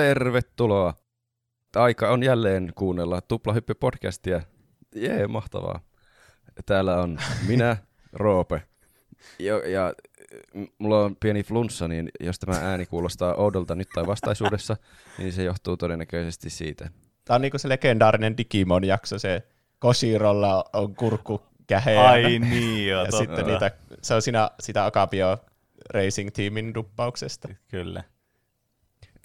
Tervetuloa. Aika on jälleen kuunnella Tuplahyppy-podcastia. Jee, mahtavaa. Täällä on minä, Roope. Ja, ja mulla on pieni flunssa, niin jos tämä ääni kuulostaa oudolta nyt tai vastaisuudessa, niin se johtuu todennäköisesti siitä. Tämä on niinku se legendaarinen Digimon-jakso, se Koshirolla on kurkku käheä. Ai niin, joo, ja totta. sitten niitä, se on siinä, sitä Akapio Racing Teamin duppauksesta. Kyllä.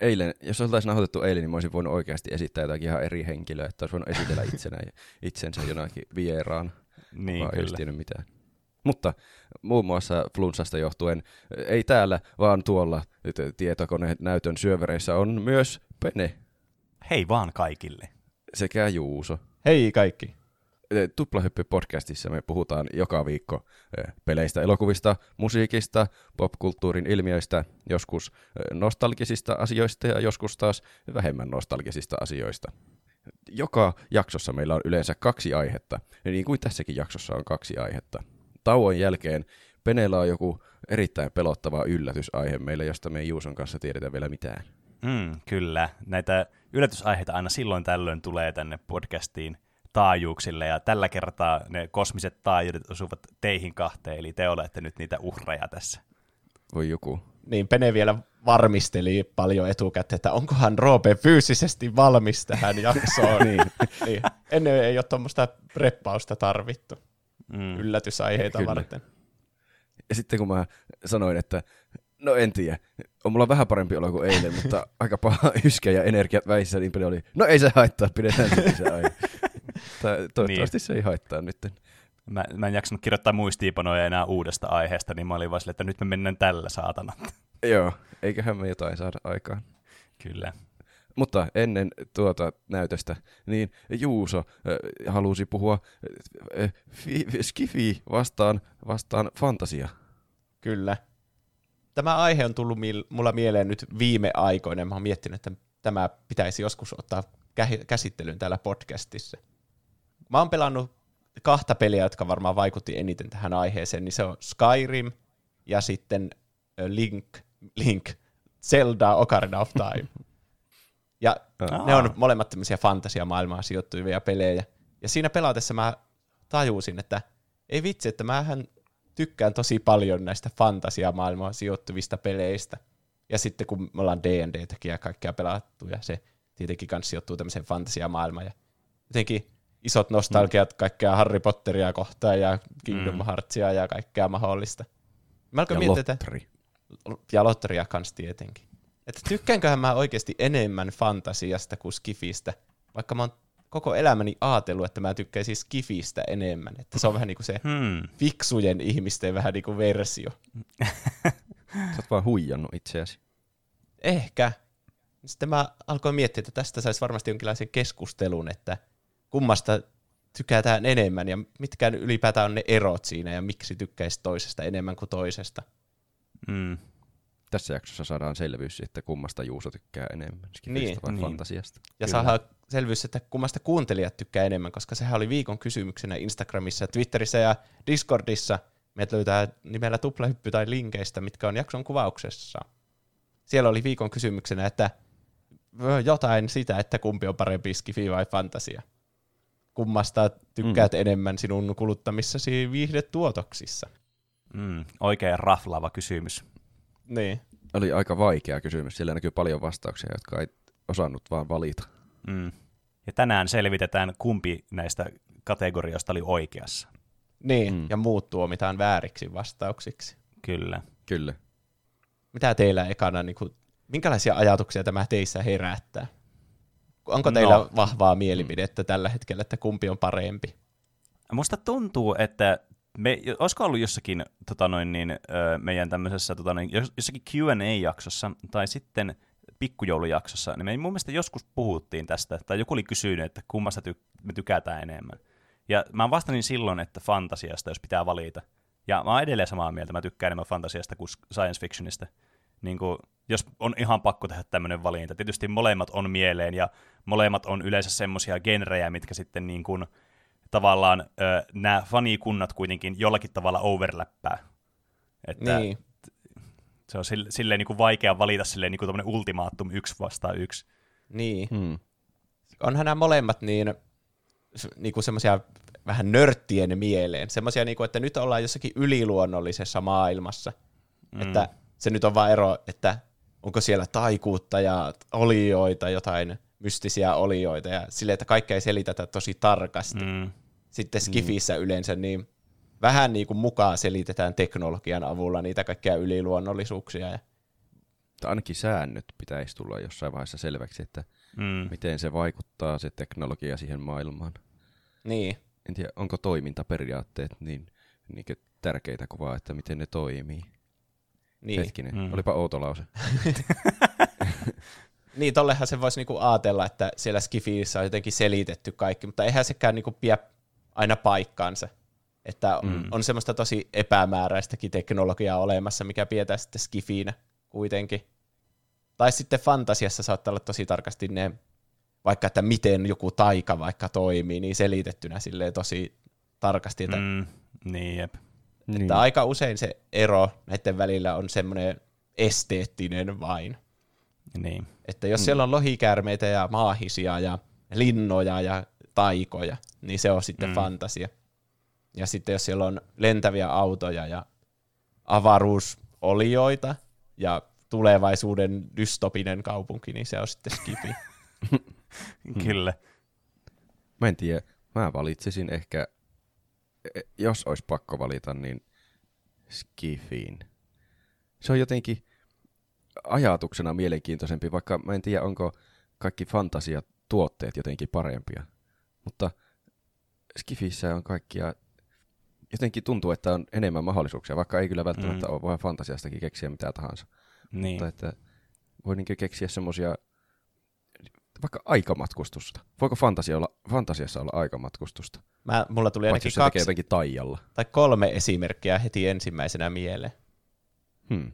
Eilen, jos oltaisiin nauhoitettu eilen, niin mä olisin voinut oikeasti esittää jotakin ihan eri henkilöä, että olisi voinut esitellä itsenä ja itsensä jonakin vieraan, Niin, vaan ei kyllä. tiennyt mitään. Mutta muun muassa flunssasta johtuen, ei täällä, vaan tuolla tietokoneen näytön syövereissä on myös Pene Hei vaan kaikille. sekä Juuso. Hei kaikki. Tuplahyppy-podcastissa me puhutaan joka viikko peleistä, elokuvista, musiikista, popkulttuurin ilmiöistä, joskus nostalgisista asioista ja joskus taas vähemmän nostalgisista asioista. Joka jaksossa meillä on yleensä kaksi aihetta, niin kuin tässäkin jaksossa on kaksi aihetta. Tauon jälkeen Peneellä on joku erittäin pelottava yllätysaihe meille, josta me ei Juuson kanssa tiedetä vielä mitään. Mm, kyllä. Näitä yllätysaiheita aina silloin tällöin tulee tänne podcastiin taajuuksille, ja tällä kertaa ne kosmiset taajuudet osuvat teihin kahteen, eli te olette nyt niitä uhreja tässä. Voi joku. Niin Pene vielä varmisteli paljon etukäteen, että onkohan Roope fyysisesti valmis tähän jaksoon. Niin. niin. Ennen ei ole tuommoista preppausta tarvittu Mm. yllätysaiheita Kyllä. varten. Ja sitten kun mä sanoin, että no en tiedä, on mulla vähän parempi olo kuin eilen, mutta aika paha yskä ja energiat väissä, niin paljon oli, no ei se haittaa, pidetään se aihe. Tai toivottavasti se ei haittaa nyt. Mä, mä en jaksanut kirjoittaa muistiinpanoja enää uudesta aiheesta, niin mä olin vaan silleen, että nyt me mennään tällä saatana. Joo, eiköhän me jotain saada aikaan. Kyllä. Mutta ennen tuota näytöstä, niin Juuso äh, halusi puhua äh, fi, Skifi vastaan, vastaan fantasia. Kyllä. Tämä aihe on tullut mil- mulla mieleen nyt viime aikoina. Mä oon miettinyt, että tämä pitäisi joskus ottaa kä- käsittelyyn täällä podcastissa. Mä oon pelannut kahta peliä, jotka varmaan vaikutti eniten tähän aiheeseen, niin se on Skyrim ja sitten Link, Link Zelda Ocarina of Time. Ja Aa. ne on molemmat tämmöisiä fantasiamaailmaan sijoittuvia pelejä. Ja siinä pelatessa mä tajusin, että ei vitsi, että mähän tykkään tosi paljon näistä fantasiamaailmaan sijoittuvista peleistä. Ja sitten kun me ollaan D&Dtäkin ja kaikkea pelattu, ja se tietenkin kanssa sijoittuu tämmöiseen fantasiamaailmaan. Ja jotenkin isot nostalgiat kaikkea Harry Potteria kohtaan ja Kingdom Mm. Heartsia ja kaikkea mahdollista. Mä alkoin Ja miettiä, että lotteri. ja lotteria kans tietenkin. Että tykkäänköhän mä oikeasti enemmän fantasiasta kuin skifistä, vaikka mä oon koko elämäni ajatellut, että mä tykkäisin skifistä enemmän. Että se on vähän niin kuin se Hmm. fiksujen ihmisten vähän niin kuin versio. Sä oot vaan huijannut itseäsi. Ehkä. Sitten mä alkoin miettiä, että tästä saisi varmasti jonkinlaisen keskustelun, että kummasta tykätään enemmän ja mitkä ylipäätään on ne erot siinä ja miksi tykkäisi toisesta enemmän kuin toisesta. Mm. Tässä jaksossa saadaan selvyys, että kummasta Juuso tykkää enemmän, Skifistä Niin, vai niin. fantasiasta. Ja Kyllä. saadaan selvyys, että kummasta kuuntelijat tykkää enemmän, koska sehän oli viikon kysymyksenä Instagramissa, Twitterissä ja Discordissa. Meitä löytää nimellä tuplahyppy tai linkeistä, mitkä on jakson kuvauksessa. Siellä oli viikon kysymyksenä, että jotain sitä, että kumpi on parempi, skifi vai fantasia. Kummasta tykkäät mm. enemmän sinun kuluttamissasi viihdetuotoksissa. Mm. Oikein raflaava kysymys. Niin. Oli aika vaikea kysymys, siellä näkyy paljon vastauksia, jotka ei osannut vaan valita. Mm. Ja tänään selvitetään, kumpi näistä kategorioista oli oikeassa. Niin, Mm. ja muut tuomitaan vääriksi vastauksiksi. Kyllä. Kyllä. Mitä teillä ekana, niin kuin, minkälaisia ajatuksia tämä teissä herättää? Onko No. teillä vahvaa mielipidettä tällä hetkellä, että kumpi on parempi? Musta tuntuu, että me, olisiko ollut jossakin tota noin, niin, meidän tämmöisessä tota noin, jos- jossakin Q&A-jaksossa tai sitten pikkujoulujaksossa, niin me mun mielestä joskus puhuttiin tästä, tai joku oli kysynyt, että kummasta ty- me tykätään enemmän. Ja mä vastasin silloin, että fantasiasta, jos pitää valita. Ja mä oon edelleen samaa mieltä, mä tykkään enemmän fantasiasta kuin science fictionista. Niin kuin, jos on ihan pakko tehdä tämmöinen valinta. Tietysti molemmat on mieleen, ja molemmat on yleensä semmoisia genrejä, mitkä sitten niin kuin, tavallaan ö, nämä fanikunnat kuitenkin jollakin tavalla overlappää. Että Niin. Se on sille, silleen niin kuin vaikea valita silleen niin kuin ultimaattum yksi vastaan yksi. Niin. Hmm. Onhan nämä molemmat niin, niin kuin semmoisia vähän nörttien mieleen. Semmoisia, niin kuin, että nyt ollaan jossakin yliluonnollisessa maailmassa. Mm. Että se nyt on vaan ero, että onko siellä taikuutta ja olioita, jotain mystisiä olioita ja sille, että kaikkea ei selitetä tosi tarkasti. Mm. Sitten Skifissä mm. yleensä niin vähän niin kuin mukaan selitetään teknologian avulla niitä kaikkia yliluonnollisuuksia. Ja... Ainakin säännöt pitäisi tulla jossain vaiheessa selväksi, että mm. miten se vaikuttaa se teknologia siihen maailmaan. Niin. En tiedä, onko toimintaperiaatteet niin, niin tärkeitä kuvaa, että miten ne toimii. Niin. Hetkinen, mm. olipa outo lause. niin, tollehan se voisi niinku ajatella, että siellä Skifiissä on jotenkin selitetty kaikki, mutta eihän sekään niinku pidä aina paikkaansa. Että mm. on semmoista tosi epämääräistäkin teknologiaa olemassa, mikä pidetään sitten Skifiinä kuitenkin. Tai sitten fantasiassa saattaa olla tosi tarkasti ne, vaikka että miten joku taika vaikka toimii, niin selitettynä silleen tosi tarkasti. Että mm, niin, jep. Että niin. aika usein se ero näiden välillä on semmoinen esteettinen vain. Niin. Että jos mm. siellä on lohikäärmeitä ja maahisia ja linnoja ja taikoja, niin se on sitten mm. fantasia. Ja sitten jos siellä on lentäviä autoja ja avaruusolioita ja tulevaisuuden dystopinen kaupunki, niin se on sitten skifi. Kyllä. Mä en tiedä. Mä valitsisin ehkä jos olisi pakko valita, niin Skifiin. Se on jotenkin ajatuksena mielenkiintoisempi, vaikka mä en tiedä, onko kaikki fantasiatuotteet jotenkin parempia. Mutta Skifissä on kaikkia, jotenkin tuntuu, että on enemmän mahdollisuuksia, vaikka ei kyllä välttämättä mm. ole vain fantasiastakin keksiä mitä tahansa. Niin. Mutta että voi niin keksiä semmoisia vaikka aikamatkustusta. Voiko fantasia olla, fantasiassa olla aikamatkustusta? Mä, mulla tuli ainakin kaksi tekee jotenkin taijalla. tai kolme esimerkkiä heti ensimmäisenä mieleen. Hmm.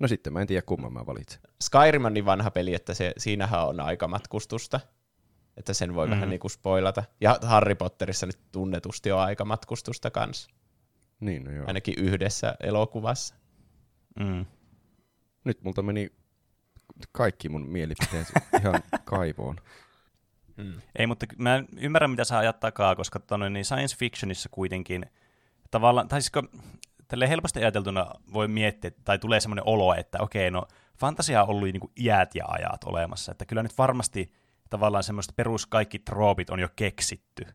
No sitten mä en tiedä kumman mä valitsen. Skyrim on niin vanha peli, että se, siinähän on aikamatkustusta. Että sen voi mm. vähän niin kuin spoilata. Ja Harry Potterissa nyt tunnetusti on aikamatkustusta kanssa. Niin, no joo. Ainakin yhdessä elokuvassa. Mm. Nyt multa meni kaikki mun mielipiteet ihan kaivoon. Hmm. Ei, mutta mä ymmärrän, mitä sä ajat takaa, koska tonne, niin science fictionissa kuitenkin tavallaan, tai siis tälle helposti ajateltuna voi miettiä, tai tulee semmoinen olo, että okei, no fantasia on ollut niin kuin iät ja ajat olemassa, että kyllä nyt varmasti tavallaan semmoista perus kaikki troopit on jo keksitty,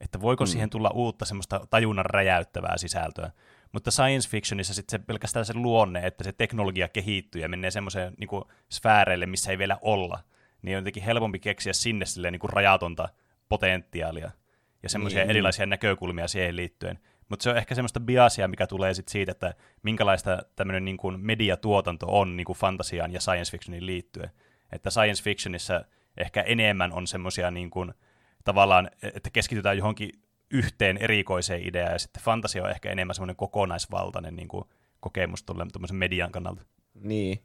että voiko hmm. siihen tulla uutta semmoista tajunnan räjäyttävää sisältöä. Mutta science fictionissa sitten se pelkästään se luonne, että se teknologia kehittyy ja menee semmoiseen niin sfääreille, missä ei vielä olla, niin on jotenkin helpompi keksiä sinne silleen niin kuin rajatonta potentiaalia ja semmoisia niin. erilaisia näkökulmia siihen liittyen. Mutta se on ehkä semmoista biasia, mikä tulee sit siitä, että minkälaista tämmöinen niin kuin mediatuotanto on niin kuin fantasiaan ja science fictioniin liittyen. Että science fictionissa ehkä enemmän on semmoisia niin kuin, tavallaan, että keskitytään johonkin yhteen erikoiseen ideaan, ja sitten fantasia on ehkä enemmän semmoinen kokonaisvaltainen niin kuin kokemus tuollaisen median kannalta. Niin.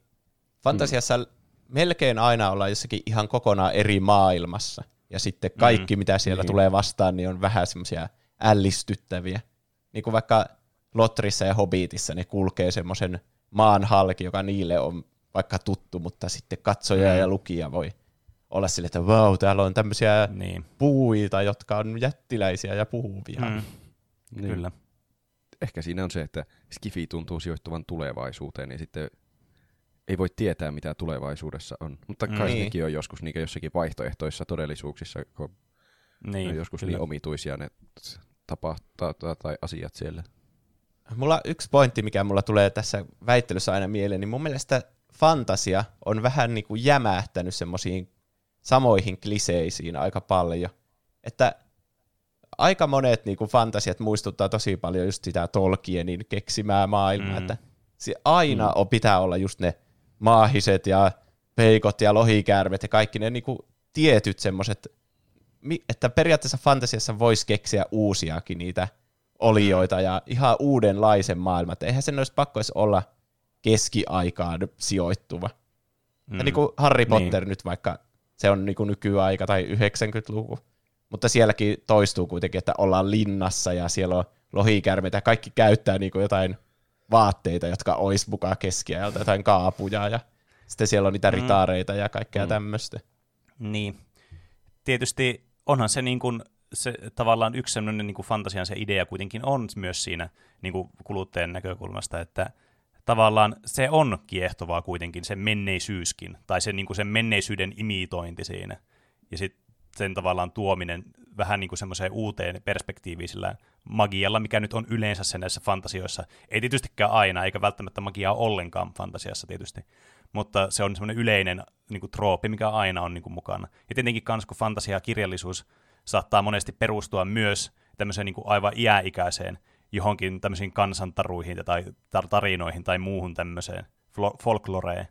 Fantasiassa mm. melkein aina ollaan jossakin ihan kokonaan eri maailmassa, ja sitten kaikki, mm. mitä siellä niin. tulee vastaan, niin on vähän semmoisia ällistyttäviä. Niin kuin vaikka Lotrissa ja Hobbitissa ne kulkee semmoisen maan halki, joka niille on vaikka tuttu, mutta sitten katsoja mm. ja lukija voi olla sille, että vau, täällä on tämmöisiä niin. puuita, jotka on jättiläisiä ja puhuvia. Mm. Niin. Kyllä. Ehkä siinä on se, että Skifi tuntuu sijoittuvan tulevaisuuteen, niin sitten ei voi tietää, mitä tulevaisuudessa on. Mutta kai niin. nekin on joskus niin jossakin vaihtoehtoissa todellisuuksissa, kun niin, on joskus niin kyllä. niin omituisia ne tapahtuu tai asiat siellä. Mulla yksi pointti, mikä mulla tulee tässä väittelyssä aina mieleen, niin mun mielestä fantasia on vähän niin kuin jämähtänyt semmoisiin samoihin kliseisiin aika paljon. Että aika monet niin kuin fantasiat muistuttaa tosi paljon just sitä Tolkienin keksimää maailmaa, mm. että se aina mm. on, pitää olla just ne maahiset ja peikot ja lohikäärmet ja kaikki ne niin kuin tietyt semmoiset, että periaatteessa fantasiassa voisi keksiä uusiakin niitä olioita ja ihan uudenlaisen maailman. Että eihän sen olisi pakko olla keskiaikaan sijoittuva. Mm. Ja niin kuin Harry Potter niin. nyt vaikka se on niin kuin nykyaika tai 90-luku. Mutta sielläkin toistuu kuitenkin, että ollaan linnassa ja siellä on lohikärmeitä ja kaikki käyttää niin kuin jotain vaatteita, jotka ois mukaan keskiajalta, jotain kaapuja ja sitten siellä on niitä Mm. ritaareita ja kaikkea Mm. tämmöistä. Niin. Tietysti onhan se, niin kuin, se tavallaan yksi sellainen niin kuin fantasian se idea kuitenkin on myös siinä niin kuin kuluttajan näkökulmasta, että tavallaan se on kiehtovaa kuitenkin, se menneisyyskin, tai se, niin kuin sen menneisyyden imitointi siinä. Ja sitten sen tavallaan tuominen vähän niin kuin semmoiseen uuteen perspektiiviin sillä magialla, mikä nyt on yleensä se näissä fantasioissa. Ei tietystikään aina, eikä välttämättä magiaa ollenkaan fantasiassa tietysti, mutta se on semmoinen yleinen niin kuin trooppi, mikä aina on niin kuin mukana. Ja tietenkin kans, kun fantasia ja kirjallisuus saattaa monesti perustua myös tämmöiseen niin kuin aivan iäikäiseen johonkin tämmöisiin kansantaruihin tai tar- tarinoihin tai muuhun tämmöiseen folkloreen.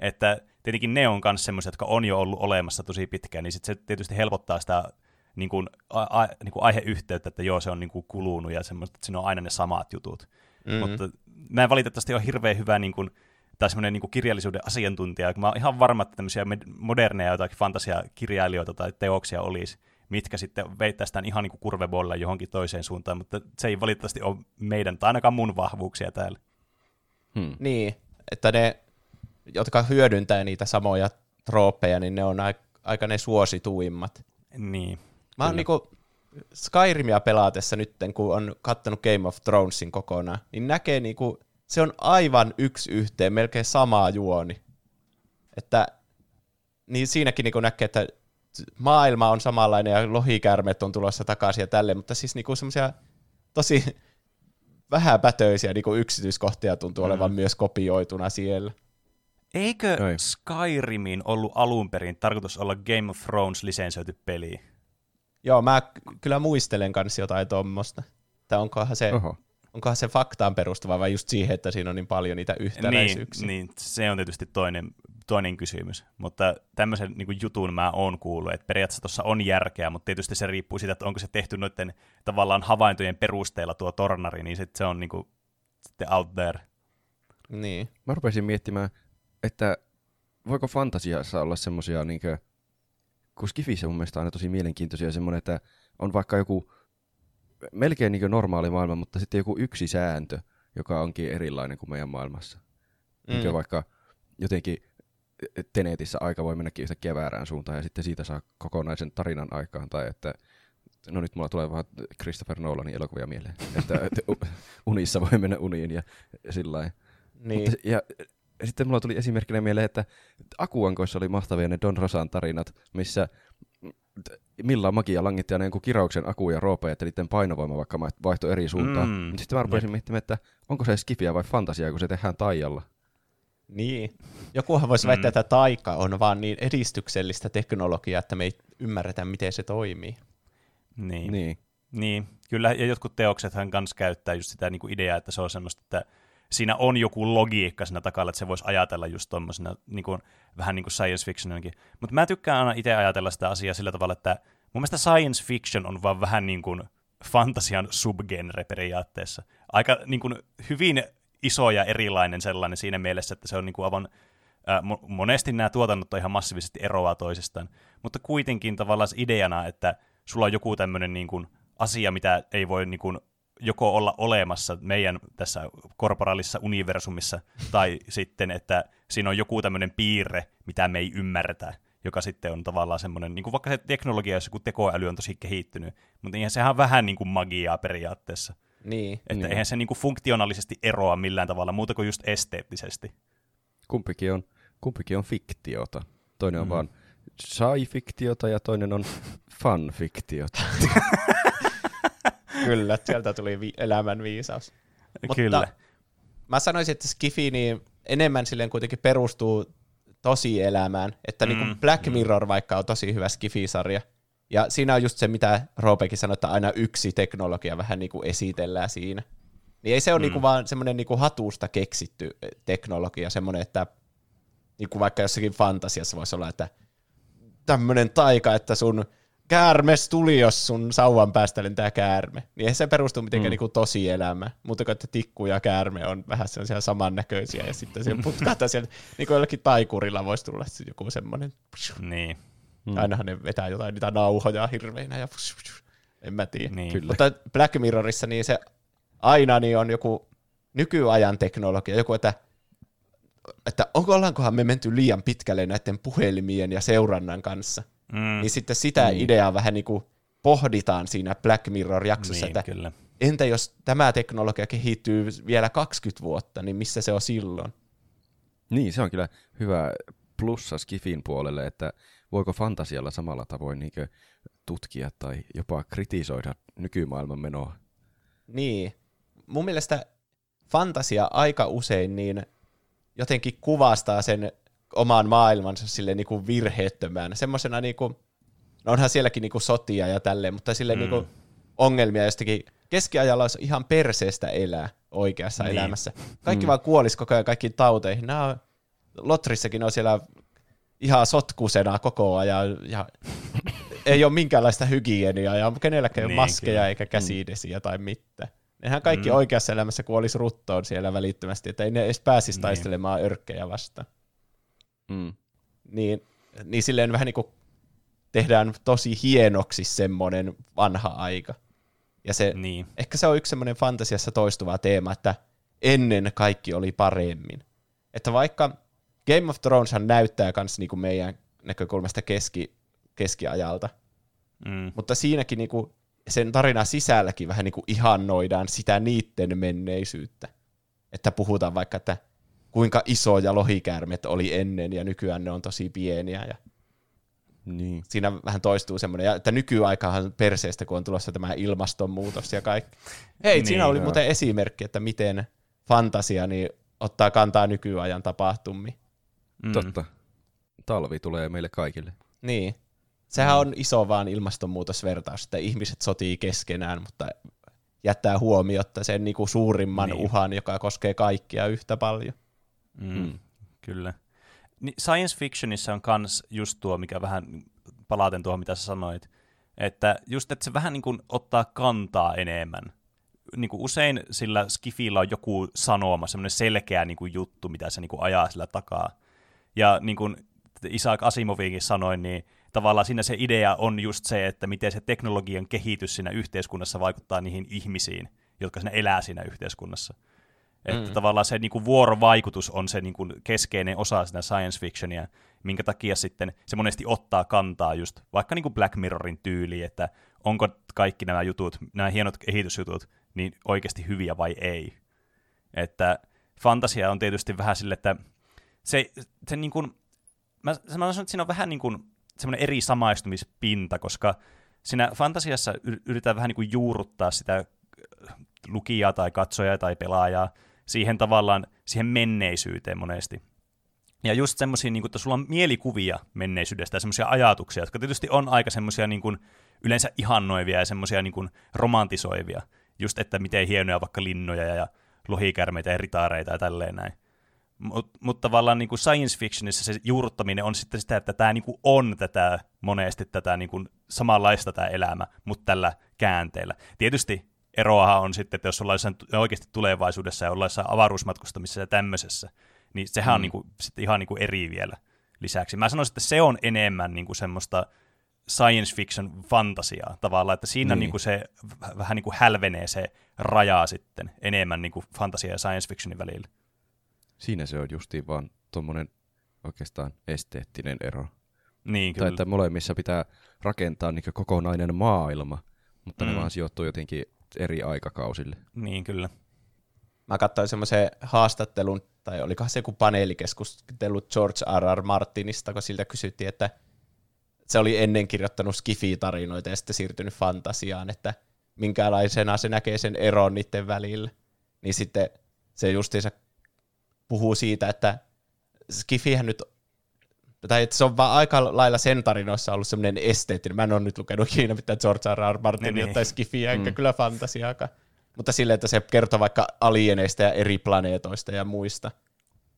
Että tietenkin ne on myös semmoisia, jotka on jo ollut olemassa tosi pitkään, niin sit se tietysti helpottaa sitä niin kuin, a- a- niin kuin aiheyhteyttä, että joo, se on niin kuin kulunut ja semmoista, että siinä on aina ne samat jutut. Mm. Mm. Mutta mä en valitettavasti ole hirveän hyvä niin kuin, tai semmoinen niin kuin kirjallisuuden asiantuntija, kun mä oon ihan varma, että tämmöisiä moderneja jotakin fantasiakirjailijoita tai teoksia olisi, mitkä sitten veittäisi tämän ihan niin kuin kurvebolla johonkin toiseen suuntaan, mutta se ei valitettavasti ole meidän, tai ainakaan mun vahvuuksia täällä. Hmm. Niin, että ne, jotka hyödyntää niitä samoja trooppeja, niin ne on aika, ne suosituimmat. Niin. Mä oon niinku Skyrimia pelaatessa nytten, kun on kattonut Game of Thronesin kokonaan, niin näkee niinku, se on aivan yksi yhteen, melkein sama juoni. Että niin siinäkin niinku näkee, että maailma on samanlainen ja lohikärmet on tulossa takaisin ja tälleen, mutta siis niinku semmoisia tosi vähäpätöisiä niinku yksityiskohtia tuntuu Mm. olevan myös kopioituna siellä. Eikö Ei. Skyrimin ollut alun perin tarkoitus olla Game of Thrones lisensoitu peli? Joo, mä kyllä muistelen kanssa jotain tuommoista. Tai onkohan se, Oho. Onkohan se faktaan perustuva vai just siihen, että siinä on niin paljon niitä Niin, yhtäläisyyksiä. niin, se on tietysti toinen, toinen kysymys. Mutta tämmöisen niin kuin jutun mä oon kuullut, että periaatteessa tuossa on järkeä, mutta tietysti se riippuu siitä, että onko se tehty noiden tavallaan havaintojen perusteella tuo tornari, niin sit se on niin kuin, sitten out there. niin. Mä rupesin miettimään, että voiko fantasiassa olla semmosia niinkö, kun Skifissä mun mielestä on aina tosi mielenkiintoisia semmoinen, että on vaikka joku melkein niin normaali maailma, mutta sitten joku yksi sääntö, joka onkin erilainen kuin meidän maailmassa. Mm. Mm. vaikka jotenkin Tenetissä aika voi mennäkin yhtäkkiä väärään suuntaan ja sitten siitä saa kokonaisen tarinan aikaan. Tai että, no nyt mulla tulee vaan Christopher Nolanin elokuvia mieleen, että, unissa voi mennä uniin ja sillä. Niin. Mutta, ja sitten mulla tuli esimerkkinä mieleen, että Akuankoissa oli mahtavia ne Don Rosan tarinat, missä millä magia langitti aina jonkun kirauksen Aku ja Roope, että niiden painovoima vaikka vaihtoi eri suuntaan. Mm, Mm, sitten mä rupesin miettimään, että onko se skifiä vai fantasiaa, kun se tehdään taijalla. niin. Jokuhan voisi Mm. väittää, että taika on vaan niin edistyksellistä teknologiaa, että me ei ymmärretä, miten se toimii. Niin. Niin. Niin, kyllä, ja jotkut teoksethan kanssa käyttää just sitä niin kuin ideaa, että se on semmoista, että siinä on joku logiikka siinä takalla, että se voisi ajatella just tommosena niin kuin, vähän niin kuin science fictioninkin. Mutta mä tykkään aina itse ajatella sitä asiaa sillä tavalla, että mun mielestä science fiction on vaan vähän niin kuin fantasian subgenre periaatteessa. Aika niin kuin, hyvin iso ja erilainen sellainen siinä mielessä, että se on niin kuin aivan mo- monesti nämä tuotannot on ihan massiivisesti eroaa toisistaan, mutta kuitenkin tavallaan ideana, että sulla on joku tämmöinen niin kuin asia, mitä ei voi niin kuin joko olla olemassa meidän tässä korporaalissa universumissa, tai sitten, että siinä on joku tämmöinen piirre, mitä me ei ymmärretä, joka sitten on tavallaan semmoinen, niin kuin vaikka se teknologia, jos joku tekoäly on tosi kehittynyt, mutta eihän sehän on vähän niin kuin magiaa periaatteessa. Niin. Että Niin. eihän se niin kuin funktionaalisesti eroa millään tavalla, muuta kuin just esteettisesti. Kumpikin on, kumpikin on fiktiota. Toinen on Mm. vaan sci-fiktiota ja toinen on fun-fiktiota. Kyllä, sieltä tuli vi- elämän viisaus. Mutta- Kyllä. Mä sanoisin, että Skifi niin enemmän silleen kuitenkin perustuu tosielämään. Että niin Mm, kuin Black mm. Mirror vaikka on tosi hyvä Skifi-sarja. Ja siinä on just se, mitä Roopekin sanoi, että aina yksi teknologia vähän niin kuin esitellään siinä. Niin ei se ole Mm. niin kuin vaan semmoinen niin kuin hatusta keksitty eh, teknologia, semmoinen, että niin kuin vaikka jossakin fantasiassa voisi olla, että tämmöinen taika, että sun käärmes tuli, jos sun sauvan päästä lentää käärme. Niin ei se perustu mitenkään Mm. niin kuin tosielämään, mutta että tikku ja käärme on vähän sellaisia samannäköisiä, ja sitten se putkahtaa sieltä, niin kuin jollakin taikurilla voisi tulla sit joku semmoinen, Niin, Mm. ainahan ne vetää jotain niitä nauhoja hirveinä, ja en mä tiedä. niin. Kyllä. Mutta Black Mirrorissa niin se aina niin on joku nykyajan teknologia, joku, että, että onko ollaankohan me menty liian pitkälle näiden puhelimien ja seurannan kanssa. Mm. Niin sitten sitä Niin. ideaa vähän niin kuin pohditaan siinä Black Mirror-jaksossa, Niin, että kyllä. entä jos tämä teknologia kehittyy vielä 20 vuotta, niin missä se on silloin? Niin, se on kyllä hyvä plussa Skifin puolelle, että voiko fantasialla samalla tavoin niinkö tutkia tai jopa kritisoida nykymaailman menoa. Niin. Mun mielestä fantasia aika usein niin jotenkin kuvastaa sen oman maailmansa sille niin kuin virheettömään. Semmoisena niin kuin, no onhan sielläkin niin kuin sotia ja tälleen, mutta sille Mm. niin kuin ongelmia jostakin keskiajalla olisi ihan perseestä elää oikeassa Niin. elämässä. Kaikki Mm. vaan kuolisi koko ajan kaikkiin tauteihin. Nämä on, Lotrissakin on siellä ihan sotkusena koko ajan ja ei ole minkäänlaista hygieniaa ja kenelläkään ei ole Niin, maskeja kyllä. eikä käsidesiä tai mitään. Nehän kaikki Mm. oikeassa elämässä kuolisi ruttoon siellä välittömästi, että ei ne edes pääsisi Niin. taistelemaan örkkejä vastaan. Mm. Niin, niin silleen vähän niin kuin tehdään tosi hienoksi semmoinen vanha aika. Ja se, Niin. ehkä se on yksi semmoinen fantasiassa toistuva teema, että ennen kaikki oli paremmin. Että vaikka Game of Throneshan näyttää myös niinku meidän näkökulmasta keski, keskiajalta, Mm. mutta siinäkin niinku sen tarinan sisälläkin vähän niinku ihannoidaan sitä niitten menneisyyttä. Että puhutaan vaikka, että kuinka isoja lohikäärmet oli ennen ja nykyään ne on tosi pieniä. Ja Niin. siinä vähän toistuu semmoinen, ja että nykyaikahan perseestä, kun on tulossa tämä ilmastonmuutos ja kaikki. Hei, Niin, siinä oli joo. muuten esimerkki, että miten fantasia niin ottaa kantaa nykyajan tapahtumiin. Mm. Totta. Talvi tulee meille kaikille. Niin. Sehän on iso vaan ilmastonmuutosvertaus, että ihmiset sotii keskenään, mutta jättää huomiotta sen niinku suurimman Niin. uhan, joka koskee kaikkia yhtä paljon. Mm. Mm. Kyllä. Niin science fictionissa on kans just tuo, mikä vähän palaten tuohon, mitä sä sanoit, että just, että se vähän niin kuin ottaa kantaa enemmän. Niin kuin usein sillä skifillä on joku sanoma, semmoinen selkeä niin kuin juttu, mitä se niin kuin ajaa sillä takaa. Ja niin kuin Isaac Asimovinkin sanoi, niin tavallaan siinä se idea on just se, että miten se teknologian kehitys siinä yhteiskunnassa vaikuttaa niihin ihmisiin, jotka siinä elää siinä yhteiskunnassa. Että Mm. tavallaan se niinku vuorovaikutus on se niinku keskeinen osa sitä science fictionia, minkä takia sitten se monesti ottaa kantaa just vaikka niinku Black Mirrorin tyyliin, että onko kaikki nämä jutut, nämä hienot kehitysjutut, niin oikeasti hyviä vai ei. Että fantasia on tietysti vähän sille, että se, se niin kuin, mä, mä sanon, että siinä on vähän niin kuin semmoinen eri samaistumispinta, koska siinä fantasiassa yr- yritetään vähän niin kuin juurruttaa sitä lukijaa tai katsojaa tai pelaajaa siihen tavallaan, siihen menneisyyteen monesti. Ja just semmoisia, niin että sulla on mielikuvia menneisyydestä ja semmoisia ajatuksia, jotka tietysti on aika semmoisia niin kuin, yleensä ihannoivia ja semmoisia niin kuin romantisoivia. Just, että miten hienoja vaikka linnoja ja lohikärmeitä ja ritaareita ja tälleen näin. Mutta mut tavallaan niin kuin science fictionissa se juurruttaminen on sitten sitä, että tämä niin kuin on tätä monesti tätä niin kuin samanlaista tämä elämä, mutta tällä käänteellä. Tietysti eroahan on sitten, että jos ollaan oikeasti tulevaisuudessa ja ollaan jossain avaruusmatkustamisessa ja tämmöisessä, niin sehän mm. on niin kuin, sitten ihan niin kuin eri vielä lisäksi. Mä sanoisin, että se on enemmän niin kuin semmoista science fiction fantasiaa tavallaan, että siinä Niin. niin. Niin se vähän niin kuin hälvenee se raja sitten enemmän niin kuin fantasia ja science fictionin välillä. Siinä se on justiin vaan tuommoinen oikeastaan esteettinen ero. Niin, Tai kyllä. että molemmissa pitää rakentaa niin kokonainen maailma, mutta mm. ne vaan sijoittuu jotenkin eri aikakausille. Niin, kyllä. Mä katsoin semmoisen haastattelun, tai olikohan se joku paneelikeskustelu George R. R. Martinista, kun siltä kysyttiin, että se oli ennen kirjoittanut Skifi-tarinoita ja sitten siirtynyt fantasiaan, että minkälaisena se näkee sen eron niiden välillä. Niin sitten se justiinsa puhuu siitä, että Skifihän nyt, tai että se on vaan aika lailla sen tarinoissa ollut semmoinen esteettinen. Mä en ole nyt lukenut ikinä mitään George R. R. Martinia Niin, niin. tai Skifiä, enkä Mm. kyllä fantasiaakaan. Mutta silleen, että se kertoo vaikka alieneista ja eri planeetoista ja muista.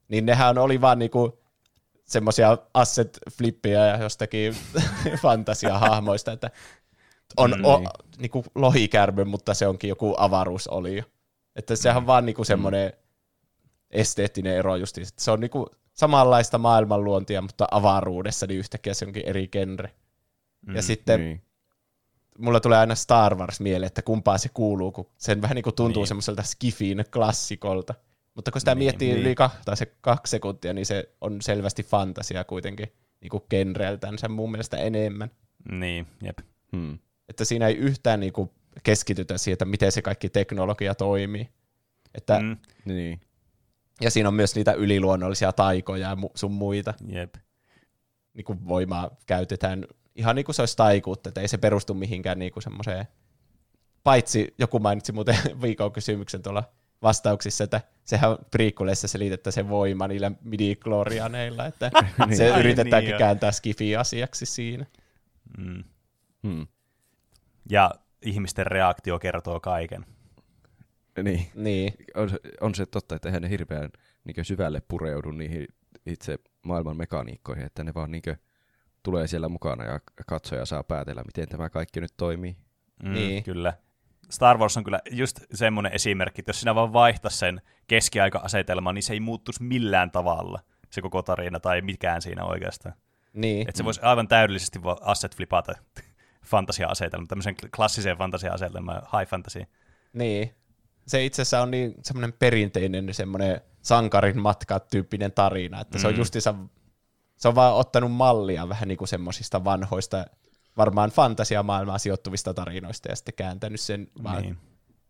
Niin nehän oli vaan niinku semmoisia asset-flippejä ja jostakin fantasiahahmoista, että on Mm, o, niin. niinku lohikärmy, mutta se onkin joku avaruusolio. Että sehän on vaan niinku semmoinen esteettinen ero just, että se on niinku samanlaista maailmanluontia, mutta avaruudessa niin yhtäkkiä se onkin eri genre. Ja Mm, sitten Niin. mulla tulee aina Star Wars mieleen, että kumpaa se kuuluu, kun sen vähän niin kuin tuntuu Niin. semmoiselta skifin klassikolta. Mutta kun sitä Niin, niin, miettii niin. yli kahta, se kaksi sekuntia, niin se on selvästi fantasia kuitenkin niin kuin genreltänsä mun mielestä enemmän. Niin, jep. Hmm. Että siinä ei yhtään niin kuin keskitytä siihen, että miten se kaikki teknologia toimii. Että. Mm, Niin. Ja siinä on myös niitä yliluonnollisia taikoja ja mu- sun muita. jep. niin kuin voimaa käytetään ihan niin kuin se olisi taikuutta, että ei se perustu mihinkään niin kuin semmoiseen. Paitsi joku mainitsi muuten viikon kysymyksen tuolla vastauksissa, että sehän prequelissa selitettä se voima niillä midi että Niin. se yritetäänkin niin, kääntää skifi-asiaksi siinä. Mm. Hmm. Ja ihmisten reaktio kertoo kaiken. Niin. Niin, On, se- on se totta, että eihän ne hirveän niin syvälle pureudu niihin itse maailman mekaniikkoihin, että ne vaan niin tulee siellä mukana ja katsoja saa päätellä, miten tämä kaikki nyt toimii. Mm, Niin. Kyllä. Star Wars on kyllä just semmoinen esimerkki, että jos sinä vaan vaihtaisi sen keskiaika-asetelman, niin se ei muuttuisi millään tavalla, se koko tarina tai mikään siinä oikeastaan. niin. Että se voisi aivan täydellisesti asset flipata fantasia-asetelma, tämmöisen klassiseen fantasia-asetelmaan, high fantasy. Niin. Se itse asiassa on niin semmoinen perinteinen semmoinen sankarin matka tyyppinen tarina, että se on Mm. justiinsa, se on vaan ottanut mallia vähän niin kuin semmoisista vanhoista, varmaan fantasiamaailmaan sijoittuvista tarinoista ja sitten kääntänyt sen vaan Niin.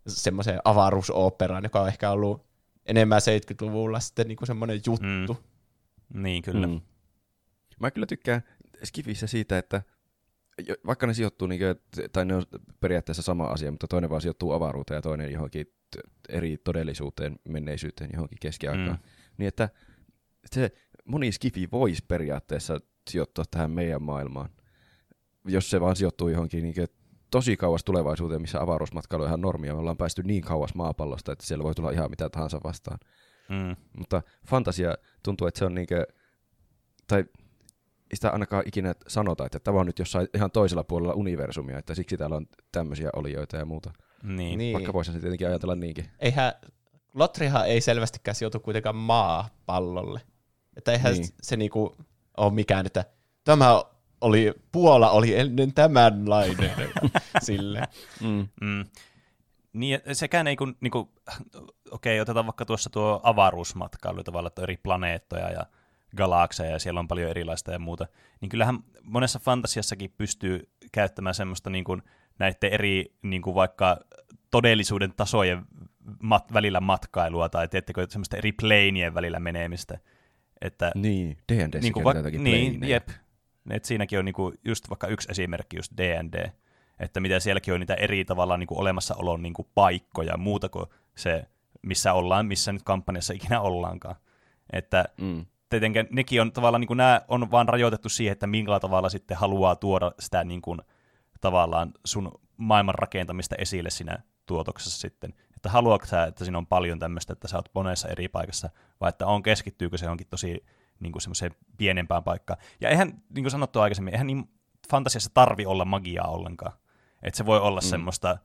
semmoiseen avaruusoperaan, joka on ehkä ollut enemmän 70-luvulla sitten niin kuin semmoinen juttu. Mm. Niin, kyllä. Mm. Mm. Mä kyllä tykkään Skifissä siitä, että vaikka ne sijoittuu, niin kuin, tai ne on periaatteessa sama asia, mutta toinen vaan sijoittuu avaruuteen ja toinen johonkin eri todellisuuteen, menneisyyteen, johonkin keskiaikaan, Mm. niin että se moni Skifi voisi periaatteessa sijoittua tähän meidän maailmaan, jos se vaan sijoittuu johonkin niin kuin, tosi kauas tulevaisuuteen, missä avaruusmatkailu on ihan normia. Me ollaan päästy niin kauas maapallosta, että siellä voi tulla ihan mitä tahansa vastaan. Mm. Mutta fantasia tuntuu, että se on niinkö, tai sitä ainakaan ikinä sanota, että tämä on nyt jossain ihan toisella puolella universumia, että siksi täällä on tämmöisiä olijoita ja muuta. Niin. Niin. Niin. Vaikka voisi se tietenkin ajatella niinkin. Eihän, Lotrihan ei selvästikään sijoitu kuitenkaan maapallolle. Että eihän niin. Se niinku ole mikään, että tämä oli, Puola oli ennen tämänlainen. Sille. Mm. Mm. Niin, sekään ei kun, niinku, okei, otetaan vaikka tuossa tuo avaruusmatkailu tavallaan, että eri planeettoja ja galakseja ja siellä on paljon erilaista ja muuta, niin kyllähän monessa fantasiassakin pystyy käyttämään semmoista niin kuin näiden eri niin kuin vaikka todellisuuden tasojen mat- välillä matkailua tai teettekö semmoista eri planien välillä menemistä. Että, Niin, D&D niin kuin va- niin, jep. Et siinäkin on niinku just vaikka yksi esimerkki, just D&D, että mitä sielläkin on niitä eri tavalla niinku olemassaolon niinku paikkoja, muuta kuin se, missä ollaan, missä nyt kampanjassa ikinä ollaankaan. Että Mm. Tietenkin nekin on tavallaan, niin kuin nämä on vaan rajoitettu siihen, että millä tavalla sitten haluaa tuoda sitä niin kuin, tavallaan sun maailman rakentamista esille siinä tuotoksessa sitten. Että haluatko sä, että siinä on paljon tämmöistä, että sä oot monessa eri paikassa, vai että on keskittyykö se johonkin tosi niin kuin semmoiseen pienempään paikkaan. Ja eihän, niin kuin sanottu aikaisemmin, eihän niin fantasiassa tarvi olla magiaa ollenkaan. Että se voi olla mm. semmoista,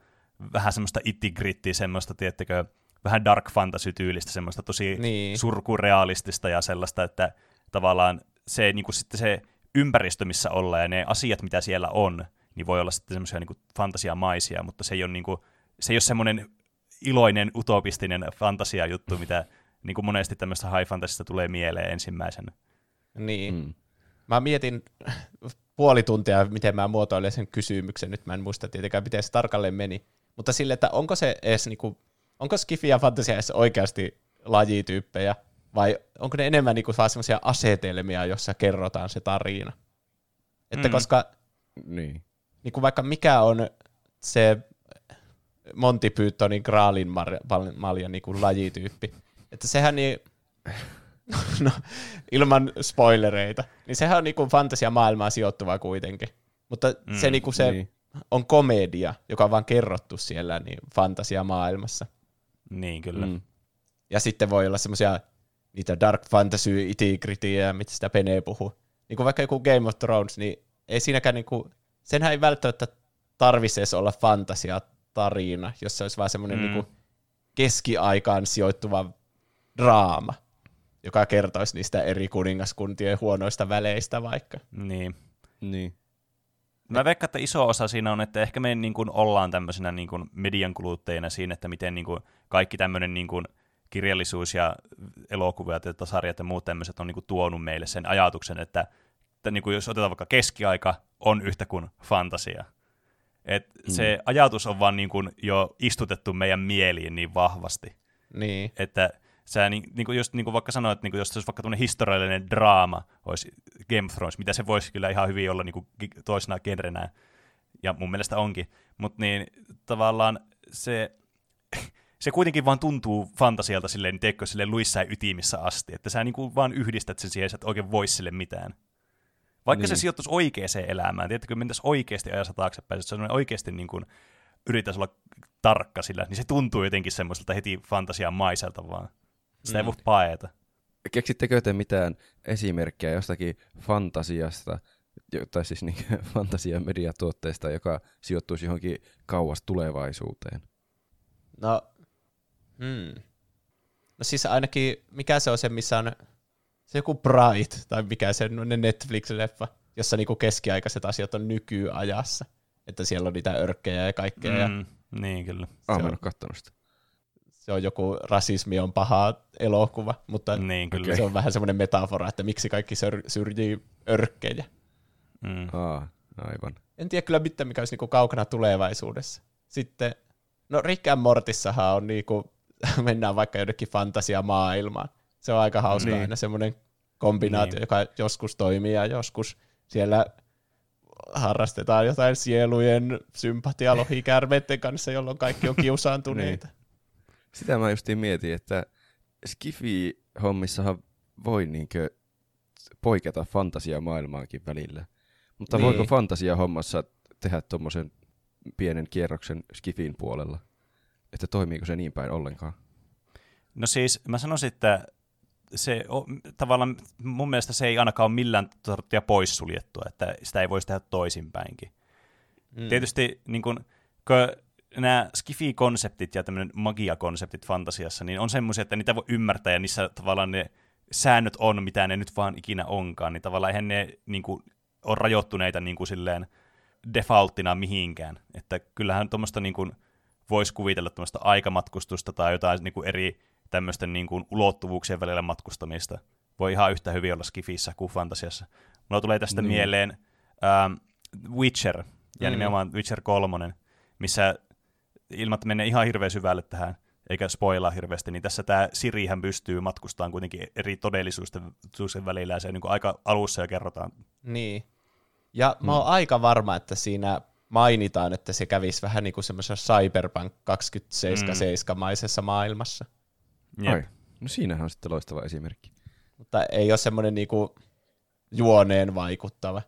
vähän semmoista itigrittiä, semmoista, tiettekö, vähän dark fantasy-tyylistä, semmoista tosi Niin. surkurealistista ja sellaista, että tavallaan se, niin kuin sitten se ympäristö, missä ollaan ja ne asiat, mitä siellä on, niin voi olla sitten semmoisia niin fantasiamaisia, mutta se ei ole, niin kuin, se ei ole semmoinen iloinen, utopistinen fantasia-juttu, mitä niin kuin monesti tämmöistä high fantasista tulee mieleen ensimmäisenä. Niin. Mm. Mä mietin puoli tuntia, miten mä muotoilen sen kysymyksen. Nyt mä en muista tietenkään, miten se tarkalleen meni. Mutta sille, että onko se edes niinku, onko skifi ja fantasia edes oikeasti lajityyppejä, vai onko ne enemmän niinku vaan semmoisia asetelmia, jossa kerrotaan se tarina? Että Mm. koska Niin. niinku vaikka mikä on se Monty Pythonin Graalin mar- maljan niinku lajityyppi, että sehän niin, no, ilman spoilereita, niin sehän on niinku fantasiamaailmaan sijoittuvaa kuitenkin. Mutta mm, se, Mm, niinku se niin. on komedia, joka on vaan kerrottu siellä niin fantasiamaailmassa. Niin, kyllä. Mm. Ja sitten voi olla semmoisia niitä dark fantasy itigrityjä, mitä sitä Pene puhuu. Niin kuin vaikka joku Game of Thrones, niin ei siinäkään niinku, senhän ei välttämättä tarvitse edes olla fantasiatarina, jos se olisi vaan semmoinen Mm. mm. niinku keskiaikaan sijoittuva draama, joka kertoisi niistä eri kuningaskuntien huonoista väleistä vaikka. Niin. Niin. Mä veikkaan, että iso osa siinä on, että ehkä me niin kuin ollaan tämmöisenä niin kuin median kuluttajina siinä, että miten niin kuin kaikki tämmöinen niin kuin kirjallisuus ja elokuvat ja sarjat ja muut tämmöiset on niin kuin tuonut meille sen ajatuksen, että, että niin kuin jos otetaan vaikka keskiaika, on yhtä kuin fantasia. Et mm. Se ajatus on vaan niin kuin jo istutettu meidän mieliin niin vahvasti, Niin. että sä niin, niin kuin just niin kuin vaikka sanoit, niin kuin jos se olisi vaikka tämmöinen historiallinen draama, olisi Game of Thrones, mitä se voisi kyllä ihan hyvin olla niin kuin toisena genrenä, ja mun mielestä onkin, mutta niin tavallaan se, se kuitenkin vaan tuntuu fantasialta silleen, teekö sille luissa ytimissä asti, että sä niin kuin vaan yhdistät sen siihen, sä et oikein voi sille mitään. Vaikka niin. se Niin. sijoittuisi oikeaan elämään, tiedätkö, mentäisiin oikeasti ajassa taaksepäin, että se on oikeasti niin kuin, yrittäisi olla tarkka sillä, niin se tuntuu jotenkin semmoiselta heti fantasian maiselta vaan. Sitä ei Mm. voi paeta. Keksittekö te mitään esimerkkejä jostakin fantasiasta, tai siis niin, fantasia mediatuotteesta, joka sijoittuisi johonkin kauas tulevaisuuteen? No, hmm. no siis ainakin, mikä se on se, missä on se joku Bright, tai mikä se on ne Netflix-leffa, jossa niinku keskiaikaiset asiat on nykyajassa. Että siellä on niitä örkkejä ja kaikkea, mm. ja Mm, niin kyllä. Ah, Se mä en on- ole kattonut sitä. Se on joku rasismi on paha elokuva, mutta Niin kyllä. Se on vähän semmoinen metafora, että miksi kaikki sör- syrjii örkkejä. Mm. Aa, aivan. En tiedä kyllä mitään, mikä olisi niinku kaukana tulevaisuudessa. Sitten, no Rick and Mortissahan on niinku, mennään vaikka jonnekin fantasiamaailmaan. Se on aika hauska Niin. niin. aina semmoinen kombinaatio, Niin. niin. joka joskus toimii ja joskus siellä harrastetaan jotain sielujen sympatialohikärmeiden kanssa, jolloin kaikki on kiusaantuneita. Sitä mä justiin mietin, että Skifi-hommissahan voi niinkö poiketa fantasiamaailmaankin välillä. Mutta Niin. voiko fantasia-hommassa tehdä tuommoisen pienen kierroksen Skifin puolella? Että toimiiko se niin päin ollenkaan? No siis mä sanoisin, että se o, tavallaan mun mielestä se ei ainakaan ole millään sorttia poissuljettua, että sitä ei voisi tehdä toisinpäinkin. Mm. Tietysti niin kun, kun nämä skifi-konseptit ja tämmöinen magia-konseptit fantasiassa, niin on semmoisia, että niitä voi ymmärtää ja niissä tavallaan ne säännöt on, mitä ne nyt vaan ikinä onkaan, niin tavallaan eihän ne niin kuin, ole rajoittuneita niin kuin silleen defaulttina mihinkään. Että kyllähän tuommoista niin kuin, voisi kuvitella tuommoista aikamatkustusta tai jotain niin kuin eri tämmöisten niin kuin, ulottuvuuksien välillä matkustamista. Voi ihan yhtä hyvin olla skifissä kuin fantasiassa. Mulla tulee tästä Niin. mieleen ähm, Witcher, ja mm. nimenomaan Witcher 3, missä ilman, että menee ihan hirveän syvälle tähän, eikä spoilaa hirveästi, niin tässä tämä Sirihän pystyy matkustamaan kuitenkin eri todellisuusten välillä, ja se niin kuin aika alussa jo kerrotaan. Niin. Ja mä oon aika varma, että siinä mainitaan, että se kävisi vähän niin kuin semmoisessa Cyberpunk 2077-maisessa maailmassa. Jep. Ai, no siinähän on sitten loistava esimerkki. Mutta ei ole semmoinen niinku juoneen vaikuttava.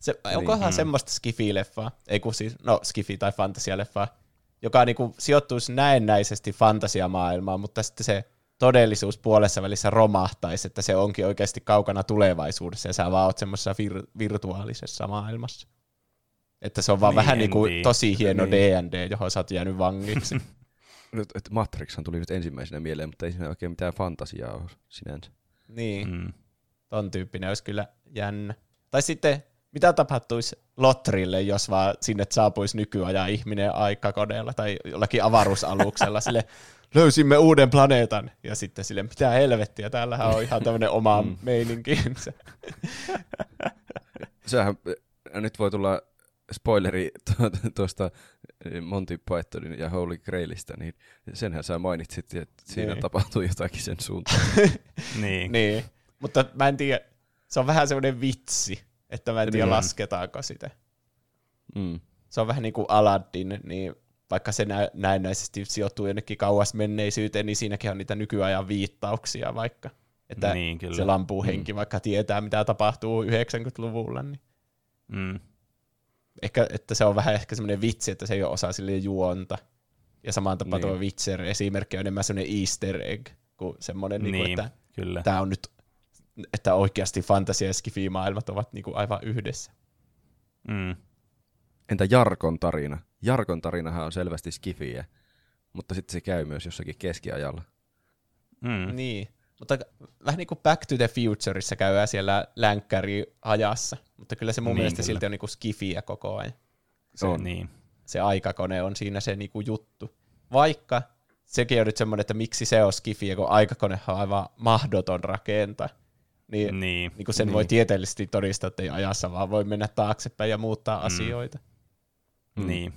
Se, Niin. onkohan Mm. semmoista skifi-leffaa, ei kun siis, no skifi- tai fantasialeffaa, joka niinku sijoittuisi näennäisesti fantasiamaailmaan, mutta sitten se todellisuus puolessa välissä romahtaisi, että se onkin oikeasti kaukana tulevaisuudessa ja sä vaan oot semmoisessa vir- virtuaalisessa maailmassa. Että se on vaan Niin, vähän en niin kuin tosi hieno Niin. D&D, johon sä oot jäänyt vangiksi. Nyt, että Matrixhan tuli nyt ensimmäisenä mieleen, mutta ei siinä oikein mitään fantasiaa ole sinänsä. niin. Mm. ton tyyppinen olisi kyllä jännä. Tai sitten, mitä tapahtuisi Lotrille, jos vaan sinne saapuisi nykyajan ihminen aikakoneella tai jollakin avaruusaluksella, sille löysimme uuden planeetan, ja sitten sille, mitä helvettiä, täällähän on ihan tämmöinen oma Mm. meininkinsä. Sehän nyt voi tulla spoileri tu- tuosta Monty Pythonin ja Holy Grailista, niin senhän sä mainitsit, että siinä Niin. tapahtuu jotakin sen suuntaan. Niin. niin, mutta mä en tiedä, se on vähän semmoinen vitsi, että mä en tiedä lasketaanko sitä. Mm. se on vähän niin kuin Aladdin, niin vaikka se nä- näennäisesti sijoittuu jonnekin kauas menneisyyteen, niin siinäkin on niitä nykyajan viittauksia vaikka. Että Niin, kyllä. se lampuhenki vaikka tietää, mitä tapahtuu 90-luvulla, niin Mm. ehkä, että se on vähän ehkä semmoinen vitsi, että se ei ole osa sille juonta. Ja samaan tapaan Niin. tuo Witcher-esimerkki on enemmän semmoinen easter egg, kuin semmoinen, niin. Niin, Niin että kyllä. tämä on nyt, että oikeasti fantasia- ja skifi-maailmat ovat niin kuin aivan yhdessä. Mm. Entä Jarkon tarina? Jarkon tarinahan on selvästi skifiä, mutta sitten se käy myös jossakin keskiajalla. Mm. Niin. Mutta vähän niin kuin Back to the Futureissa käydään siellä länkkäri ajassa, mutta kyllä se mun Niin, mielestä kyllä. silti on niin kuin skifiä koko ajan. Se on. Niin. Se aikakone on siinä se niin kuin juttu. Vaikka sekin on nyt semmoinen, että miksi se on skifiä, kun aikakonehan on aivan mahdoton rakentaa. Niin, Niin. niin kuin sen Niin. voi tieteellisesti todistaa, että ei ajassa vaan voi mennä taaksepäin ja muuttaa Mm. asioita. Mm. Niin.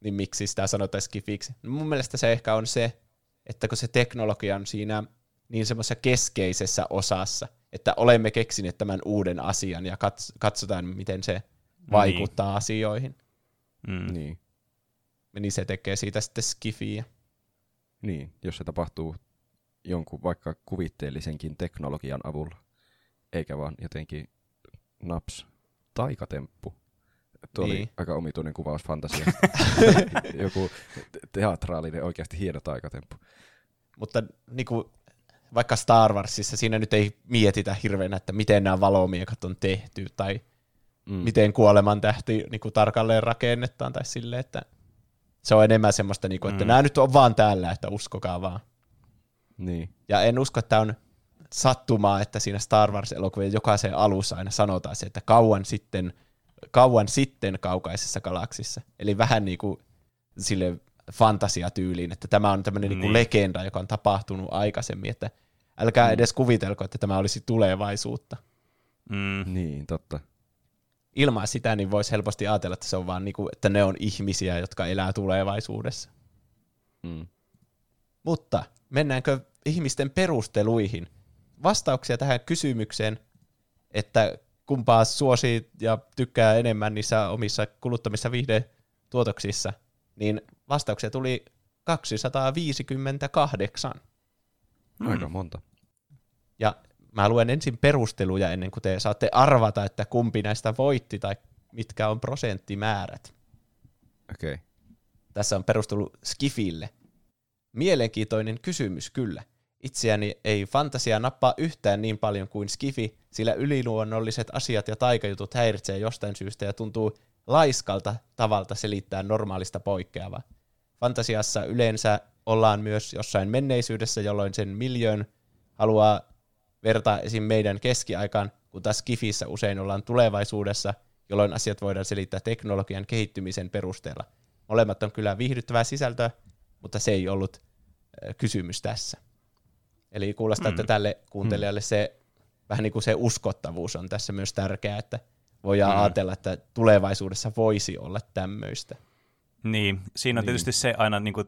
Niin miksi sitä sanotaan skifiksi? No mun mielestä se ehkä on se, että kun se teknologia on siinä niin semmoisessa keskeisessä osassa, että olemme keksineet tämän uuden asian ja kats- katsotaan, miten se vaikuttaa niin. asioihin. Mm. Niin. Niin se tekee siitä sitten skifiä. niin, jos se tapahtuu jonkun vaikka kuvitteellisenkin teknologian avulla, eikä vaan jotenkin naps, taikatemppu. Tuo niin. Oli aika omituinen kuvaus fantasiasta. Joku te- teatraalinen, oikeasti hieno taikatemppu. Mutta niin kuin, vaikka Star Warsissa siinä nyt ei mietitä hirveänä, että miten nämä valomiekat on tehty tai Mm. mm. miten kuoleman tähti niin kuin tarkalleen rakennetaan tai silleen, että se on enemmän semmoista, niin kuin, että Mm. nämä nyt on vaan täällä, että uskokaa vaan. Niin. Ja en usko, että on sattumaa, että siinä Star Wars-elokuvien jokaisen alussa aina sanotaan se, että kauan sitten, kauan sitten kaukaisessa galaksissa. Eli vähän niin kuin sille fantasiatyyliin, että tämä on tämmöinen niin. Niin. Niin legenda, joka on tapahtunut aikaisemmin, että älkää mm. edes kuvitelko, että tämä olisi tulevaisuutta. Mm. Niin, totta. Ilman sitä niin voisi helposti ajatella, että se on vaan niin kuin, että ne on ihmisiä, jotka elää tulevaisuudessa. Mm. Mutta mennäänkö ihmisten perusteluihin? Vastauksia tähän kysymykseen, että kumpaa suosii ja tykkää enemmän niissä omissa kuluttamissa viihdetuotoksissa, niin vastauksia tuli 258. Aika monta. Ja mä luen ensin perusteluja ennen kuin te saatte arvata, että kumpi näistä voitti tai mitkä on prosenttimäärät. Okei. Okay. Tässä on perustelu Skifille. Mielenkiintoinen kysymys kyllä. Itseäni ei fantasia nappaa yhtään niin paljon kuin Skifi, sillä yliluonnolliset asiat ja taikajutut häiritsee jostain syystä ja tuntuu laiskalta tavalta selittää normaalista poikkeavaa. Fantasiassa yleensä ollaan myös jossain menneisyydessä, jolloin sen miljöön haluaa vertaa esim. meidän keskiaikaan, kun taas Skifissä usein ollaan tulevaisuudessa, jolloin asiat voidaan selittää teknologian kehittymisen perusteella. Molemmat on kyllä viihdyttävää sisältöä, mutta se ei ollut kysymys tässä. Eli kuulostaa, mm. että tälle kuuntelijalle se vähän niin kuin se uskottavuus on tässä myös tärkeää, että voidaan Mm. mm. ajatella, että tulevaisuudessa voisi olla tämmöistä. Niin, siinä on Niin. tietysti se aina, niin kuin,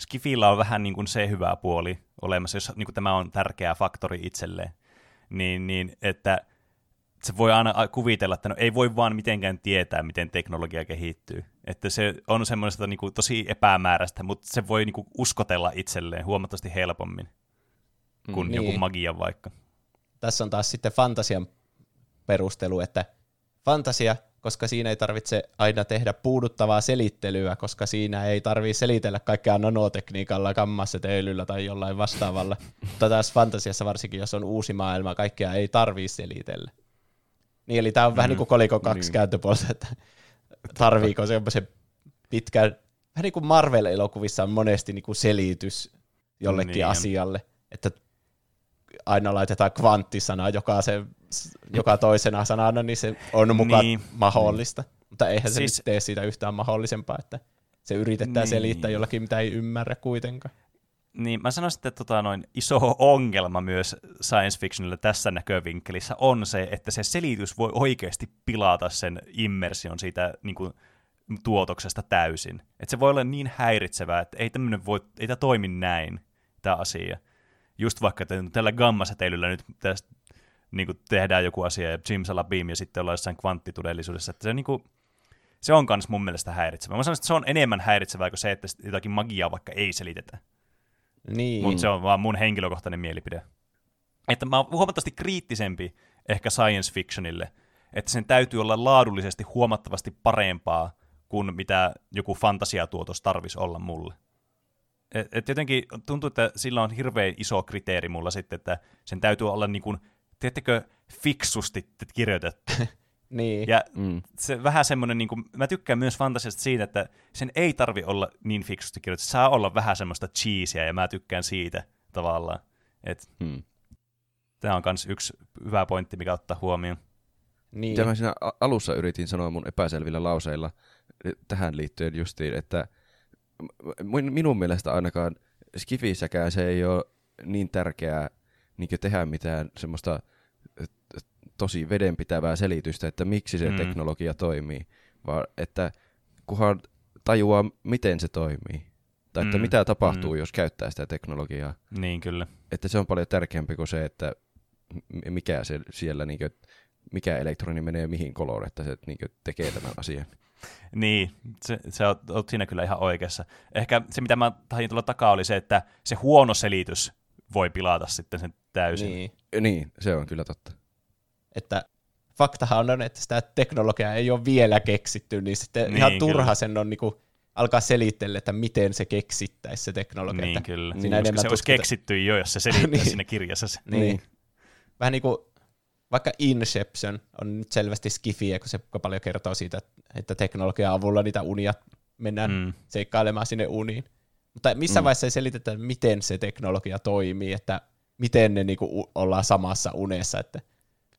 Skifillä on vähän niin kuin se hyvä puoli olemassa, jos niin kuin tämä on tärkeä faktori itselleen, niin, niin että se voi aina kuvitella, että no ei voi vaan mitenkään tietää, miten teknologia kehittyy. Että se on semmoista niin kuin, tosi epämääräistä, mutta se voi niin kuin, uskotella itselleen huomattavasti helpommin kuin Mm, joku niin. magia vaikka. Tässä on taas sitten fantasian perustelu, että fantasia, koska siinä ei tarvitse aina tehdä puuduttavaa selittelyä, koska siinä ei tarvitse selitellä kaikkea nanotekniikalla, kammasseteilyllä tai jollain vastaavalla. Mutta taas fantasiassa varsinkin, jos on uusi maailma, kaikkea ei tarvitse selitellä. Niin, eli tämä on mm, vähän niin kuin kolikon kaksi niin. kääntöpuolta, että tarviiko semmoisen pitkän, vähän niin kuin Marvel-elokuvissa on monesti niin kuin selitys jollekin Niin asialle, että aina laitetaan kvanttisana joka, se, joka toisena sanana, niin se on mukaan Niin. niin. mahdollista. Mutta eihän se Siis- siis, nyt tee siitä yhtään mahdollisempaa, että se yritetään Niin. selittää jollakin, mitä ei ymmärrä kuitenkaan. Niin, mä sanoisin, että tota, noin, iso ongelma myös science fictionilla tässä näkövinkkelissä on se, että se selitys voi oikeasti pilata sen immersion siitä niin kuin, tuotoksesta täysin. Että se voi olla niin häiritsevää, että ei tämmöinen voi, ei tämä toimi näin, tämä asia. Just vaikka, että tällä gammasäteilyllä nyt tästä niin kuin tehdään joku asia ja Jimsalabim ja sitten ollaan jossain kvanttitodellisuudessa, että se, niin kuin, se on myös mun mielestä häiritsevää. Mä sanoisin, että se on enemmän häiritsevää kuin se, että jotakin magiaa vaikka ei selitetä. Niin. Mutta se on vaan mun henkilökohtainen mielipide. Että mä oon huomattavasti kriittisempi ehkä science fictionille, että sen täytyy olla laadullisesti huomattavasti parempaa kuin mitä joku fantasiatuotos tarvisi olla mulle. Et, et jotenkin tuntuu, että sillä on hirveän iso kriteeri mulla sitten, että sen täytyy olla niin kuin, tiedättekö, fiksusti kirjoitettu. niin. Ja Mm. se vähän semmoinen, niin kuin, mä tykkään myös fantasiasta siitä, että sen ei tarvi olla niin fiksusti kirjoitettu. Se saa olla vähän semmoista cheeseä ja mä tykkään siitä tavallaan. Et Hmm. tämä on myös yksi hyvä pointti, mikä ottaa huomioon. Niin. Mitä mä siinä alussa yritin sanoa mun epäselvillä lauseilla eh, tähän liittyen justiin, että minun mielestä ainakaan Skifissäkään se ei ole niin tärkeää niin tehdä mitään semmoista tosi vedenpitävää selitystä, että miksi se Mm. teknologia toimii, vaan että kunhan tajuaa, miten se toimii. Tai että Mm, mitä tapahtuu, mm. jos käyttää sitä teknologiaa. Niin kyllä. Että se on paljon tärkeämpi kuin se, että mikä se siellä, niin kuin, mikä elektroni menee mihin koloon, että se niin kuin, tekee tämän asian. Niin, se, se oot, oot siinä kyllä ihan oikeassa. Ehkä se, mitä mä tahdin tulla takaa, oli se, että se huono selitys voi pilata sitten sen täysin. Niin. Niin, se on kyllä totta. Että faktahan on, että sitä teknologiaa ei ole vielä keksitty, niin sitten Niin, niin, ihan kyllä. turha sen on niinku alkaa selitellä, että miten se keksittäisi se teknologia. Niin että kyllä. Siinä Koska se olisi tutkita- keksitty jo, jos se selittää Niin. siinä kirjassa se. Niin. Niin. Vähän niin kuin vaikka Inception on nyt selvästi skifiä, kun se paljon kertoo siitä, että teknologian avulla niitä unia mennään mm. Mm. seikkailemaan sinne uniin. Mutta missä mm. Mm. vaiheessa ei selitetä, miten se teknologia toimii, että miten ne niinku ollaan samassa unessa. Että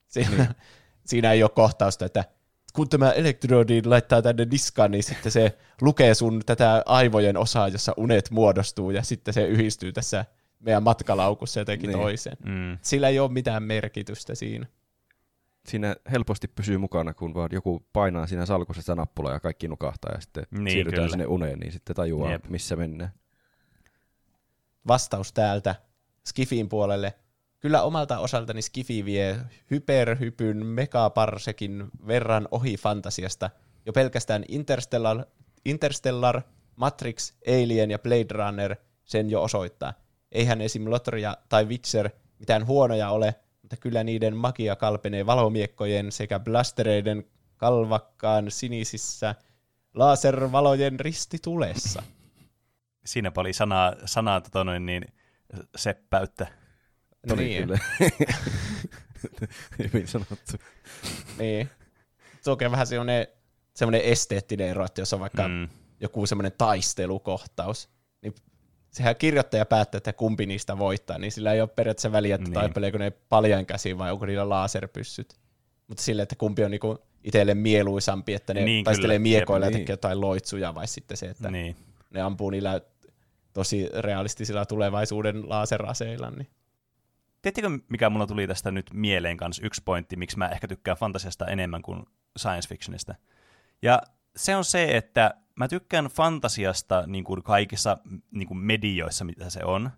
siinä, niin. siinä ei ole kohtausta, että kun tämä elektrodi laittaa tänne niskaan, niin sitten se lukee sun tätä aivojen osaa, jossa unet muodostuu, ja sitten se yhdistyy tässä meidän matkalaukussa jotenkin. Niin. toiseen. Mm. Sillä ei ole mitään merkitystä siinä. Siinä helposti pysyy mukana, kun vaan joku painaa siinä salkussa sitä nappulaa ja kaikki nukahtaa ja sitten Niin, siirrytään kyllä. sinne uneen, niin sitten tajuaa, Jep. Jep. missä mennään. Vastaus täältä Skifin puolelle. Kyllä omalta osaltani Skifi vie hyperhypyn megaparsekin verran ohi fantasiasta. Jo pelkästään Interstellar, Interstellar, Matrix, Alien ja Blade Runner sen jo osoittaa. Eihän esim. Lotria tai Witcher mitään huonoja ole, mutta kyllä niiden magia kalpenee valomiekkojen sekä blastereiden kalvakkaan sinisissä laservalojen ristitulessa. Siinä oli sanaa, sanaa tota noin, niin, seppäyttä. Oli Niin. kyllä. Hyvin sanottu. Niin. Se on vähän semmoinen, semmoinen esteettinen ero, että jos on vaikka. Mm. joku semmoinen taistelukohtaus, niin sehän kirjoittaja päättää, että kumpi niistä voittaa, niin sillä ei ole periaatteessa väliä, että Niin. niin. taipeleeko ne paljain käsiin vai onko niillä laserpyssyt. Mutta sille, että kumpi on niinku itselle mieluisampi, että ne Niin, niin, taistelee kyllä. miekoilla ja Jep, tekee niin. jotain loitsuja, vai sitten se, että niin. Niin. ne ampuu niillä tosi realistisilla tulevaisuuden laseraseilla. Niin. Tiedättekö, mikä mulla tuli tästä nyt mieleen kanssa yksi pointti, miksi mä ehkä tykkään fantasiasta enemmän kuin science fictionista. Ja se on se, että mä tykkään fantasiasta niin kuin kaikissa niin kuin medioissa, mitä se on,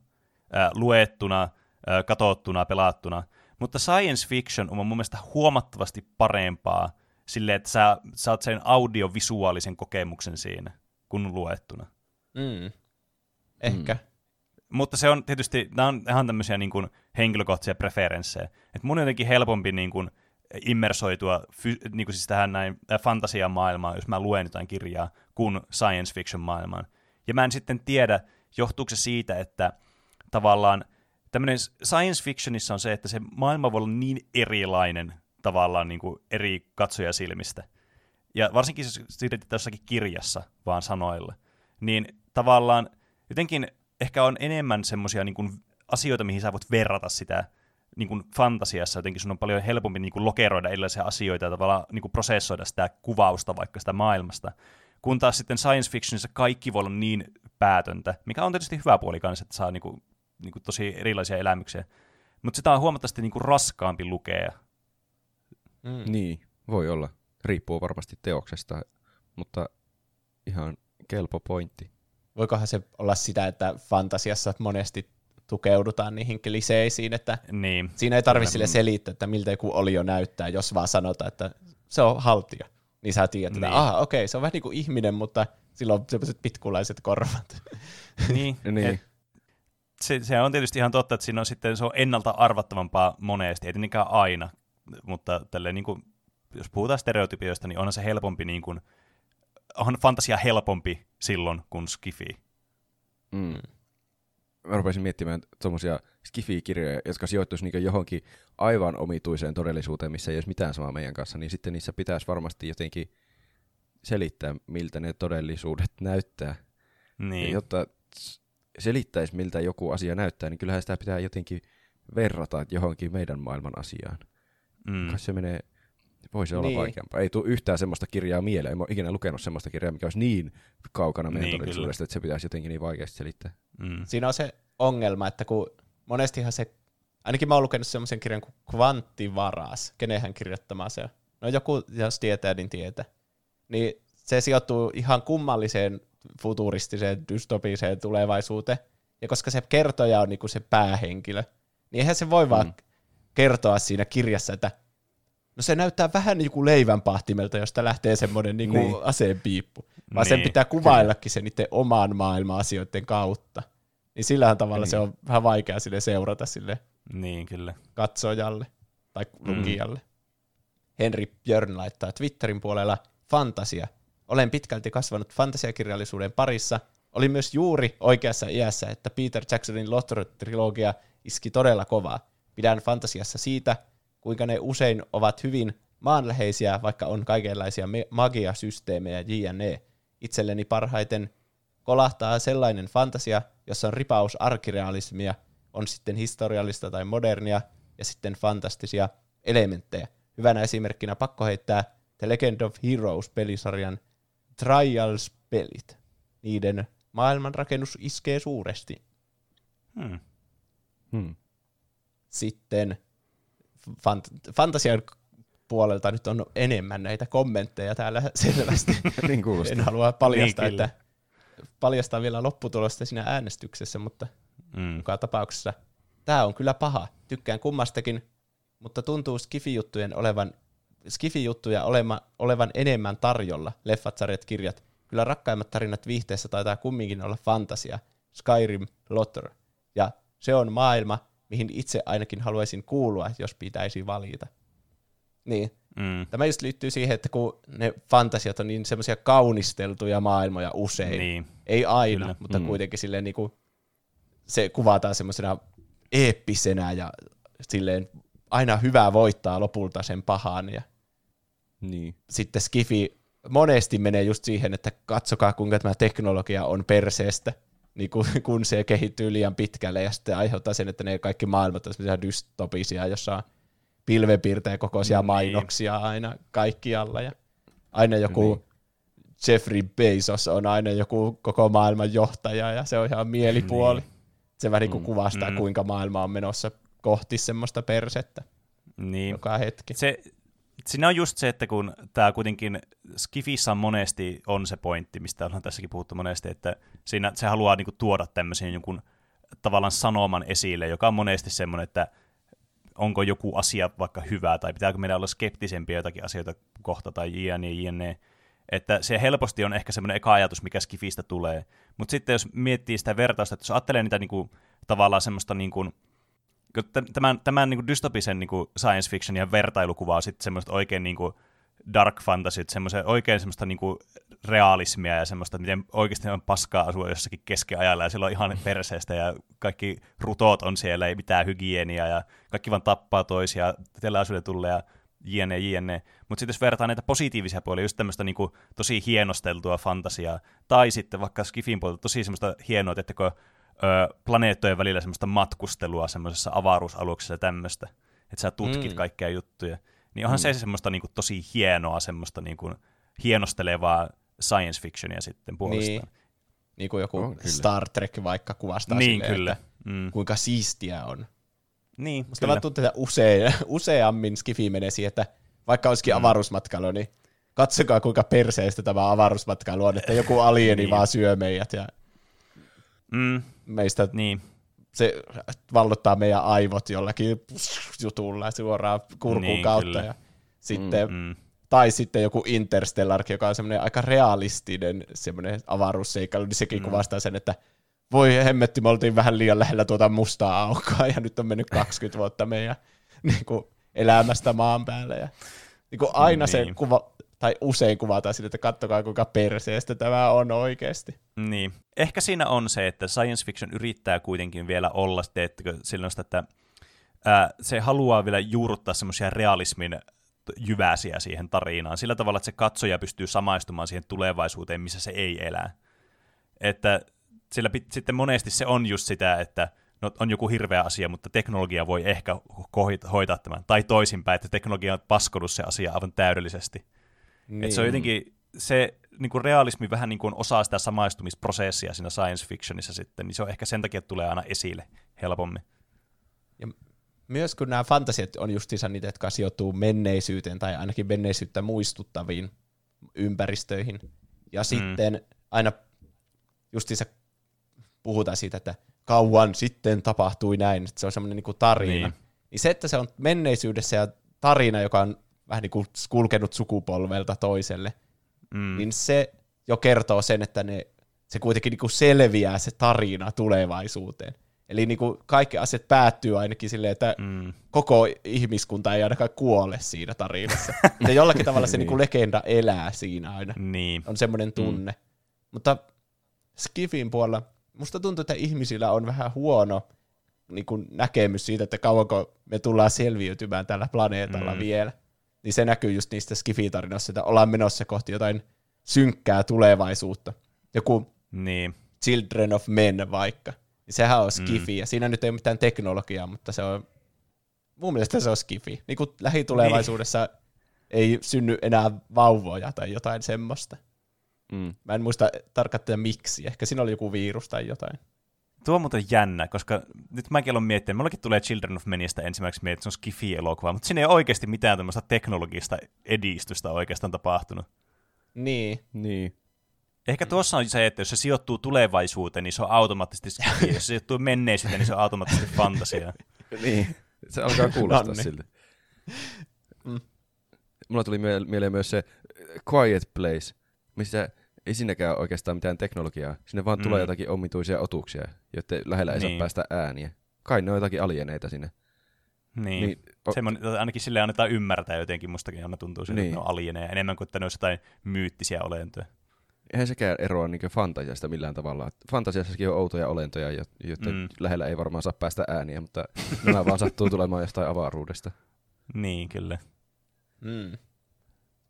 ää, luettuna, ää, katsottuna, pelattuna, mutta science fiction on mun mielestä huomattavasti parempaa silleen, että sä saat sen audiovisuaalisen kokemuksen siinä, kun luettuna. Mm. Ehkä. Mm. Mutta se on tietysti, nämä on ihan tämmöisiä niin kuin henkilökohtaisia preferenssejä. Et mun on jotenkin helpompi niin kuin immersoitua fy, niin kuin siis tähän näin äh, fantasian maailmaan, jos mä luen jotain kirjaa, kuin science fiction maailmaan. Ja mä en sitten tiedä, johtuuko se siitä, että tavallaan tämmöinen science fictionissa on se, että se maailma voi olla niin erilainen tavallaan niin kuin eri katsojasilmistä. Ja varsinkin jos siirretään jossakin kirjassa vaan sanoilla, niin tavallaan jotenkin ehkä on enemmän semmoisia niin asioita, mihin sä voit verrata sitä niin kuin fantasiassa. Jotenkin sun on paljon helpompi niin kuin lokeroida erilaisia asioita ja tavallaan niin kuin prosessoida sitä kuvausta vaikka sitä maailmasta. Kun taas sitten science fictionissa kaikki voi olla niin päätöntä, mikä on tietysti hyvä puoli kanssa, että saa niin kuin, niin kuin tosi erilaisia elämyksiä. Mutta sitä on huomattavasti niin kuin raskaampi lukea. Mm. Niin, voi olla. Riippuu varmasti teoksesta, mutta ihan kelpo pointti. Voikohan se olla sitä, että fantasiassa monesti tukeudutaan niihin kliseisiin, että Niin, siinä ei tarvitse sille selittää, että miltä joku olio näyttää, jos vaan sanotaan, että se on haltija. Niin sä tiedät, että Niin. aha, okei, se on vähän niin kuin ihminen, mutta sillä on sellaiset pitkulaiset korvat. niin, Niin. Et se, se on tietysti ihan totta, että siinä on sitten se on ennalta arvattavampaa monesti, ei tietenkään aina, mutta tälleen niin kuin, jos puhutaan stereotypioista, niin onhan se helpompi, niin kuin, on fantasia helpompi silloin kuin skifi. Mm. Mä rupesin miettimään tuommoisia skifi-kirjoja, jotka sijoittuisi niinku johonkin aivan omituiseen todellisuuteen, missä ei olisi mitään samaa meidän kanssa, niin sitten niissä pitäisi varmasti jotenkin selittää, miltä ne todellisuudet näyttää. Niin, Niin. Jotta selittäisi, miltä joku asia näyttää, niin kyllähän sitä pitää jotenkin verrata johonkin meidän maailman asiaan. Mm. Kai se menee, voisi olla niin. vaikeampaa. Ei tule yhtään semmoista kirjaa mieleen. En ole ikinä lukenut semmoista kirjaa, mikä olisi niin kaukana meidän niin, todellisuudesta, että se pitäisi jotenkin niin vaikeasti selittää. Mm. Siinä on se ongelma, että kun monestihan se, ainakin mä oon lukenut semmoisen kirjan kuin Kvanttivaras, kenen hän kirjoittama se on. No joku, jos tietää, niin tietää. Niin se sijoittuu ihan kummalliseen futuristiseen, dystopiseen tulevaisuuteen. Ja koska se kertoja on niinku se päähenkilö, niin eihän se voi mm. vaan kertoa siinä kirjassa, että no se näyttää vähän niin kuin leivänpahtimelta, josta lähtee semmoinen niin niin. aseen piippu. Vaan niin, sen pitää kuvaillakin se niiden oman maailman asioiden kautta. Niin sillähän tavalla niin. se on vähän vaikea sille seurata sille niin, kyllä. katsojalle tai lukijalle. Mm. Henri Björn laittaa Twitterin puolella fantasia. Olen pitkälti kasvanut fantasiakirjallisuuden parissa. Oli myös juuri oikeassa iässä, että Peter Jacksonin Lothar-trilogia iski todella kovaa. Pidän fantasiassa siitä, kuinka ne usein ovat hyvin maanläheisiä, vaikka on kaikenlaisia magiasysteemejä jne. Itselleni parhaiten kolahtaa sellainen fantasia, jossa on ripaus arkirealismia, on sitten historiallista tai modernia, ja sitten fantastisia elementtejä. Hyvänä esimerkkinä pakko heittää The Legend of Heroes-pelisarjan Trials-pelit. Niiden maailmanrakennus iskee suuresti. Hmm. Hmm. Sitten fant- fantasian puolelta nyt on enemmän näitä kommentteja täällä selvästi. niin en halua paljastaa, niin, että paljastaa vielä lopputulosta siinä äänestyksessä, mutta mm. joka tapauksessa tämä on kyllä paha. Tykkään kummastakin, mutta tuntuu skifijuttujen olevan skifijuttuja olema, olevan enemmän tarjolla, leffat, sarjat, kirjat. Kyllä rakkaimmat tarinat viihteessä taitaa kumminkin olla fantasia, Skyrim, Lotter. Ja se on maailma, mihin itse ainakin haluaisin kuulua, jos pitäisi valita. Niin. Mm. Tämä just liittyy siihen, että kun ne fantasiat on niin semmoisia kaunisteltuja maailmoja usein, niin. ei aina, Kyllä. mutta mm. kuitenkin silleen niin kuin, se kuvataan semmoisena eeppisenä ja silleen aina hyvää voittaa lopulta sen pahan. Ja niin. Sitten Skifi monesti menee just siihen, että katsokaa kuinka tämä teknologia on perseestä niin kun, kun se kehittyy liian pitkälle ja sitten aiheuttaa sen, että ne kaikki maailmat on dystopisia, jossa on pilvenpiirteen kokoisia niin. mainoksia aina kaikkialla ja aina joku niin. Jeffrey Bezos on aina joku koko maailman johtaja ja se on ihan mielipuoli. Niin. Se vähän niin mm. kuvastaa, mm. kuinka maailma on menossa kohti semmoista persettä niin. joka hetki. Se, siinä on just se, että kun tämä kuitenkin Skifissa monesti on se pointti, mistä ollaan tässäkin puhuttu monesti, että siinä se haluaa niinku tuoda tämmöisen jonkun tavallaan sanoman esille, joka on monesti semmoinen, että onko joku asia vaikka hyvä, tai pitääkö meidän olla skeptisempiä jotakin asioita kohta, tai jne, jne. Että se helposti on ehkä semmoinen eka ajatus, mikä Skifistä tulee. Mutta sitten jos miettii sitä vertausta, että jos ajattelee niitä niinku, tavallaan semmoista niinku, tämän, tämän niin kuin dystopisen niin kuin science fiction ja vertailukuvaa sitten semmoista oikein niin kuin dark fantasy, semmoista oikein semmoista niin kuin realismia ja semmoista, miten oikeasti on paskaa asua jossakin keskiajalla ja silloin ihan perseestä ja kaikki rutot on siellä, ei mitään hygieniaa ja kaikki vaan tappaa toisia, teläisyyden tulee ja jne, jne. Mutta sitten jos vertaa näitä positiivisia puolia, just tämmöistä niinku tosi hienosteltua fantasiaa, tai sitten vaikka Skifin puolelta tosi semmoista hienoa, että kun ö, planeettojen välillä semmoista matkustelua semmoisessa avaruusaluksessa ja tämmöistä, että sä tutkit mm. kaikkea juttuja. Niin onhan mm. se semmoista niinku tosi hienoa, semmoista niinku hienostelevaa science fictionia sitten puolestaan. Niin. Niin kuin joku oh, Star Trek vaikka kuvastaa niin, silleen, kyllä. Että mm. kuinka siistiä on. Niin, Musta kyllä. tuntuu, että usein, useammin Skifi menee siihen, että vaikka olisikin mm. avaruusmatkailu, niin katsokaa kuinka perseestä tämä avaruusmatkailu on, että joku alieni niin. vaan syö meidät ja mm meistä niin. se vallottaa meidän aivot jollakin jutulla suoraan kurkun niin, kautta. Kyllä. Ja sitten, mm, mm. Tai sitten joku Interstellar, joka on semmoinen aika realistinen semmoinen avaruusseikkailu, niin sekin mm. kuvastaa sen, että voi hemmetti, me oltiin vähän liian lähellä tuota mustaa aukkoa ja nyt on mennyt 20 vuotta meidän niin kuin, elämästä maan päälle. Ja, niin kuin aina niin. se kuva, tai usein kuvataan sille, että kattokaa kuinka perseestä tämä on oikeasti. Niin. Ehkä siinä on se, että science fiction yrittää kuitenkin vielä olla, teettekö, sellaista, että ää, se haluaa vielä juurruttaa semmoisia realismin jyväsiä siihen tarinaan, sillä tavalla, että se katsoja pystyy samaistumaan siihen tulevaisuuteen, missä se ei elä. Että sillä pit, sitten monesti se on just sitä, että no, on joku hirveä asia, mutta teknologia voi ehkä hoitaa tämän. Tai toisinpäin, että teknologia on paskonut se asia aivan täydellisesti. Niin. Et se on jotenkin, se niin kuin realismi vähän niin kuin osaa sitä samaistumisprosessia siinä science fictionissa sitten, niin se on ehkä sen takia, että tulee aina esille helpommin. Ja myös kun nämä fantasiat on justiinsa niitä, jotka sijoittuu menneisyyteen tai ainakin menneisyyttä muistuttaviin ympäristöihin. Ja mm. sitten aina justiinsa puhutaan siitä, että kauan sitten tapahtui näin, että se on semmoinen niin tarina. Niin. niin se, että se on menneisyydessä ja tarina, joka on vähän niin kuin kulkenut sukupolvelta toiselle, mm. niin se jo kertoo sen, että ne, se kuitenkin niin kuin selviää se tarina tulevaisuuteen. Eli niin kuin kaikki asiat päättyy ainakin silleen, että mm. koko ihmiskunta ei ainakaan kuole siinä tarinassa. ja jollakin tavalla se niin. niin legenda elää siinä aina. Niin. On semmoinen tunne. Mm. Mutta Skifin puolella musta tuntuu, että ihmisillä on vähän huono niin kuin näkemys siitä, että kauanko me tullaan selviytymään tällä planeetalla mm. vielä. Niin se näkyy just niistä Skifi-tarinoissa, että ollaan menossa kohti jotain synkkää tulevaisuutta. Joku niin. Children of Men vaikka. Niin sehän on Skifi, mm. ja siinä nyt ei ole mitään teknologiaa, mutta se on, mun mielestä se on Skifi. Niin kuin lähitulevaisuudessa niin. ei synny enää vauvoja tai jotain semmoista. Mm. Mä en muista tarkkaan miksi. Ehkä siinä oli joku virus tai jotain. Tuo on muuten jännä, koska nyt mäkin olen miettinyt, mullakin tulee Children of Menistä ensimmäiseksi miettiä, että se on Skifi-elokuva, mutta siinä ei oikeasti mitään tämmöistä teknologista edistystä oikeastaan tapahtunut. Niin. Niin. Ehkä tuossa on se, että jos se sijoittuu tulevaisuuteen, niin se on automaattisesti skifi. jos se sijoittuu menneisyyteen, niin se on automaattisesti fantasia. niin, se alkaa kuulostaa siltä. Mm. Mulla tuli mieleen myös se Quiet Place, missä ei siinäkään oikeastaan mitään teknologiaa. Sinne vaan mm. tulee jotakin omituisia otuksia, joiden lähellä ei niin. saa päästä ääniä. Kai ne on jotakin alieneita sinne. Niin. niin o- ainakin sille annetaan ymmärtää jotenkin, mustakin aina tuntuu siltä, niin. että ne on alieneja, enemmän kuin että ne olisi jotain myyttisiä olentoja. Eihän sekään eroa niin fantasiasta millään tavalla. Fantasiassakin on outoja olentoja, joiden mm. lähellä ei varmaan saa päästä ääniä, mutta nämä vaan sattuu tulemaan jostain avaruudesta. Niin, kyllä. Mm.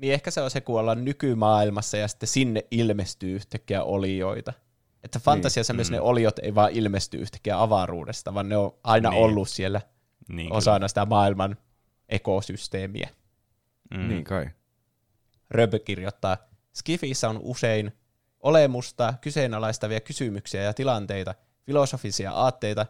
Niin ehkä se on se, kun ollaan nykymaailmassa ja sitten sinne ilmestyy yhtäkkiä olioita. Että fantasiassa niin. myös mm. ne oliot ei vaan ilmesty yhtäkkiä avaruudesta, vaan ne on aina niin. ollut siellä niin, osana kyllä. sitä maailman ekosysteemiä. Mm. Niin kai. Röbö kirjoittaa, Skifissä on usein olemusta kyseenalaistavia kysymyksiä ja tilanteita, filosofisia aatteita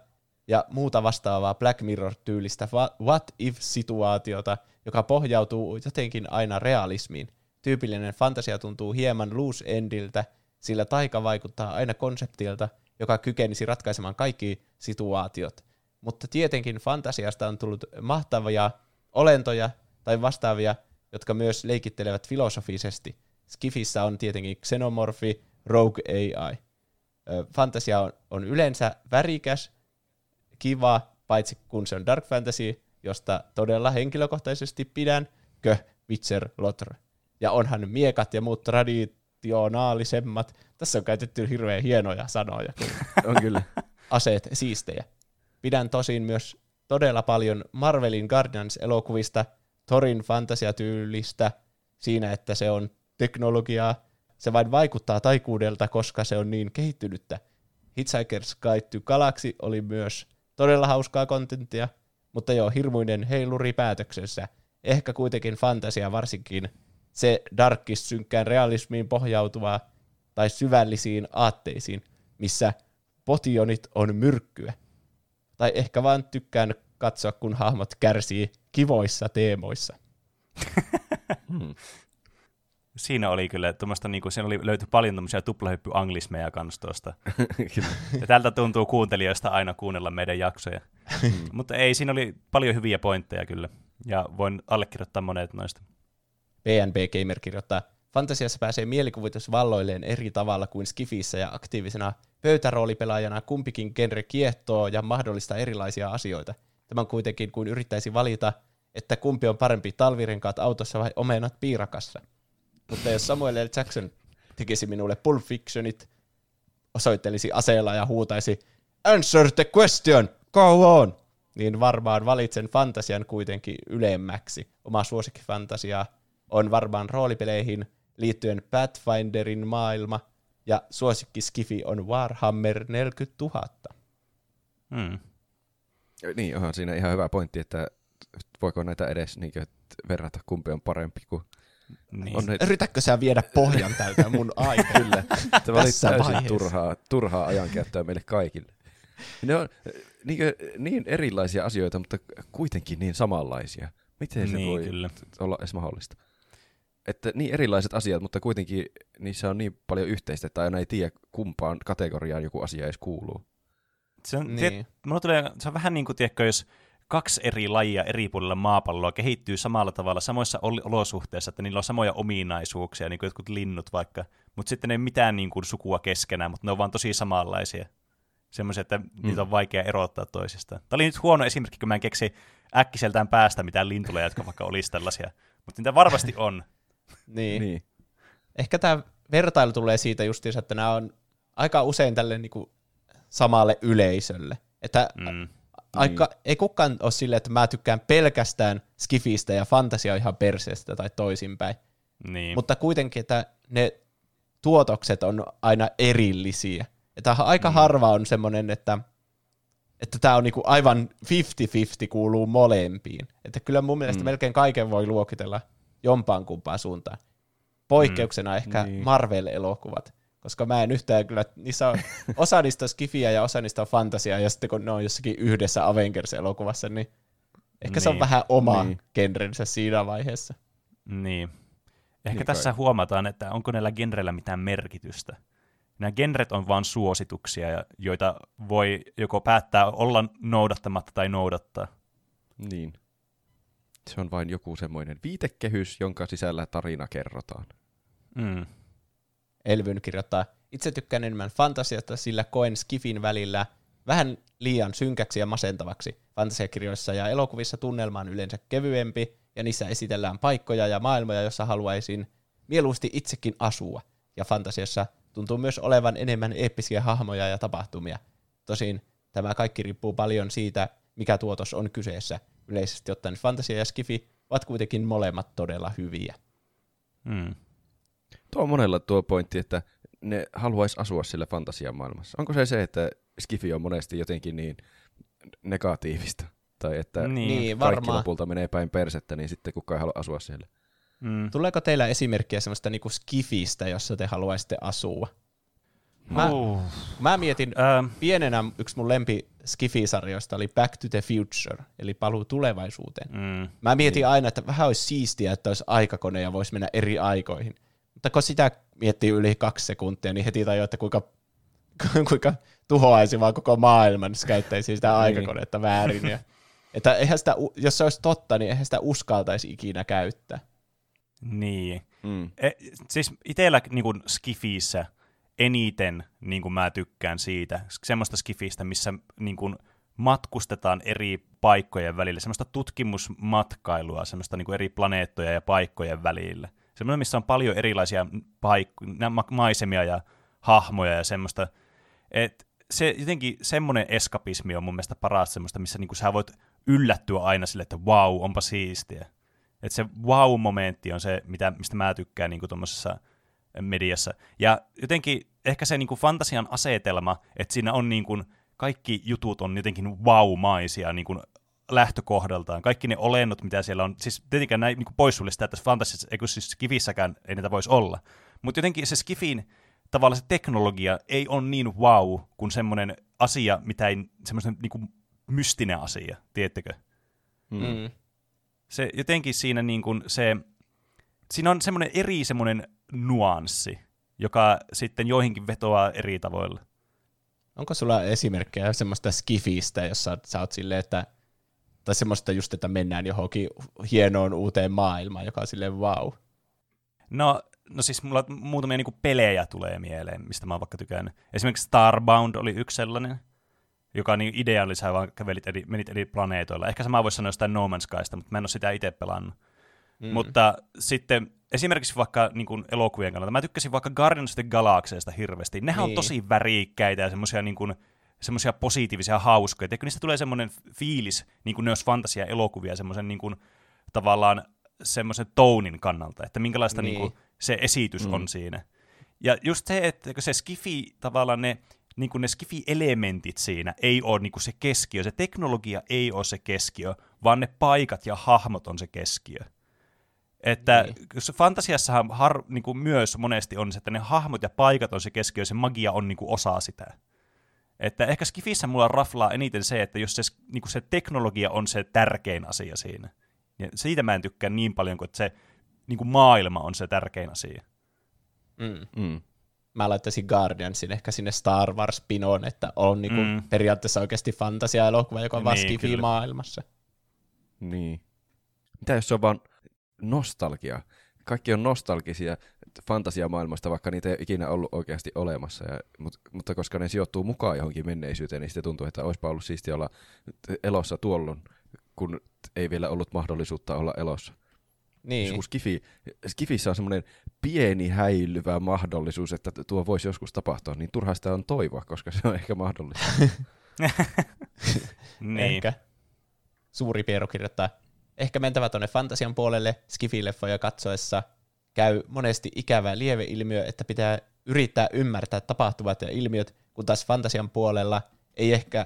ja muuta vastaavaa Black Mirror-tyylistä what if-situaatiota – joka pohjautuu jotenkin aina realismiin. Tyypillinen fantasia tuntuu hieman loose endiltä, sillä taika vaikuttaa aina konseptilta, joka kykenisi ratkaisemaan kaikki situaatiot. Mutta tietenkin fantasiasta on tullut mahtavia olentoja tai vastaavia, jotka myös leikittelevät filosofisesti. Skifissä on tietenkin xenomorfi, rogue AI. Fantasia on, on yleensä värikäs, kiva, paitsi kun se on dark fantasy, josta todella henkilökohtaisesti pidän, kö Witcher Lotr. Ja onhan miekat ja muut traditionaalisemmat. Tässä on käytetty hirveän hienoja sanoja. on kyllä. Aseet siistejä. Pidän tosin myös todella paljon Marvelin Guardians-elokuvista, Torin fantasiatyylistä, siinä, että se on teknologiaa. Se vain vaikuttaa taikuudelta, koska se on niin kehittynyttä. Hitchhiker's Guide to Galaxy oli myös todella hauskaa kontenttia, mutta joo, hirmuinen heiluri päätöksessä. Ehkä kuitenkin fantasia varsinkin se darkis synkkään realismiin pohjautuvaa tai syvällisiin aatteisiin, missä potionit on myrkkyä. Tai ehkä vaan tykkään katsoa, kun hahmot kärsii kivoissa teemoissa. hmm. Siinä oli kyllä, tuommoista niinku, siinä oli, löytyi paljon tämmöisiä tuplahyppy-anglismeja kans tuosta. ja tältä tuntuu kuuntelijoista aina kuunnella meidän jaksoja. Mm. Mutta ei, siinä oli paljon hyviä pointteja kyllä, ja voin allekirjoittaa monet noista. PNB Gamer kirjoittaa, Fantasiassa pääsee mielikuvitus valloilleen eri tavalla kuin Skifissä ja aktiivisena pöytäroolipelaajana kumpikin genre kiehtoo ja mahdollistaa erilaisia asioita. Tämän kuitenkin kuin yrittäisi valita, että kumpi on parempi talvirenkaat autossa vai omenat piirakassa. Mutta jos Samuel L. Jackson tekisi minulle Pulp Fictionit, osoittelisi aseella ja huutaisi Answer the question! Go on! Niin varmaan valitsen fantasian kuitenkin ylemmäksi. Oma suosikkifantasia on varmaan roolipeleihin liittyen Pathfinderin maailma, ja suosikki Skifi on Warhammer 40 000. Mm. Niin, onhan siinä ihan hyvä pointti, että voiko näitä edes niin kuin, verrata, kumpi on parempi kuin... Niin. On ne, Yritätkö sä viedä pohjan tältä mun aikaa? kyllä, tämä oli Tässä täysin vaiheessa. turhaa, turhaa ajankäyttöä meille kaikille. Ne on niin, kuin, niin erilaisia asioita, mutta kuitenkin niin samanlaisia. Miten se Niin, voi kyllä. olla edes mahdollista? Että niin erilaiset asiat, mutta kuitenkin niissä on niin paljon yhteistä, että aina ei tiedä kumpaan kategoriaan joku asia edes kuuluu. Se on, Niin. mulla tulee, se on vähän niin kuin, tiedätkö, jos kaksi eri lajia eri puolilla maapalloa kehittyy samalla tavalla samoissa ol- olosuhteissa, että niillä on samoja ominaisuuksia, niin kuin jotkut linnut vaikka, mutta sitten ne ei mitään niin kuin, sukua keskenään, mutta ne on vaan tosi samanlaisia. Semmoisia, että mm. niitä on vaikea erottaa toisistaan. Tämä oli nyt huono esimerkki, kun mä en keksi äkkiseltään päästä mitään lintuleja, jotka vaikka olisi tällaisia. Mutta niitä varmasti on. Niin. Niin. Ehkä tämä vertailu tulee siitä justiinsa, että nämä on aika usein tälle niinku samalle yleisölle. Että Mm. Aika, ei kukaan ole silleen, että mä tykkään pelkästään skifistä ja fantasia ihan perseestä tai toisinpäin. Niin. Mutta kuitenkin, että ne tuotokset on aina erillisiä. Että aika Mm. harva on semmoinen, että että tämä on niinku aivan 50-50 kuuluu molempiin. Että kyllä mun mielestä Mm. melkein kaiken voi luokitella jompaan kumpaan suuntaan. Poikkeuksena Mm. ehkä Niin. Marvel-elokuvat, koska mä en yhtään kyllä, niissä on, osa niistä on skifiä ja osa niistä on fantasiaa, ja sitten kun ne on jossakin yhdessä Avengers-elokuvassa, niin ehkä se on Niin. vähän oma Niin. genrensä siinä vaiheessa. Niin. Ehkä Niin tässä kai. huomataan, että onko näillä genreillä mitään merkitystä. Nämä genret on vain suosituksia, ja- joita voi joko päättää olla noudattamatta tai noudattaa. Niin. Se on vain joku semmoinen viitekehys, jonka sisällä tarina kerrotaan. Mm. Elvyn kirjoittaa, itse tykkään enemmän fantasiasta, sillä koen skifin välillä vähän liian synkäksi ja masentavaksi. Fantasiakirjoissa ja elokuvissa tunnelma on yleensä kevyempi, ja niissä esitellään paikkoja ja maailmoja, joissa haluaisin mieluusti itsekin asua. Ja fantasiassa tuntuu myös olevan enemmän eeppisiä hahmoja ja tapahtumia. Tosin tämä kaikki riippuu paljon siitä, mikä tuotos on kyseessä. Yleisesti ottaen fantasia ja skifi ovat kuitenkin molemmat todella hyviä. Mm. Tuo on monella tuo pointti, että ne haluaisi asua sillä fantasian maailmassa. Onko se se, että Skifi on monesti jotenkin niin negatiivista? Tai että Niin. Niin, kaikki varmaan. lopulta menee päin persettä, niin sitten kukaan ei halua asua siellä. Mm. Tuleeko teillä esimerkkiä semmoista niinku skifistä, jossa te haluaisitte asua? Mä, Uh. mä mietin, Ähm, pienenä yksi mun lempi skifisarjoista oli Back to the Future, eli paluu tulevaisuuteen. mm. Mä mietin niin. aina, että vähän olisi siistiä, että olisi aikakone ja voisi mennä eri aikoihin. Mutta kun sitä miettii yli kaksi sekuntia, niin heti tajuu, että kuinka, kuinka tuhoaisi vaan koko maailman, jos käyttäisi sitä aikakonetta väärin. Ja, että eihän sitä, jos se olisi totta, niin eihän sitä uskaltaisi ikinä käyttää. Niin. Mm. E, siis itsellä niin Skifiissä eniten niin kuin mä tykkään siitä, semmoista Skifistä, missä niin kuin, matkustetaan eri paikkojen välillä, semmoista tutkimusmatkailua, semmoista niin kuin eri planeettoja ja paikkojen välillä. Semmoinen, missä on paljon erilaisia paikkoja, maisemia ja hahmoja ja semmoista. Et se jotenkin semmoinen eskapismi on mun mielestä paras semmoista, missä niin kuin sä voit yllättyä aina sille, että wow, onpa siistiä. Että se wow-momentti on se, mitä, mistä mä tykkään niin tuommoisessa mediassa. Ja jotenkin ehkä se niin kuin fantasian asetelma, että siinä on niin kuin, kaikki jutut on jotenkin wow-maisia niin kuin lähtökohdaltaan. Kaikki ne olennot, mitä siellä on, siis tietenkään näin niin poissulje sitä, että fantasiassa, eikö siis skifissäkään ei niitä voisi olla. Mutta jotenkin se skifin tavallaan se teknologia ei ole niin wow kuin semmoinen asia, mitä ei, semmoinen niin kuin mystinen asia, tiedättekö? Mm. Mm. se jotenkin siinä niin kuin se, siinä on semmoinen eri semmoinen nuanssi, joka sitten joihinkin vetoaa eri tavoilla. Onko sulla esimerkkejä semmoista skifistä, jossa sä oot silleen, että tai semmoista just, että mennään johonkin hienoon uuteen maailmaan, joka on silleen wow. No, no siis mulla muutamia niin kuin pelejä tulee mieleen, mistä mä oon vaikka tykännyt. Esimerkiksi Starbound oli yksi sellainen, joka niin idea oli, sä vaan kävelit eri, menit eri planeetoilla. Ehkä sama voisi sanoa jostain No Man's Skysta, mutta mä en ole sitä itse pelannut. Mm. Mutta sitten esimerkiksi vaikka niin kuin elokuvien kannalta, mä tykkäsin vaikka Guardians of the Galaxysta hirveästi. Nehän niin. on tosi värikkäitä ja semmoisia niin kuin, semmoisia positiivisia hauskoja. Eikö niistä tulee semmoinen fiilis, niin kuin ne olisi fantasia-elokuvia, semmoisen niin kuin, tavallaan semmoisen tounin kannalta, että minkälaista niin. Niin. Kuin, se esitys mm. On siinä. Ja just se, että se skifi, tavallaan ne, niin kuin ne skifi-elementit siinä ei ole niin kuin se keskiö, se teknologia ei ole se keskiö, vaan ne paikat ja hahmot on se keskiö. Että niin. fantasiassahan har, niin kuin myös monesti on se, että ne hahmot ja paikat on se keskiö, se magia on niin kuin osa sitä. Että ehkä Skifissä mulla raflaa eniten se, että jos se, niin se teknologia on se tärkein asia siinä. Ja siitä mä en tykkää niin paljon, kuin että se niin kuin maailma on se tärkein asia. Mm. Mm. Mä laittaisin Guardiansin ehkä sinne Star Wars-pinoon, että on niin kuin mm. periaatteessa oikeasti fantasia-elokuva, joka on niin, vaan maailmassa Niin. Mitä jos se on vaan nostalgia? Kaikki on nostalgisia fantasiamaailmasta, vaikka niitä ei ikinä ollut oikeasti olemassa. Ja, mutta, mutta koska ne sijoittuu mukaan johonkin menneisyyteen, niin sitten tuntuu, että olisipa ollut siisti olla elossa tuolloin, kun ei vielä ollut mahdollisuutta olla elossa. Niin. Skifi, Skifissä on semmoinen pieni häilyvä mahdollisuus, että tuo voisi joskus tapahtua, niin turha sitä on toivoa, koska se on ehkä mahdollista. niin. Ehkä. Suuri Piero kirjoittaa, ehkä mentävä tuonne fantasian puolelle Skifi-leffoja katsoessa käy monesti ikävä lieveilmiö, että pitää yrittää ymmärtää tapahtuvat ja ilmiöt, kun taas fantasian puolella ei ehkä,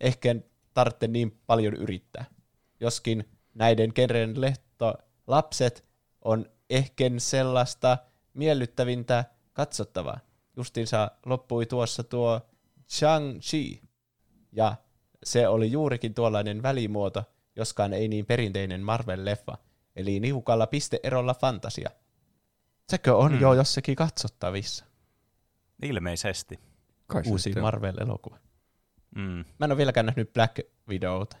ehkä tarvitse niin paljon yrittää. Joskin näiden genren lehto lapset on ehkä sellaista miellyttävintä katsottavaa. Justiinsa loppui tuossa tuo Shang-Chi, ja se oli juurikin tuollainen välimuoto, joskaan ei niin perinteinen Marvel-leffa, eli niukalla pisteerolla fantasia. Sekö on hmm. jo jossakin katsottavissa? Ilmeisesti. Kai Uusi Marvel-elokuva. Mm. Mä en ole vieläkään nähnyt Black Widowta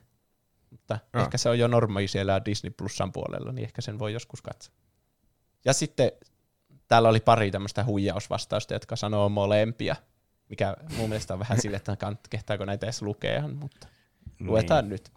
mutta ah. ehkä se on jo normaali siellä Disney Plusan puolella, niin ehkä sen voi joskus katsoa. Ja sitten täällä oli pari tämmöistä huijausvastausta, jotka sanoo molempia, mikä mun mielestä on vähän sille, että kehtaako näitä edes lukea, mutta niin. luetaan nyt.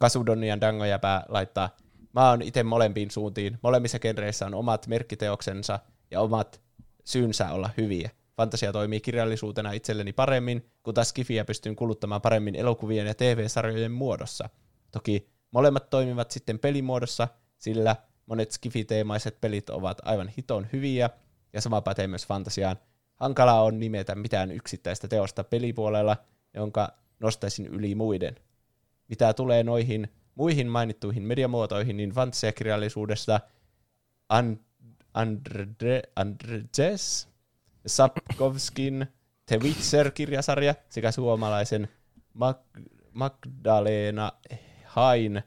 Kasudonni ja Dango pää laittaa, mä oon itse molempiin suuntiin. Molemmissa genreissä on omat merkkiteoksensa ja omat syynsä olla hyviä. Fantasia toimii kirjallisuutena itselleni paremmin, kun taas Skifiä pystyn kuluttamaan paremmin elokuvien ja TV-sarjojen muodossa – Toki molemmat toimivat sitten pelimuodossa, sillä monet skifiteemaiset pelit ovat aivan hiton hyviä, ja sama pätee myös fantasiaan. Hankala on nimetä mitään yksittäistä teosta pelipuolella, jonka nostaisin yli muiden. Mitä tulee noihin muihin mainittuihin mediamuotoihin, niin fantasiakirjallisuudesta And- Andrzej Sapkowskin The Witcher-kirjasarja sekä suomalaisen Mag- Magdalena hain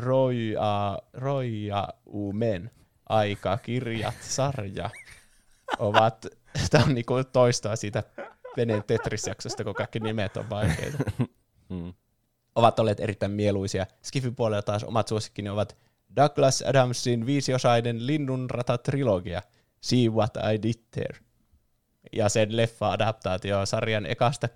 Roja, Roja Umen aikakirjat sarja ovat, tämä on niinku toistoa siitä veneen Tetris-jaksosta, kun kaikki nimet on vaikeita. Mm. Ovat olleet erittäin mieluisia. Skifin puolella taas omat suosikkini ovat Douglas Adamsin viisiosainen Linnunrata-trilogia, See What I Did There, ja sen leffa-adaptaatio sarjan ekasta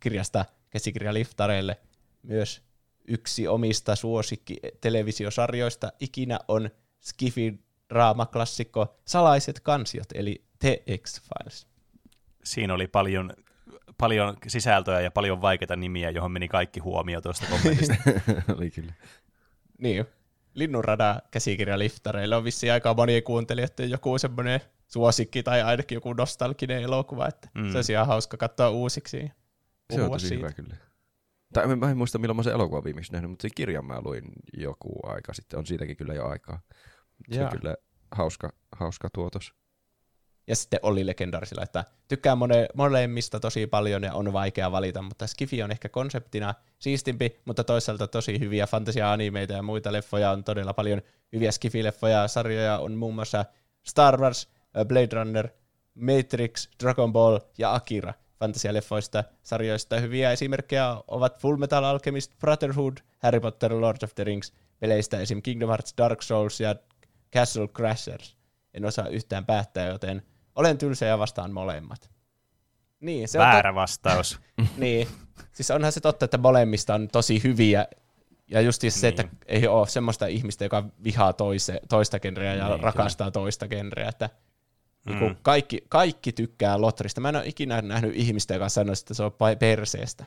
kirjasta käsikirja Liftareille myös yksi omista suosikki televisiosarjoista ikinä on Skiffin draamaklassikko Salaiset kansiot, eli The X-Files. Siinä oli paljon, paljon sisältöä ja paljon vaikeita nimiä, johon meni kaikki huomio tuosta kommentista. oli kyllä. Niin. Linnunrada käsikirja liftareilla on vissiin aika monien kuuntelijoiden joku semmoinen suosikki tai ainakin joku nostalginen elokuva, että mm. se olisi ihan hauska katsoa uusiksi. Se on tosi siitä. hyvä kyllä. Tai mä en muista milloin mä sen elokuvan viimeksi nähnyt, mutta sen kirjan mä luin joku aika sitten. On siitäkin kyllä jo aikaa. Se on kyllä hauska, hauska tuotos. Ja sitten oli legendaarisilla, että tykkään mone, molemmista tosi paljon ja on vaikea valita, mutta Skifi on ehkä konseptina siistimpi, mutta toisaalta tosi hyviä fantasia-animeita ja muita leffoja on todella paljon. Hyviä Skifi-leffoja, sarjoja on muun muassa Star Wars, Blade Runner, Matrix, Dragon Ball ja Akira fantasialeffoista, sarjoista hyviä esimerkkejä ovat Full Metal Alchemist, Brotherhood, Harry Potter, Lord of the Rings, peleistä esim. Kingdom Hearts, Dark Souls ja Castle Crashers. En osaa yhtään päättää, joten olen tylsä ja vastaan molemmat. Niin, se Väärä on to- vastaus. niin, siis onhan se totta, että molemmista on tosi hyviä, ja just niin. se, että niin. ei ole semmoista ihmistä, joka vihaa toise, toista genreä ja niin, rakastaa kyllä. toista genreä, että niin mm. kaikki, kaikki tykkää Lotrista. Mä en ole ikinä nähnyt ihmistä, joka sanoisi, että se on perseestä.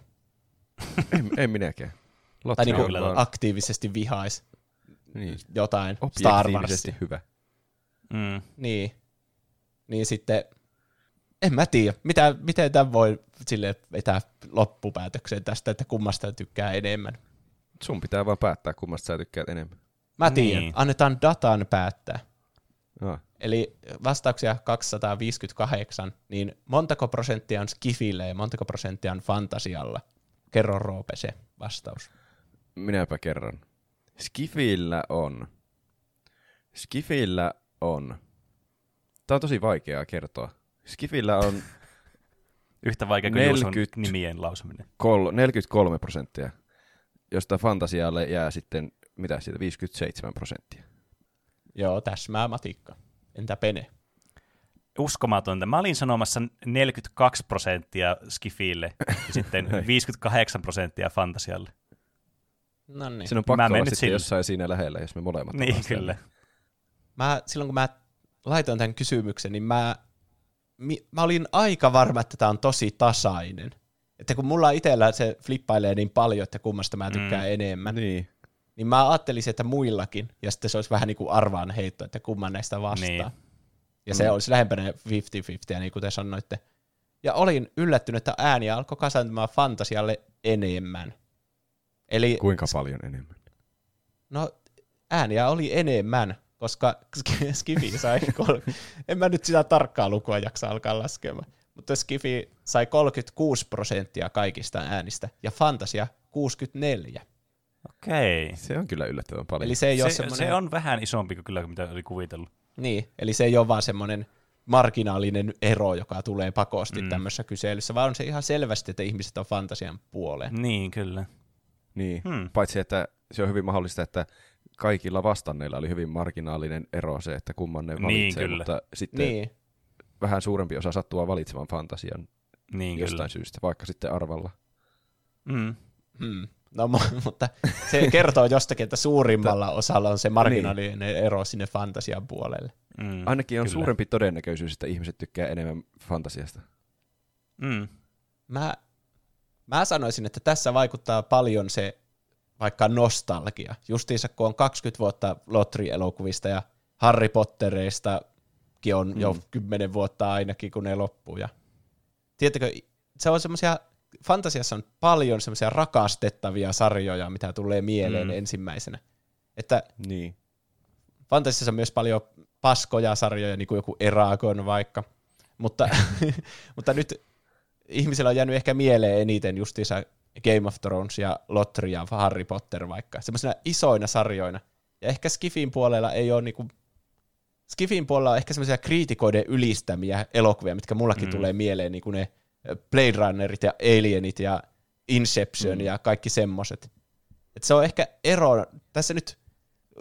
en, en minäkään. Lotri tai niinku vaan... aktiivisesti vihais niin. jotain Star Warsia. hyvä. Mm. Niin. Niin sitten En mä tiedä. Mitä, miten tämän voi sille vetää loppupäätökseen tästä, että kummasta tykkää enemmän? Sun pitää vaan päättää, kummasta sä tykkäät enemmän. Mä tiedän. Niin. Annetaan datan päättää. No. Eli vastauksia 258, niin montako prosenttia on Skifille ja montako prosenttia on Fantasialla? Kerro Roope se vastaus. Minäpä kerron. Skifillä on. Skifillä on. Tämä on tosi vaikeaa kertoa. Skifillä on Yhtä vaikea kuin Juuson 40. nimien lausuminen. kol- 43 prosenttia, josta fantasialle jää sitten, mitä siitä, 57 prosenttia. Joo, täsmää matikka. Entä Pene? Uskomatonta. Mä olin sanomassa 42 prosenttia Skifille ja sitten 58 prosenttia Fantasialle. No niin. Siinä on pakko Mä olla menen sitten sille. jossain siinä lähellä, jos me molemmat Niin, siellä. kyllä. Mä, silloin kun mä laitoin tämän kysymyksen, niin mä, mi, mä olin aika varma, että tämä on tosi tasainen. Että kun mulla itsellä se flippailee niin paljon, että kummasta mä tykkään mm. enemmän, niin. Niin. mä ajattelisin, että muillakin, ja sitten se olisi vähän niin kuin arvaan heitto, että kumman näistä vastaa. Niin. Ja se Mm. olisi lähempänä 50-50, niin kuin te sanoitte. Ja olin yllättynyt, että ääniä alkoi kasantumaan fantasialle enemmän. Eli Kuinka paljon enemmän? No, ääniä oli enemmän, koska Sk- Skifi sai, kol- en mä nyt sitä tarkkaa lukua jaksa alkaa laskemaan, mutta Skifi sai 36 prosenttia kaikista äänistä ja Fantasia 64. Okei. Se on kyllä yllättävän paljon. Eli se ei ole Se, semmoinen, se on vähän isompi kuin kyllä, mitä oli kuvitellut. niin, eli se ei ole vaan semmoinen marginaalinen ero, joka tulee pakosti mm. tämmöisessä kyselyssä, vaan on se ihan selvästi, että ihmiset on fantasian puoleen. Niin, kyllä. Niin, Hmm. paitsi että se on hyvin mahdollista, että kaikilla vastanneilla oli hyvin marginaalinen ero se, että kumman ne Niin, valitsee, kyllä. mutta sitten Niin, vähän suurempi osa sattuu valitsemaan fantasian Niin, jostain kyllä. syystä, vaikka sitten arvalla. Mm. Hmm. No, mu- mutta se kertoo jostakin, että suurimmalla osalla on se marginaalinen ero sinne fantasian puolelle. Mm. Ainakin on kyllä. suurempi todennäköisyys, että ihmiset tykkää enemmän fantasiasta. Mm. Mä, mä sanoisin, että tässä vaikuttaa paljon se vaikka nostalgia. Justiinsa kun on 20 vuotta Lotri-elokuvista ja Harry Pottereistakin on mm. jo 10 vuotta ainakin, kun ne loppuu. Ja, tiedättekö, se on semmoisia, fantasiassa on paljon semmoisia rakastettavia sarjoja, mitä tulee mieleen Mm. mm. ensimmäisenä. Että Niin. Fantasiassa on myös paljon paskoja sarjoja, niin kuin joku Eragon vaikka. Mutta, mutta nyt ihmisillä on jäänyt ehkä mieleen eniten justiinsa Game of Thrones ja Lotri ja Harry Potter vaikka. Semmoisina isoina sarjoina. Ja ehkä Skifin puolella ei ole niinku... Skifin puolella on ehkä semmoisia kriitikoiden ylistämiä elokuvia, mitkä mullakin Mm. tulee mieleen, niin kuin ne Blade Runnerit ja Alienit ja Inception Mm. mm. ja kaikki semmoset. Et se on ehkä ero, tässä nyt,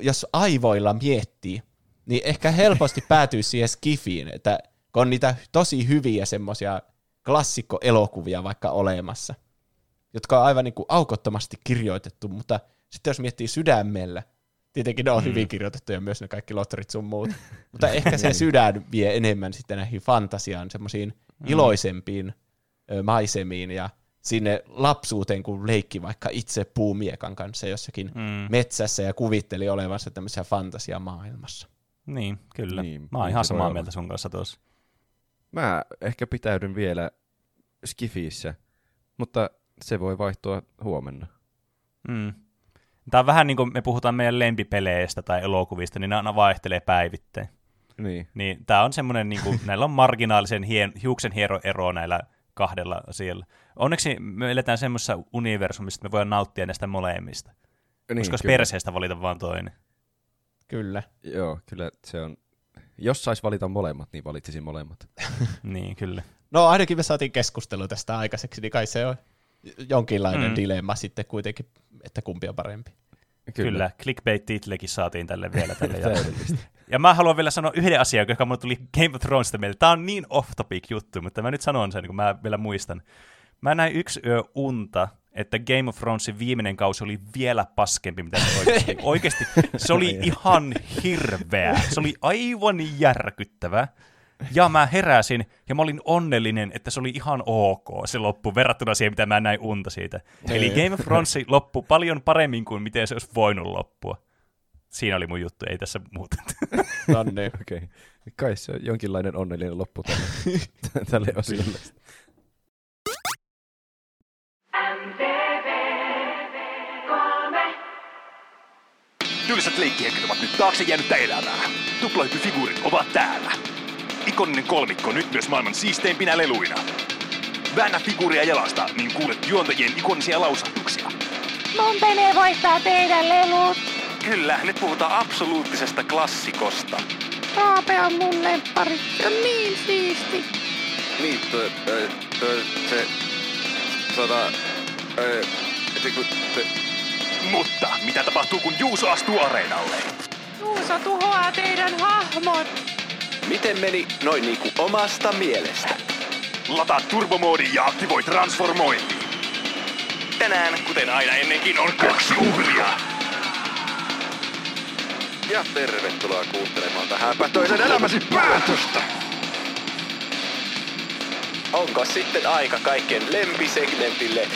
jos aivoilla miettii, niin ehkä helposti päätyy siihen skifiin, että kun on niitä tosi hyviä semmoisia klassikkoelokuvia vaikka olemassa, jotka on aivan niin kuin aukottomasti kirjoitettu, mutta sitten jos miettii sydämellä, tietenkin ne on Mm. hyvin kirjoitettuja myös ne kaikki lotterit sun muut, mutta ehkä se sydän vie enemmän sitten näihin fantasiaan, semmoisiin Mm. iloisempiin ö, maisemiin ja sinne lapsuuteen, kun leikki vaikka itse puumiekan kanssa jossakin Mm. metsässä ja kuvitteli olevansa tämmöisessä fantasiamaailmassa. Niin, kyllä. Niin, Mä oon niin ihan samaa olla. mieltä sun kanssa tuossa. Mä ehkä pitäydyn vielä Skifiissä, mutta se voi vaihtua huomenna. Mm. Tämä on vähän niin kuin me puhutaan meidän lempipeleistä tai elokuvista, niin ne aina vaihtelee päivittäin. Niin. Niin tämä on semmoinen, niin kuin, näillä on marginaalisen hien, hiuksen hiero ero näillä kahdella asialla. Onneksi me eletään semmoisessa universumissa, että me voidaan nauttia näistä molemmista. niin Koska kyllä. perseestä valita vaan toinen. Kyllä. Joo, kyllä se on. Jos sais valita molemmat, niin valitsisin molemmat. niin, kyllä. No ainakin me saatiin keskustelu tästä aikaiseksi, niin kai se on jonkinlainen Mm. mm. dilemma sitten kuitenkin, että kumpi on parempi. Kyllä, kyllä. clickbait-titlekin saatiin tälle vielä tälle. ja mä haluan vielä sanoa yhden asian, joka mulle tuli Game of Thronesista mieleen. Tämä on niin off-topic juttu, mutta mä nyt sanon sen, kun mä vielä muistan. Mä näin yksi yö unta, että Game of Thronesin viimeinen kausi oli vielä paskempi, mitä se oikeasti. oikeasti se oli ihan hirveä. Se oli aivan järkyttävä. Ja mä heräsin, ja mä olin onnellinen, että se oli ihan ok se loppu, verrattuna siihen, mitä mä näin unta siitä. Eli Game of Thrones loppui paljon paremmin kuin miten se olisi voinut loppua. Siinä oli mun juttu, ei tässä muuta. No niin. Okei. Okay. Kai se on jonkinlainen onnellinen loppu tälle, tälle osiolle. Tylsät leikkihenkilöt ovat nyt taakse jäänyttä elämää. Tuplahyppyfiguurit ovat täällä. Ikoninen kolmikko nyt myös maailman siisteimpinä leluina. Väännä figuuria jalasta, niin kuulet juontajien ikonisia lausahduksia. Mun menee voittaa teidän lelut. Kyllä, nyt puhutaan absoluuttisesta klassikosta. Raape on mun lemppari. Se on niin siisti. Niin, toi, toi, toi, se, sata, ö, se kun, se, Mutta mitä tapahtuu, kun Juuso astuu areenalle? Juuso tuhoaa teidän hahmot. Miten meni noin niinku omasta mielestä? Lataa turbomoodi ja aktivoi transformointi. Tänään, kuten aina ennenkin, on kaksi uhria. Ja tervetuloa kuuntelemaan tähän toisen elämäsi päätöstä! Onko sitten aika kaikkien lempisegmentille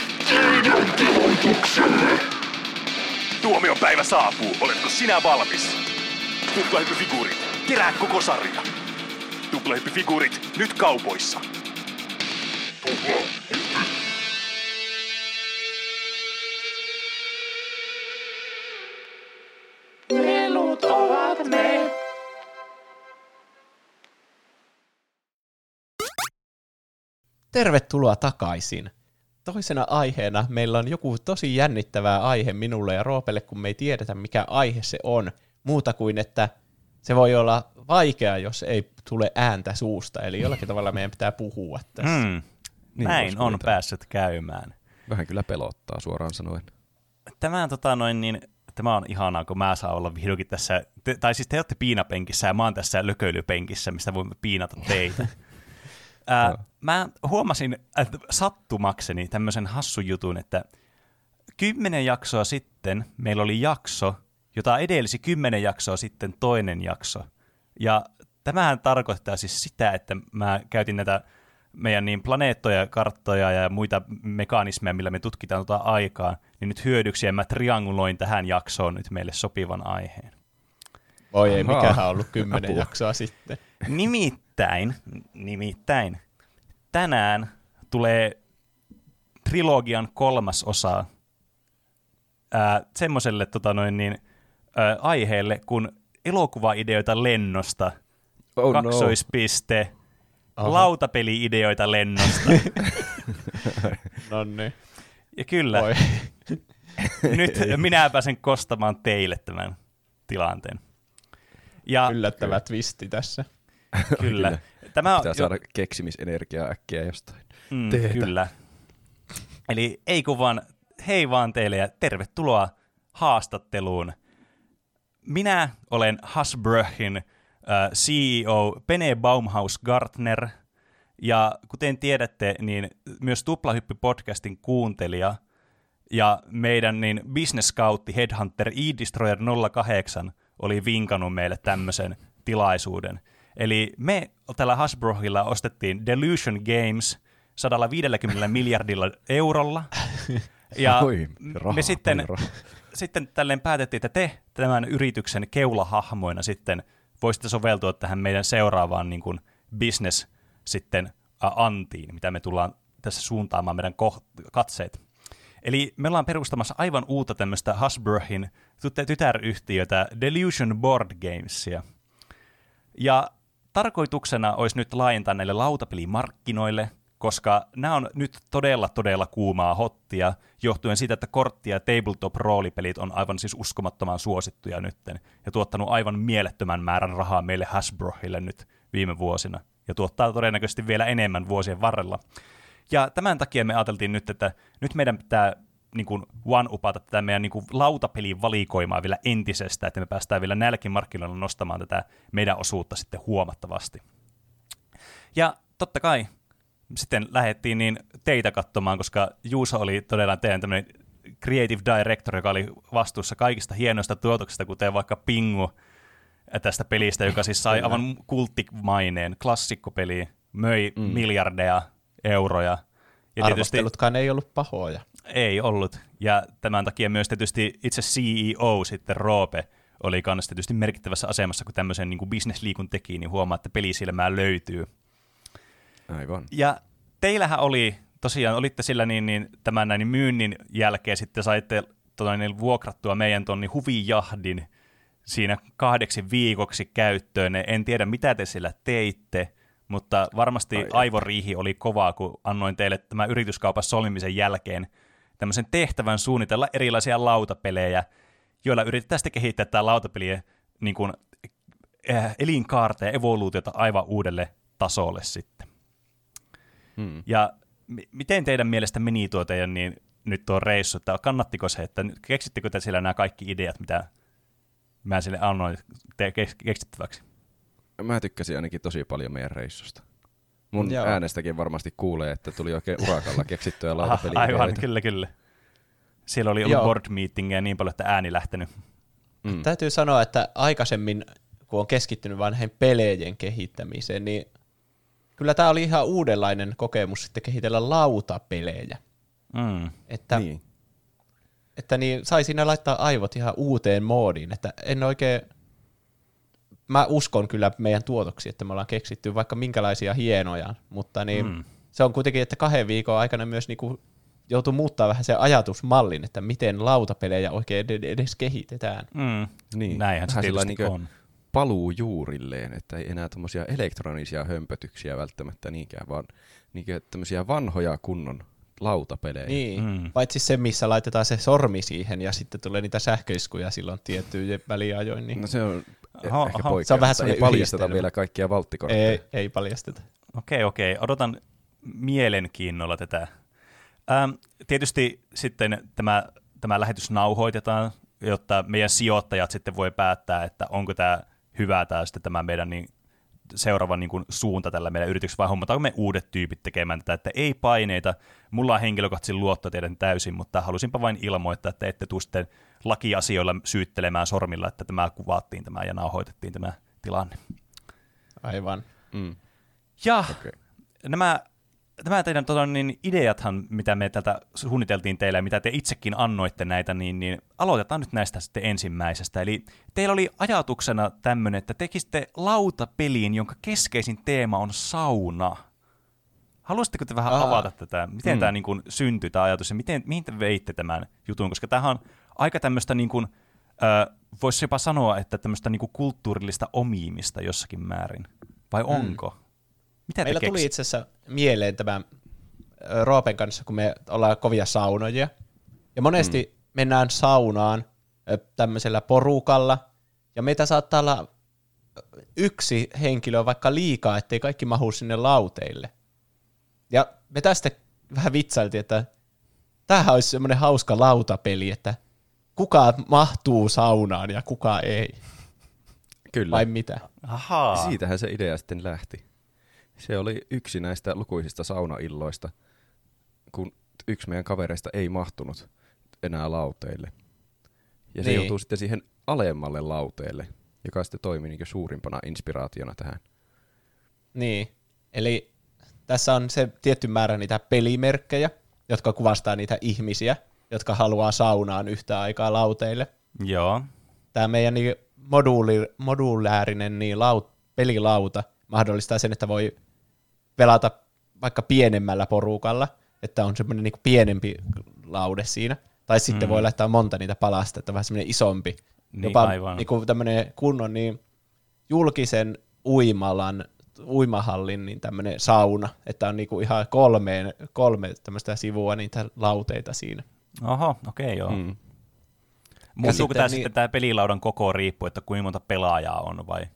Tuomion päivä saapuu. Oletko sinä valmis? Tuplahyppyfiguurit. Kerää koko sarja. Tuplahyppyfiguurit nyt kaupoissa. Lelut ovat me. Tervetuloa takaisin. Toisena aiheena meillä on joku tosi jännittävää aihe minulle ja Roopelle, kun me ei tiedetä mikä aihe se on. Muuta kuin, että se voi olla vaikea, jos ei tule ääntä suusta. Eli jollakin tavalla meidän pitää puhua tässä. Mm. Niin Näin on kuvitella. päässyt käymään. Vähän kyllä pelottaa suoraan sanoen. Tämä, tota, noin, niin, tämä on ihanaa, kun mä saan olla vihdoinkin tässä, te, tai siis te olette piinapenkissä ja mä oon tässä lököilypenkissä, mistä voimme piinata teitä. Ää, mä huomasin että sattumakseni tämmöisen hassun jutun, että kymmenen jaksoa sitten meillä oli jakso, jota edelsi kymmenen jaksoa sitten toinen jakso. Ja tämähän tarkoittaa siis sitä, että mä käytin näitä meidän niin planeettoja, karttoja ja muita mekanismeja, millä me tutkitaan tuota aikaa, niin nyt hyödyksi ja mä trianguloin tähän jaksoon nyt meille sopivan aiheen. Voi ei, mikähän on ollut kymmenen Apua. jaksoa sitten. Nimittäin, nimittäin, tänään tulee trilogian kolmas osa ää, semmoiselle tota noin, niin, ää, aiheelle kuin elokuvaideoita lennosta, Oh kaksoispiste, Aha. lautapeli-ideoita lennosta. No niin. ja kyllä, Voi. nyt minä pääsen kostamaan teille tämän tilanteen. Ja Yllättävä twisti tässä. kyllä. Kyllä. Tämä on Pitää jo- saada keksimisenergiaa äkkiä jostain. Mm, teetä. kyllä. Eli ei kun vaan, hei vaan teille ja tervetuloa haastatteluun. Minä olen Hasbröhin äh, CEO Pene Baumhaus Gartner, ja kuten tiedätte, niin myös Tuplahyppy-podcastin kuuntelija ja meidän niin business scoutti Headhunter E-Destroyer 08 oli vinkannut meille tämmöisen tilaisuuden. Eli me tällä Hasbrohilla ostettiin Delusion Games 150 miljardilla eurolla. Ja Oi, me sitten, sitten tälleen päätettiin, että te tämän yrityksen keulahahmoina sitten voisitte soveltua tähän meidän seuraavaan niin kuin business sitten antiin, mitä me tullaan tässä suuntaamaan meidän koht- katseet. Eli me ollaan perustamassa aivan uutta tämmöistä Hasbrohin tytä- tytäryhtiötä Delusion Board Gamesia. Ja tarkoituksena olisi nyt laajentaa näille lautapelimarkkinoille, koska nämä on nyt todella, todella kuumaa hottia, johtuen siitä, että kortti- ja tabletop-roolipelit on aivan siis uskomattoman suosittuja nytten, ja tuottanut aivan mielettömän määrän rahaa meille Hasbrohille nyt viime vuosina, ja tuottaa todennäköisesti vielä enemmän vuosien varrella. Ja tämän takia me ajateltiin nyt, että nyt meidän pitää niin kuin one-upata tätä meidän niin kuin lautapelin valikoimaa vielä entisestä, että me päästään vielä näilläkin markkinoilla nostamaan tätä meidän osuutta sitten huomattavasti. Ja totta kai sitten lähdettiin niin teitä katsomaan, koska Juuso oli todella teidän tämmöinen creative director, joka oli vastuussa kaikista hienoista tuotoksista, kuten vaikka Pingu tästä pelistä, joka siis sai aivan kulttimaineen, klassikkopeli, möi mm. miljardeja euroja. Ja tietysti Arvostelutkaan ei ollut pahoja. ei ollut. Ja tämän takia myös tietysti itse CEO sitten Roope oli kanssa tietysti merkittävässä asemassa, kun tämmöisen niin kuin bisnesliikun teki, niin huomaa, että pelisilmää löytyy. Aivan. Ja teillähän oli, tosiaan olitte sillä niin, niin tämän näin myynnin jälkeen sitten saitte tota, niin, vuokrattua meidän tonni huvijahdin siinä kahdeksi viikoksi käyttöön. En tiedä, mitä te sillä teitte, mutta varmasti Ai aivoriihi oli kovaa, kun annoin teille tämän yrityskaupan solmimisen jälkeen tämmöisen tehtävän suunnitella erilaisia lautapelejä, joilla yritetään sitten kehittää tämä lautapelien niin kuin, äh, elinkaarta ja evoluutiota aivan uudelle tasolle sitten. Hmm. Ja mi- miten teidän mielestä meni tuo teidän niin, nyt tuo reissu, että kannattiko se, että keksittekö te siellä nämä kaikki ideat, mitä mä sille annoin te keks- keksittäväksi? Mä tykkäsin ainakin tosi paljon meidän reissusta. Mun Joo. äänestäkin varmasti kuulee, että tuli oikein urakalla keksittyä Aha, lautapeli aivan, kyllä, kyllä. Siellä oli ollut board meetingia niin paljon, että ääni lähtenyt. Mm. Täytyy sanoa, että aikaisemmin, kun on keskittynyt vain näihin pelejen kehittämiseen, niin kyllä tämä oli ihan uudenlainen kokemus sitten kehitellä lautapelejä. Mm. Että, Niin. että niin, sai siinä laittaa aivot ihan uuteen moodiin, että en oikein, mä uskon kyllä meidän tuotoksi, että me ollaan keksitty vaikka minkälaisia hienoja, mutta niin Mm. se on kuitenkin, että kahden viikon aikana myös niinku joutuu muuttaa vähän se ajatusmallin, että miten lautapelejä oikein ed- edes kehitetään. Mm. Niin. Näinhän se Vähän tietysti niinkö- on. Paluu juurilleen, että ei enää tämmöisiä elektronisia hömpötyksiä välttämättä niinkään, vaan niinkö tämmöisiä vanhoja kunnon lautapelejä. Niin, Mm. paitsi se, missä laitetaan se sormi siihen ja sitten tulee niitä sähköiskuja silloin tiettyjen väliajoin, niin No se on Aha, ehkä aha. Se on vähän ei paljasteta yhdistelmä. vielä kaikkia valttikortteja. ei, ei paljasteta. Okei, okei. Odotan mielenkiinnolla tätä. Ähm, tietysti sitten tämä, tämä lähetys nauhoitetaan, jotta meidän sijoittajat sitten voi päättää, että onko tämä hyvä tämä sitten tämä meidän niin seuraava niin kuin, suunta tällä meidän yrityksellä, vai hommataanko me uudet tyypit tekemään tätä, että ei paineita. Mulla on henkilökohtaisesti luotto teidän täysin, mutta halusinpa vain ilmoittaa, että ette tule sitten lakiasioilla syyttelemään sormilla, että tämä kuvattiin tämä ja nauhoitettiin tämä tilanne. Aivan. Mm. Ja Okei. nämä, nämä teidän tota, niin, ideathan, mitä me täältä suunniteltiin teille ja mitä te itsekin annoitte näitä, niin, niin aloitetaan nyt näistä sitten ensimmäisestä. Eli teillä oli ajatuksena tämmöinen, että tekisitte lautapeliin, jonka keskeisin teema on sauna. Haluaisitteko te vähän Aa. avata tätä? Miten Mm. tämä niin kuin, syntyi tämä ajatus ja miten, mihin te veitte tämän jutun? Koska tämähän on aika tämmöistä, niin kuin, äh, voisi jopa sanoa, että tämmöistä niin kuin, kulttuurillista omiimista jossakin määrin. Vai onko? Mitä Meillä tuli itse asiassa mieleen tämä ö, Roopen kanssa, kun me ollaan kovia saunojia. Ja monesti mm. mennään saunaan ö, tämmöisellä porukalla, ja meitä saattaa olla ö, yksi henkilö vaikka liikaa, ettei kaikki mahu sinne lauteille. Ja me tästä vähän vitsailtiin, että tämähän olisi semmoinen hauska lautapeli, että kuka mahtuu saunaan ja kuka ei, Kyllä. vai mitä. Ahaa. Siitähän se idea sitten lähti. Se oli yksi näistä lukuisista saunailloista, kun yksi meidän kavereista ei mahtunut enää lauteille. Ja se Niin. joutuu sitten siihen alemmalle lauteelle, joka sitten toimi niin suurimpana inspiraationa tähän. Niin, eli tässä on se tietty määrä niitä pelimerkkejä, jotka kuvastaa niitä ihmisiä, jotka haluaa saunaan yhtä aikaa lauteille. Joo. Tämä meidän niin moduuli, moduläärinen niin laut, pelilauta mahdollistaa sen, että voi pelata vaikka pienemmällä porukalla, että on semmoinen niin pienempi laude siinä. Tai sitten Mm. voi laittaa monta niitä palasta, että vähän semmoinen isompi. Niin, Jopa aivan. niin kuin tämmöinen kunnon niin julkisen uimalan, uimahallin niin tämmöinen sauna, että on niinku ihan kolmeen, kolme tämmöistä sivua niitä lauteita siinä. Oho, okei joo. Mm. Muuttuuko tämä niin- sitten tämä pelilaudan koko riippuu, että kuinka monta pelaajaa on vai?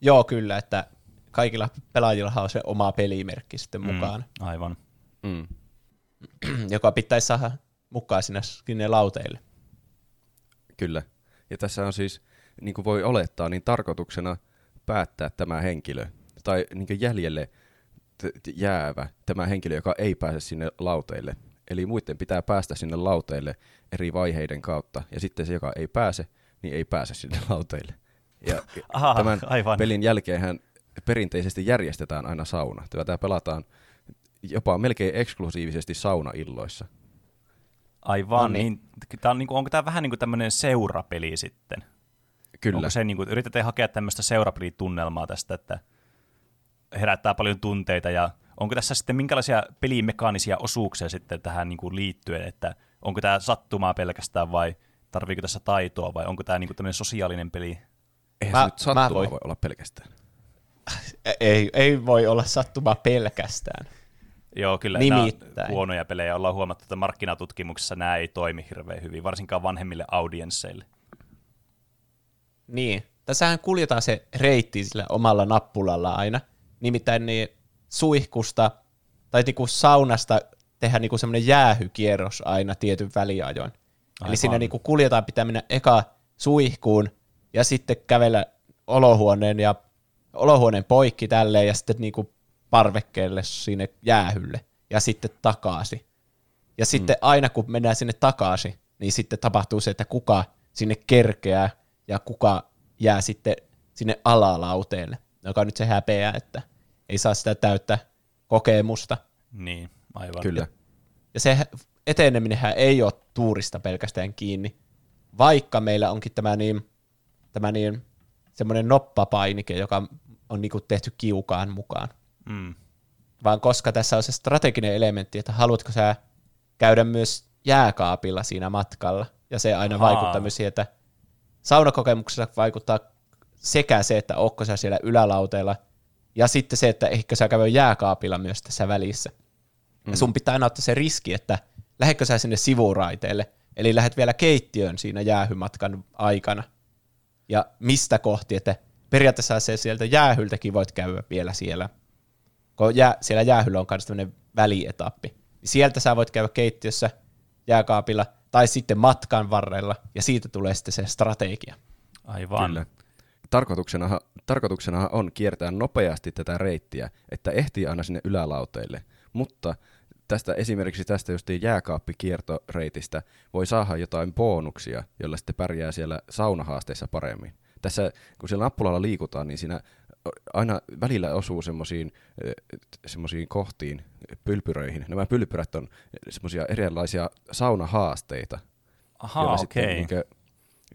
Joo, kyllä, että kaikilla pelaajilla on se oma pelimerkki sitten mukaan, Mm, aivan. Mm. joka pitäisi saada mukaan sinne, sinne lauteille. Kyllä. Ja tässä on siis, niin kuin voi olettaa, niin tarkoituksena päättää tämä henkilö, tai niin jäljelle t- t- jäävä tämä henkilö, joka ei pääse sinne lauteille. Eli muiden pitää päästä sinne lauteille eri vaiheiden kautta, ja sitten se, joka ei pääse, niin ei pääse sinne lauteille. Ja Aha, tämän aivan. pelin jälkeenhän perinteisesti järjestetään aina sauna. Tätä pelataan jopa melkein eksklusiivisesti saunailloissa. Aivan, No niin. niin. Tää on, niinku, onko tämä vähän niin kuin tämmöinen seurapeli sitten? Kyllä. Onko se, niin kuin, yritätte hakea tämmöistä seurapelitunnelmaa tästä, että herättää paljon tunteita ja onko tässä sitten minkälaisia pelimekaanisia osuuksia sitten tähän niin kuin liittyen, että onko tämä sattumaa pelkästään vai tarviiko tässä taitoa vai onko tämä niin kuin tämmöinen sosiaalinen peli? Eihän Mä- se nyt sattumaa mä voin- voi olla pelkästään. Ei, ei voi olla sattuma pelkästään. Joo, kyllä nämä Nimittäin. huonoja pelejä. Ollaan huomattu, että markkinatutkimuksessa nämä ei toimi hirveän hyvin, varsinkaan vanhemmille audiensseille. Niin. Tässähän kuljetaan se reitti sillä omalla nappulalla aina. Nimittäin niin suihkusta tai niinku saunasta tehdään niinku semmoinen jäähykierros aina tietyn väliajoin. Eli Aivan. siinä niinku kuljetaan pitää mennä eka suihkuun ja sitten kävellä olohuoneen ja olohuoneen poikki tälleen ja sitten niinku parvekkeelle sinne jäähylle ja sitten takaisin. Ja sitten aina kun mennään sinne takaisin, niin sitten tapahtuu se, että kuka sinne kerkeää ja kuka jää sitten sinne alalauteelle, joka on nyt se häpeä, että ei saa sitä täyttä kokemusta. Niin, aivan. Kyllä. Ja se eteneminenhän ei ole tuurista pelkästään kiinni, vaikka meillä onkin tämä niin, tämä niin semmoinen noppapainike, joka on niinku tehty kiukaan mukaan. Mm. Vaan koska tässä on se strateginen elementti, että haluatko sä käydä myös jääkaapilla siinä matkalla, ja se aina Ahaa. vaikuttaa myös siihen, että saunakokemuksessa vaikuttaa sekä se, että onko sä siellä ylälauteella, ja sitten se, että ehkä sä käy jääkaapilla myös tässä välissä. Mm. Ja sun pitää aina ottaa se riski, että lähdetkö sä sinne sivuraiteelle, eli lähdet vielä keittiöön siinä jäähymatkan aikana. Ja mistä kohti, että periaatteessa se sieltä jäähyltäkin voit käydä vielä siellä. Kun jää, siellä jäähyllä on myös tämmöinen välietappi. Niin sieltä sä voit käydä keittiössä jääkaapilla tai sitten matkan varrella, ja siitä tulee sitten se strategia. Aivan. Kyllä. Tarkoituksenahan, tarkoituksenahan on kiertää nopeasti tätä reittiä, että ehtii aina sinne ylälauteille. Mutta tästä esimerkiksi tästä justiin jääkaappikiertoreitistä voi saada jotain bonuksia, joilla sitten pärjää siellä saunahaasteissa paremmin. Tässä, kun siellä nappulalla liikutaan, niin siinä aina välillä osuu semmoisiin semmosiin kohtiin, pylpyröihin. Nämä pylpyrät on semmoisia erilaisia saunahaasteita, Ahaa, joilla okei. sitten niinkö,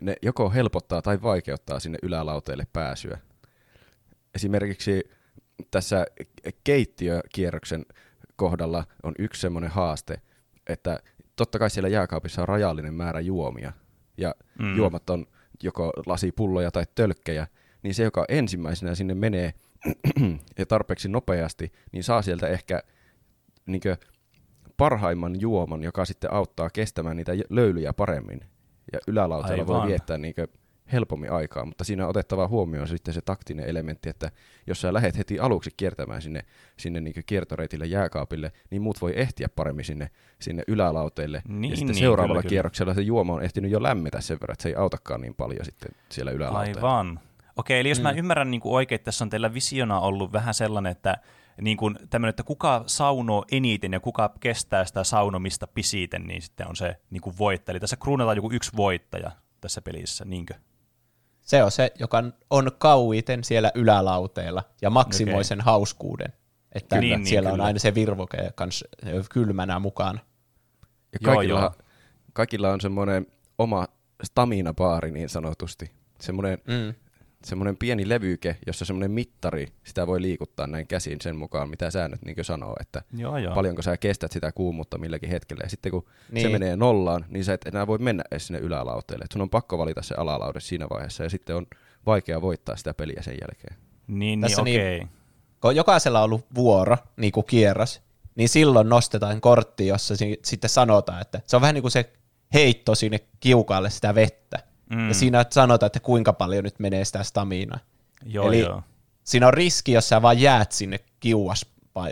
ne joko helpottaa tai vaikeuttaa sinne ylälauteille pääsyä. Esimerkiksi tässä keittiökierroksen kohdalla on yksi semmoinen haaste, että totta kai siellä jääkaapissa on rajallinen määrä juomia, ja mm. juomat on joko lasipulloja tai tölkkejä, niin se, joka ensimmäisenä sinne menee ja tarpeeksi nopeasti, niin saa sieltä ehkä niinkö, parhaimman juoman, joka sitten auttaa kestämään niitä löylyjä paremmin. Ja ylälauteella voi viettää niinkö helpommin aikaa, mutta siinä on otettava huomioon sitten se taktinen elementti, että jos sä lähdet heti aluksi kiertämään sinne, sinne niinkö kiertoreitille jääkaapille, niin muut voi ehtiä paremmin sinne, sinne ylälauteille. Niin, ja sitten niin, seuraavalla kyllä, kyllä. kierroksella se juoma on ehtinyt jo lämmetä sen verran, että se ei autakaan niin paljon sitten siellä ylälauteella. Aivan. Okei, eli jos mm. mä ymmärrän niin kuin oikein, että tässä on teillä visiona ollut vähän sellainen, että niin kuin tämmöinen, että kuka saunoo eniten ja kuka kestää sitä saunomista pisiten, niin sitten on se niin kuin voittaja. Eli tässä kruunataan joku yksi voittaja tässä pelissä, niinkö? Se on se, joka on kauiten siellä ylälauteella ja maksimoi Okei. sen hauskuuden. Että Niin, niin, siellä on kyllä. aina se virvoke kans kylmänä mukana. Ja Joo, kaikilla, joo. kaikilla on semmoinen oma stamina-baari niin sanotusti. Semmoinen, Mm. Semmoinen pieni levyke, jossa semmoinen mittari, sitä voi liikuttaa näin käsin sen mukaan, mitä säännöt niin sanoo, että Joo, joo. paljonko sä kestät sitä kuumuutta milläkin hetkellä. Ja sitten kun niin. Niin. se menee nollaan, niin sä et enää voi mennä edes sinne ylälauteelle. Et sun on pakko valita se alalaude siinä vaiheessa, ja sitten on vaikea voittaa sitä peliä sen jälkeen. Niin, niin Tässä niin- okei. Kun jokaisella on ollut vuoro, niin kuin kierros, niin silloin nostetaan kortti, jossa si- sitten sanotaan, että se on vähän niin kuin se heitto sinne kiukaalle sitä vettä. Mm. Ja siinä sanotaan, että kuinka paljon nyt menee sitä staminaa. Joo, Eli joo. siinä on riski, jos sä vaan jäät sinne kiuas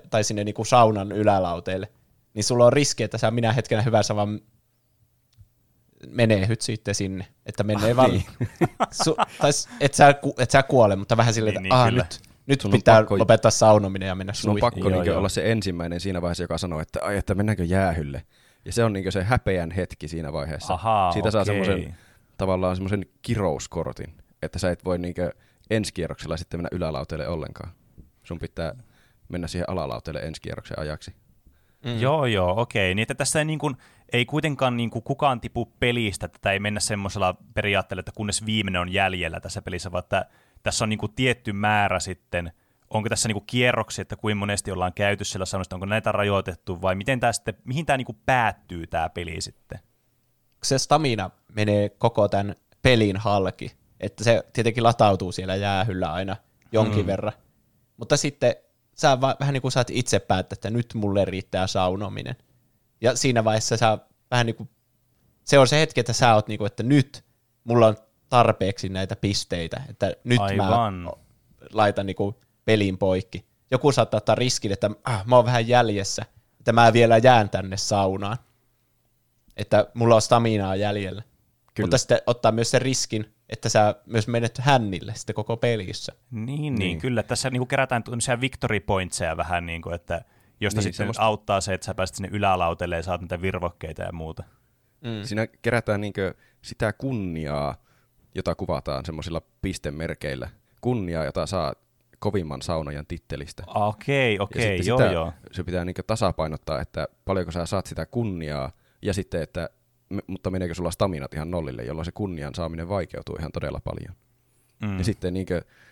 tai sinne niinku saunan ylälauteelle, niin sulla on riski, että sä minä hetkenä hyvänsä vaan menee sitten sinne, että menee Ah, vaan, niin. su, tai et sä, ku- et sä kuole, mutta vähän silleen, Niin, että niin, ah, nyt, nyt pitää pakko- lopettaa saunominen ja mennä Sun on pakko Joo, niin joo. olla se ensimmäinen siinä vaiheessa, joka sanoo, että ai, että mennäänkö jäähylle. Ja se on niin se häpeän hetki siinä vaiheessa. Ahaa, Siitä saa okei. semmoisen tavallaan semmoisen kirouskortin, että sä et voi niin ensi kierroksella sitten mennä ylälauteelle ollenkaan. Sun pitää mennä siihen alalauteelle ensi kierroksen ajaksi. Mm. Joo, joo, okei. Niin, että tässä ei, niin kuin, ei kuitenkaan niin kuin, kukaan tipu pelistä, että ei mennä semmoisella periaatteella, että kunnes viimeinen on jäljellä tässä pelissä, vaan että tässä on niin kuin, tietty määrä sitten, onko tässä niin kuin, kierroksia, että kuinka monesti ollaan käyty siellä saunasta, onko näitä rajoitettu, vai miten tämä sitten, mihin tämä niin kuin, päättyy tämä peli sitten? Se stamina menee koko tämän pelin halki, että se tietenkin latautuu siellä jäähyllä aina jonkin mm. verran, mutta sitten sä va- vähän niin kuin saat itse päättää, että nyt mulle riittää saunominen. Ja siinä vaiheessa sä vähän niin kuin, se on se hetki, että sä oot niin kuin, että nyt mulla on tarpeeksi näitä pisteitä, että nyt Aivan. mä laitan niin kuin pelin poikki. Joku saattaa ottaa riskin, että ah, mä oon vähän jäljessä, että mä vielä jään tänne saunaan. Että mulla on staminaa jäljellä. Kyllä. Mutta sitten ottaa myös sen riskin, että sä myös menet hännille sitten koko pelissä. Niin, niin, niin. kyllä. Tässä niin kuin kerätään tämmöisiä victory pointseja vähän, niin kuin, että josta niin, sitten semmoista... auttaa se, että sä pääset sinne ylälautelle ja saat niitä virvokkeita ja muuta. Mm. Siinä kerätään niin sitä kunniaa, jota kuvataan semmoisilla pistemerkeillä. Kunniaa, jota saa kovimman saunajan tittelistä. Okei, okay, okei, okay, joo, sitä, joo. Se pitää niin tasapainottaa, että paljonko sä saat sitä kunniaa, ja sitten, että mutta meneekö sulla staminat ihan nollille, jolloin se kunnian saaminen vaikeutuu ihan todella paljon. Mm. Ja sitten niin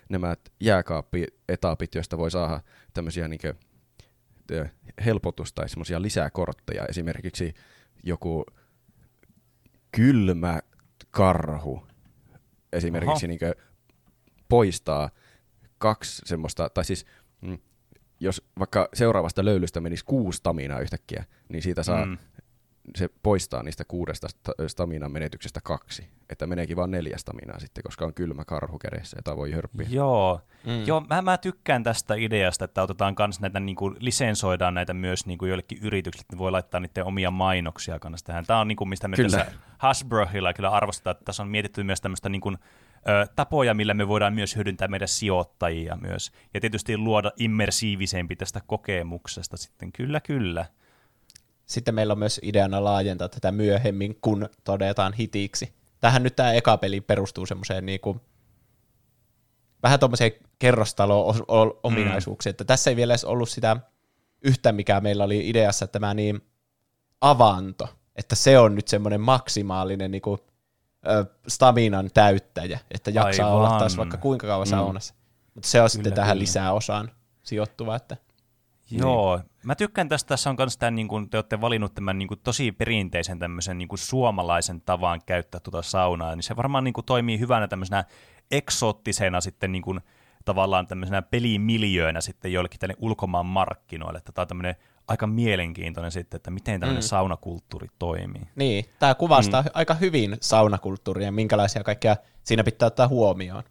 nämä jääkaappietapit, joista voi saada tämmöisiä niin helpotus- tai semmoisia lisäkortteja, esimerkiksi joku kylmä karhu esimerkiksi niin poistaa kaksi semmoista, tai siis mm, jos vaikka seuraavasta löylystä menisi kuusi staminaa yhtäkkiä, niin siitä saa mm se poistaa niistä kuudesta staminan menetyksestä kaksi. Että meneekin vain neljä staminaa sitten, koska on kylmä karhu kädessä, jota voi hörppiä. Joo, mm. Joo mä, mä, tykkään tästä ideasta, että otetaan kans näitä, niin kuin, lisensoidaan näitä myös niin kuin joillekin yrityksille, että voi laittaa niiden omia mainoksia kanssa tähän. Tämä on niin kuin, mistä me kyllä. tässä Hasbrohilla kyllä arvostetaan, että tässä on mietitty myös tämmöistä niin kuin, ö, tapoja, millä me voidaan myös hyödyntää meidän sijoittajia myös. Ja tietysti luoda immersiivisempi tästä kokemuksesta sitten. Kyllä, kyllä. Sitten meillä on myös ideana laajentaa tätä myöhemmin, kun todetaan hitiksi. Tähän nyt tämä eka peli perustuu semmoiseen niinku, vähän tuommoiseen kerrostalo-ominaisuuksiin, mm. että tässä ei vielä edes ollut sitä yhtä, mikä meillä oli ideassa, että tämä niin avanto, että se on nyt semmoinen maksimaalinen niinku, staminan täyttäjä, että jaksaa Aivan. olla taas vaikka kuinka kauan mm. saunassa. Mutta se on kyllä, sitten tähän kyllä. lisää osaan sijoittuva, että Joo, niin. mä tykkään tästä, tässä on myös tämän, niin kuin, te olette valinnut tämän niin kuin, tosi perinteisen tämmöisen niin kuin, suomalaisen tavan käyttää tuota saunaa, niin se varmaan niin kuin, toimii hyvänä tämmöisenä eksoottisena sitten niin kuin, tavallaan tämmöisenä pelimiljöönä sitten joillekin tänne ulkomaan markkinoille, että tämä on tämmöinen aika mielenkiintoinen sitten, että miten tämmöinen mm. saunakulttuuri toimii. Niin, tämä kuvastaa mm. aika hyvin saunakulttuuria ja minkälaisia kaikkea siinä pitää ottaa huomioon.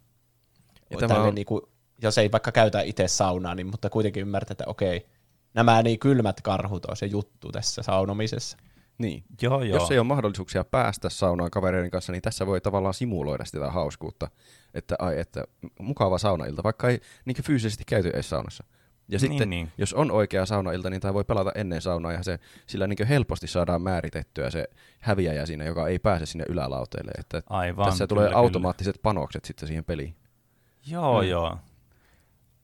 Ja tämä on... niin kuin, jos ei vaikka käytä itse saunaa, niin, mutta kuitenkin ymmärtää, että okei, nämä niin kylmät karhut on se juttu tässä saunomisessa. Niin. Joo, joo. Jos ei ole mahdollisuuksia päästä saunaan kavereiden kanssa, niin tässä voi tavallaan simuloida sitä hauskuutta, että, ai, että mukava saunailta, vaikka ei niin fyysisesti käyty edes saunassa. Ja niin, sitten, niin. jos on oikea saunailta, niin tämä voi pelata ennen saunaa, ja se, sillä niin helposti saadaan määritettyä se häviäjä siinä, joka ei pääse sinne ylälauteelle. Että Aivan, tässä kyllä, tulee automaattiset kyllä. panokset sitten siihen peliin. Joo, mm. joo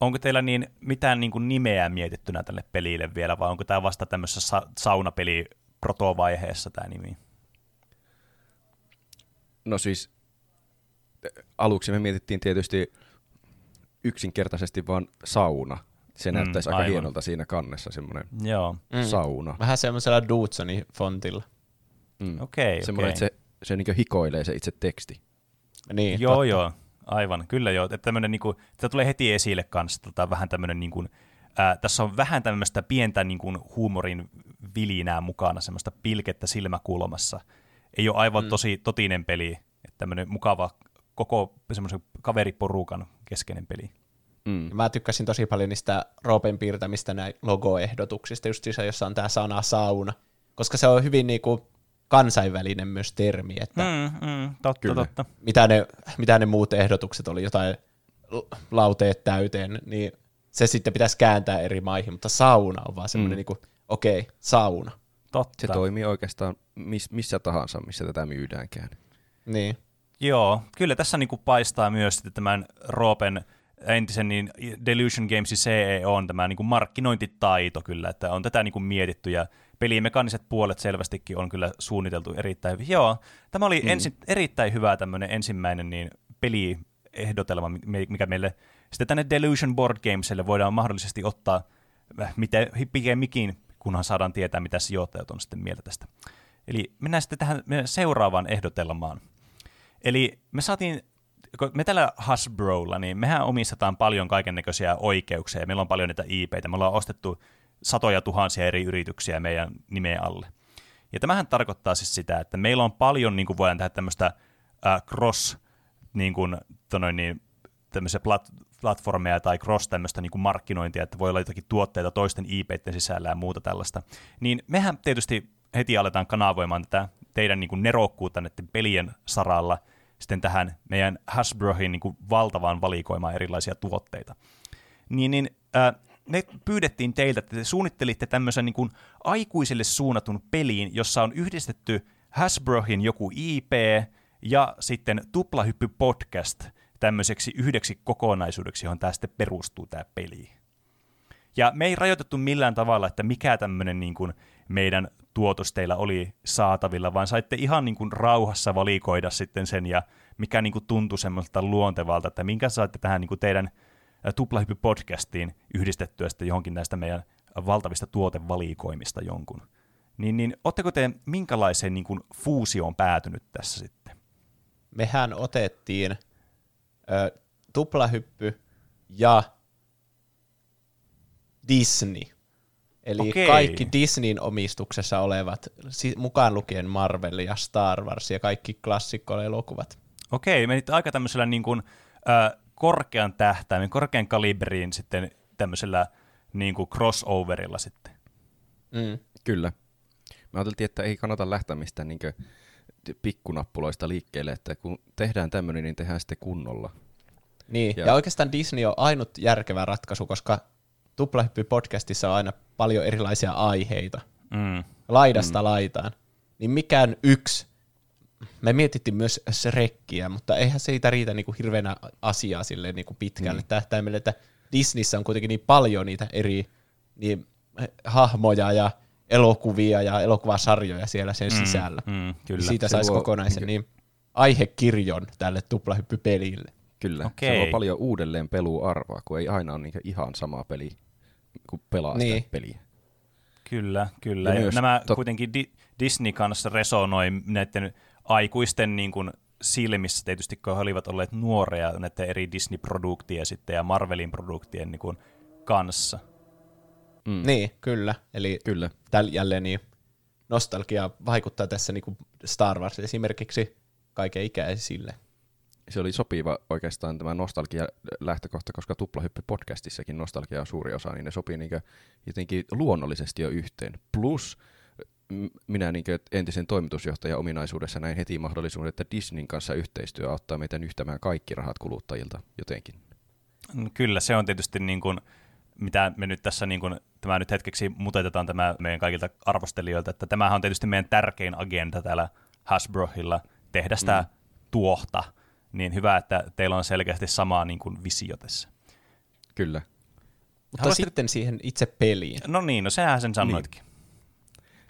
onko teillä niin mitään niin kuin nimeä mietittynä tälle pelille vielä, vai onko tämä vasta tämmöisessä sa- saunapeli protovaiheessa tämä nimi? No siis aluksi me mietittiin tietysti yksinkertaisesti vaan sauna. Se mm, näyttäisi aika aivan. hienolta siinä kannessa semmoinen Joo. Mm. sauna. Vähän semmoisella Dudsoni fontilla. Mm. Okei, okay, Semmoinen, okay. että se, se niin hikoilee se itse teksti. Niin, joo, totta. joo. Aivan, kyllä joo. Että tämmönen, niin kuin, tämä tulee heti esille kanssa, tota, vähän tämmöinen, niin kuin, ää, tässä on vähän tämmöistä pientä niin kuin, huumorin vilinää mukana, semmoista pilkettä silmäkulmassa. Ei ole aivan mm. tosi totinen peli, että tämmöinen mukava koko semmoisen kaveriporukan keskeinen peli. Mm. Mä tykkäsin tosi paljon niistä Roopen piirtämistä näin logoehdotuksista, just jossa on tämä sana sauna, koska se on hyvin niinku, kansainvälinen myös termi, että mm, mm, totta, kyllä. totta. Mitä, ne, mitä ne muut ehdotukset oli, jotain lauteet täyteen, niin se sitten pitäisi kääntää eri maihin, mutta sauna on vaan semmoinen, mm. niin okei, okay, sauna. Totta. Se toimii oikeastaan miss, missä tahansa, missä tätä myydäänkään. Niin. Joo, kyllä tässä niin kuin paistaa myös tämän Roopen entisen niin Delusion Gamesin CEO on tämä niin kuin markkinointitaito kyllä, että on tätä niin kuin mietitty ja pelimekaniset puolet selvästikin on kyllä suunniteltu erittäin hyvin. Joo, tämä oli mm. ensin, erittäin hyvä tämmöinen ensimmäinen niin peliehdotelma, mikä meille sitten tänne Delusion Board Gamesille voidaan mahdollisesti ottaa äh, miten, pikemminkin, kunhan saadaan tietää, mitä sijoittajat on sitten mieltä tästä. Eli mennään sitten tähän seuraavaan ehdotelmaan. Eli me saatiin, me tällä Hasbrolla, niin mehän omistetaan paljon kaiken näköisiä oikeuksia, meillä on paljon niitä IPitä, me ollaan ostettu satoja tuhansia eri yrityksiä meidän nimeen alle. Ja tämähän tarkoittaa siis sitä, että meillä on paljon, niin kuin voidaan tehdä tämmöistä äh, cross, niin kuin, tonoin, niin, tämmöisiä plat, platformeja tai cross tämmöistä niin kuin markkinointia, että voi olla jotakin tuotteita toisten IPiden sisällä ja muuta tällaista. Niin mehän tietysti heti aletaan kanavoimaan tätä teidän niin kuin nerokkuutta näiden pelien saralla sitten tähän meidän Hasbrohin niin kuin valtavaan valikoimaan erilaisia tuotteita. Niin, niin äh, me pyydettiin teiltä, että te suunnittelitte tämmöisen niin kuin aikuisille suunnatun peliin, jossa on yhdistetty Hasbrohin joku IP ja sitten Tuplahyppy Podcast tämmöiseksi yhdeksi kokonaisuudeksi, johon tämä sitten perustuu tämä peli. Ja me ei rajoitettu millään tavalla, että mikä tämmöinen niin kuin meidän tuotos teillä oli saatavilla, vaan saitte ihan niin kuin rauhassa valikoida sitten sen ja mikä niin kuin tuntui semmoista luontevalta, että minkä saatte tähän niin kuin teidän Tuplahyppy-podcastiin yhdistettyä sitten johonkin näistä meidän valtavista tuotevalikoimista jonkun. Niin, niin ootteko te minkälaiseen niin kuin fuusioon päätynyt tässä sitten? Mehän otettiin ö, tuplahyppy ja Disney. Eli Okei. kaikki Disneyn omistuksessa olevat, mukaan lukien Marvel ja Star Wars ja kaikki klassikkoelokuvat. Okei, menit aika tämmöisellä niin kuin, äh, korkean tähtäimen, korkean kaliberiin sitten tämmöisellä niin kuin crossoverilla sitten. Mm. Kyllä. Me ajateltiin, että ei kannata lähteä mistään niin pikkunappuloista liikkeelle, että kun tehdään tämmöinen, niin tehdään sitten kunnolla. Niin, ja. Ja- ja oikeastaan Disney on ainut järkevä ratkaisu, koska Tuplahyppy-podcastissa on aina paljon erilaisia aiheita, Mm. laidasta mm. laitaan. Niin mikään yksi, me mietittiin myös Shrekkiä, mutta eihän siitä riitä niinku hirveänä asiaa silleen niinku pitkälle mm. tähtäimelle, että Disneyssä on kuitenkin niin paljon niitä eri niin, eh, hahmoja ja elokuvia ja elokuvasarjoja siellä sen mm. sisällä. Mm, kyllä. Niin siitä Se saisi kokonaisen niin aihekirjon tälle tuplahyppypelille. Kyllä. Okei. Se on paljon uudelleen peluarvoa, kun ei aina ole niin ihan sama peli, kun pelaa niin. Niin. sitä peliä. Kyllä, kyllä. Ja Ja nämä tot- kuitenkin Di- Disney kanssa resonoi näiden aikuisten niin kuin silmissä tietysti, kun he olivat olleet nuoria näiden eri Disney-produktien sitten ja Marvelin produktien niin kuin kanssa. Mm. Niin, kyllä. Eli Kyllä. tällä jälleen niin nostalgia vaikuttaa tässä niin kuin Star Wars esimerkiksi kaiken ikäisille. Se oli sopiva oikeastaan tämä nostalgia lähtökohta, koska Tuplahyppy podcastissakin nostalgia on suuri osa, niin ne sopii niin jotenkin luonnollisesti jo yhteen. Plus minä niin entisen toimitusjohtajan ominaisuudessa näin heti mahdollisuuden, että Disneyn kanssa yhteistyö auttaa meitä nyhtämään kaikki rahat kuluttajilta jotenkin. Mm, Kyllä, se on tietysti niin kuin, mitä me nyt tässä, niin kuin, tämä nyt hetkeksi mutetetaan tämä meidän kaikilta arvostelijoilta, että tämähän on tietysti meidän tärkein agenda täällä Hasbrohilla, tehdä sitä mm. tuohta. Niin hyvä, että teillä on selkeästi sama niin kuin, visio tässä. Kyllä. Mutta Haluaisit- sitten siihen itse peliin. No niin, no sehän sen sanoitkin.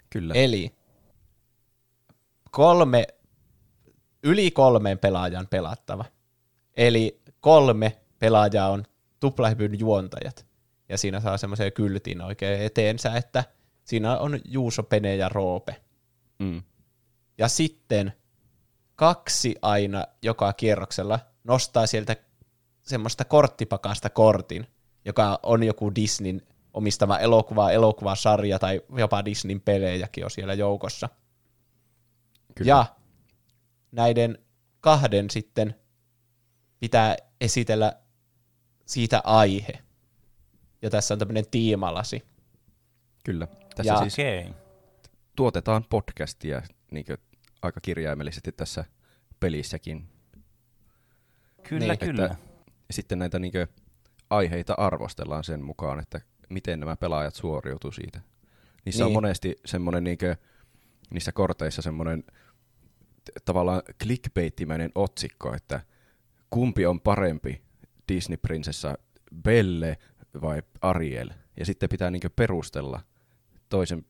Kyllä. Eli kolme, yli kolmeen pelaajan pelattava. Eli kolme pelaajaa on tuplahypyn juontajat. Ja siinä saa semmoisen kyltin oikein eteensä, että siinä on Juuso, Pene ja Roope. Mm. Ja sitten kaksi aina joka kierroksella nostaa sieltä semmoista korttipakasta kortin, joka on joku Disneyn omistama elokuva, elokuvasarja tai jopa Disneyn pelejäkin on siellä joukossa. Kyllä. Ja näiden kahden sitten pitää esitellä siitä aihe. Ja tässä on tämmöinen tiimalasi. Kyllä. Tässä Ja- siis Okei. tuotetaan podcastia niin aika kirjaimellisesti tässä pelissäkin. Kyllä, Niin, kyllä. Että sitten näitä niin aiheita arvostellaan sen mukaan, että miten nämä pelaajat suoriutuu siitä. Niissä niin. on monesti semmoinen, niin niissä korteissa semmoinen tavallaan clickbaittimäinen otsikko, että kumpi on parempi, Disney-prinsessa Belle vai Ariel. Ja sitten pitää niin perustella toisen,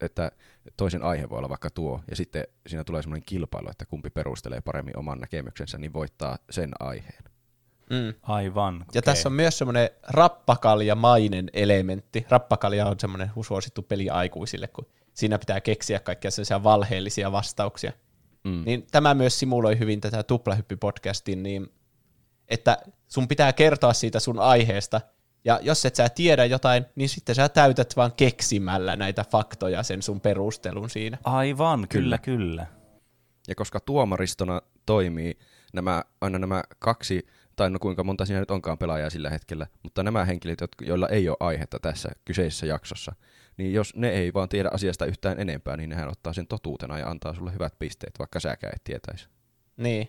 että toisen aihe voi olla vaikka tuo, ja sitten siinä tulee semmoinen kilpailu, että kumpi perustelee paremmin oman näkemyksensä, niin voittaa sen aiheen. Mm. Aivan. Ja okei. tässä on myös semmoinen rappakaljamainen elementti. Rappakalja on semmoinen suosittu peli aikuisille, kun siinä pitää keksiä kaikkia sellaisia valheellisia vastauksia. Mm. Niin tämä myös simuloi hyvin tätä tuplahyppy-podcastin, niin että sun pitää kertoa siitä sun aiheesta, ja jos et sä tiedä jotain, niin sitten sä täytät vaan keksimällä näitä faktoja sen sun perustelun siinä. Aivan, kyllä, kyllä. Ja koska tuomaristona toimii nämä, aina nämä kaksi, tai no kuinka monta siinä nyt onkaan pelaajaa sillä hetkellä, mutta nämä henkilöt, jotka- joilla ei ole aihetta tässä kyseisessä jaksossa, niin jos ne ei vaan tiedä asiasta yhtään enempää, niin nehän ottaa sen totuutena ja antaa sulle hyvät pisteet, vaikka säkään et tietäisi. Niin.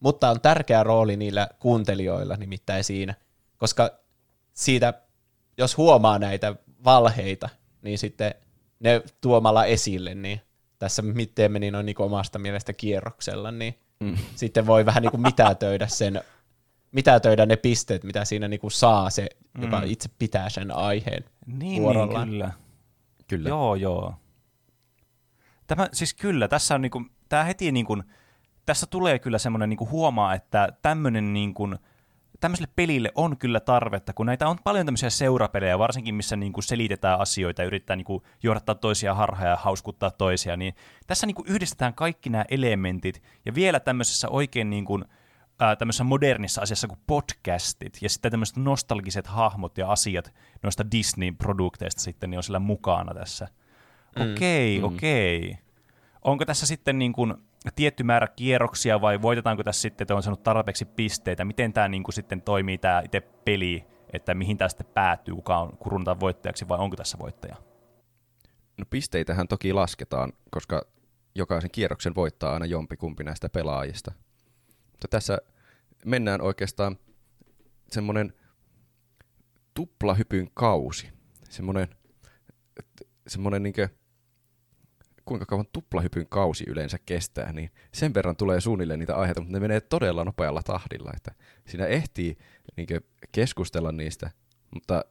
Mutta on tärkeä rooli niillä kuuntelijoilla nimittäin siinä, koska siitä, jos huomaa näitä valheita, niin sitten ne tuomalla esille, niin tässä miten meni noin niin omasta mielestä kierroksella, niin Mm. sitten voi vähän niin kuin mitätöidä sen, mitätöidä ne pisteet, mitä siinä niin kuin saa se, joka Mm. itse pitää sen aiheen Niin, niin vuorollaan. kyllä. Kyllä. Joo, joo. Tämä, siis kyllä, tässä on niinku, tämä heti niinku, tässä tulee kyllä semmoinen niinku huomaa, että tämmöinen niinku, tämmöiselle pelille on kyllä tarvetta, kun näitä on paljon tämmöisiä seurapelejä, varsinkin missä niinku selitetään asioita ja yrittää niinku johdattaa toisia harhaa ja hauskuttaa toisia, niin tässä niinku yhdistetään kaikki nämä elementit ja vielä tämmöisessä oikein niinku, ää, tämmöisessä modernissa asiassa kuin podcastit ja sitten tämmöiset nostalgiset hahmot ja asiat noista Disney-produkteista sitten niin on siellä mukana tässä. Okei, Mm. okei. Onko tässä sitten niin kuin tietty määrä kierroksia vai voitetaanko tässä sitten, että on saanut tarpeeksi pisteitä? Miten tämä niin kuin sitten toimii tämä itse peli, että mihin tämä sitten päätyy, kuka on kuruntaan voittajaksi vai onko tässä voittaja? No pisteitähän toki lasketaan, koska jokaisen kierroksen voittaa aina jompikumpi näistä pelaajista. Mutta tässä mennään oikeastaan semmoinen tuplahypyn kausi. Semmoinen, semmoinen niinkö, kuinka kauan tuplahypyn kausi yleensä kestää, niin sen verran tulee suunnilleen niitä aiheita, mutta ne menee todella nopealla tahdilla, että siinä ehtii niinkö keskustella niistä, mutta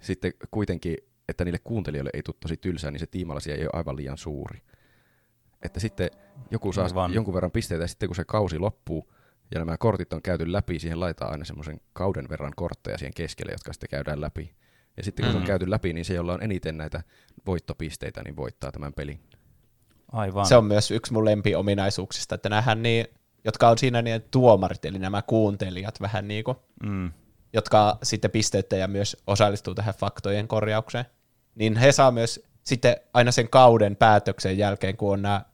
sitten kuitenkin, että niille kuuntelijoille ei tule tosi tylsää, niin se tiimalasia ei ole aivan liian suuri. Että sitten joku saa Aivan. jonkun verran pisteitä, ja sitten kun se kausi loppuu, ja nämä kortit on käyty läpi, siihen laitetaan aina semmoisen kauden verran kortteja siihen keskelle, jotka sitten käydään läpi. Ja sitten kun se on Mhm. käyty läpi, niin se, jolla on eniten näitä voittopisteitä, niin voittaa tämän pelin. Aivan. Se on myös yksi mun lempiominaisuuksista, että nämähän niin, jotka on siinä niin tuomarit, eli nämä kuuntelijat vähän niin kuin, Mm. jotka sitten pisteyttäjä myös osallistuu tähän faktojen korjaukseen, niin he saa myös sitten aina sen kauden päätöksen jälkeen, kun on nämä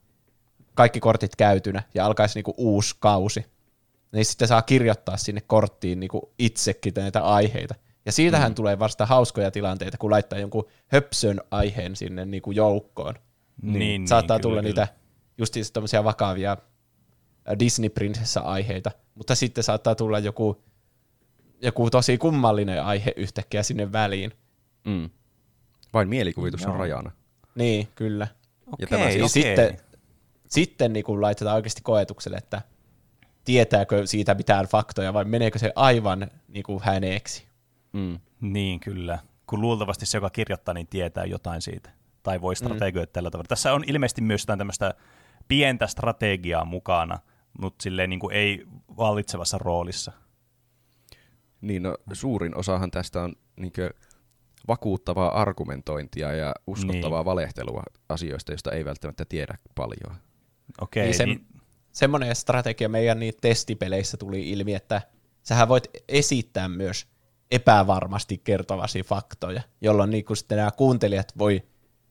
kaikki kortit käytynä ja alkaisi niinku uusi kausi, niin sitten saa kirjoittaa sinne korttiin niinku itsekin näitä aiheita. Ja siitähän mm. tulee vasta hauskoja tilanteita, kun laittaa jonkun höpsön aiheen sinne niinku joukkoon. Niin, niin, Saattaa kyllä, tulla kyllä. niitä justiinsa tämmöisiä vakavia ä, Disney-prinsessa-aiheita, mutta sitten saattaa tulla joku, joku tosi kummallinen aihe yhtäkkiä sinne väliin. Mm. Vain mielikuvitus on Joo. rajana. Niin, kyllä. Okei, tämä okei. siis Sitten, sitten niin kun laitetaan oikeasti koetukselle, että tietääkö siitä mitään faktoja vai meneekö se aivan niin kuin häneeksi. Mm. Niin, kyllä. Kun luultavasti se, joka kirjoittaa, niin tietää jotain siitä. Tai voi strategioida mm. tällä tavalla. Tässä on ilmeisesti myös jotain tämmöistä pientä strategiaa mukana, mutta silleen niin kuin ei vallitsevassa roolissa. Niin, no, suurin osahan tästä on niinkö vakuuttavaa argumentointia ja uskottavaa Niin. valehtelua asioista, joista ei välttämättä tiedä paljon. Okei, Niin niin se- niin, Semmoinen strategia meidän niin testipeleissä tuli ilmi, että sähän voit esittää myös epävarmasti kertovasi faktoja, jolloin niin sitten nämä kuuntelijat voi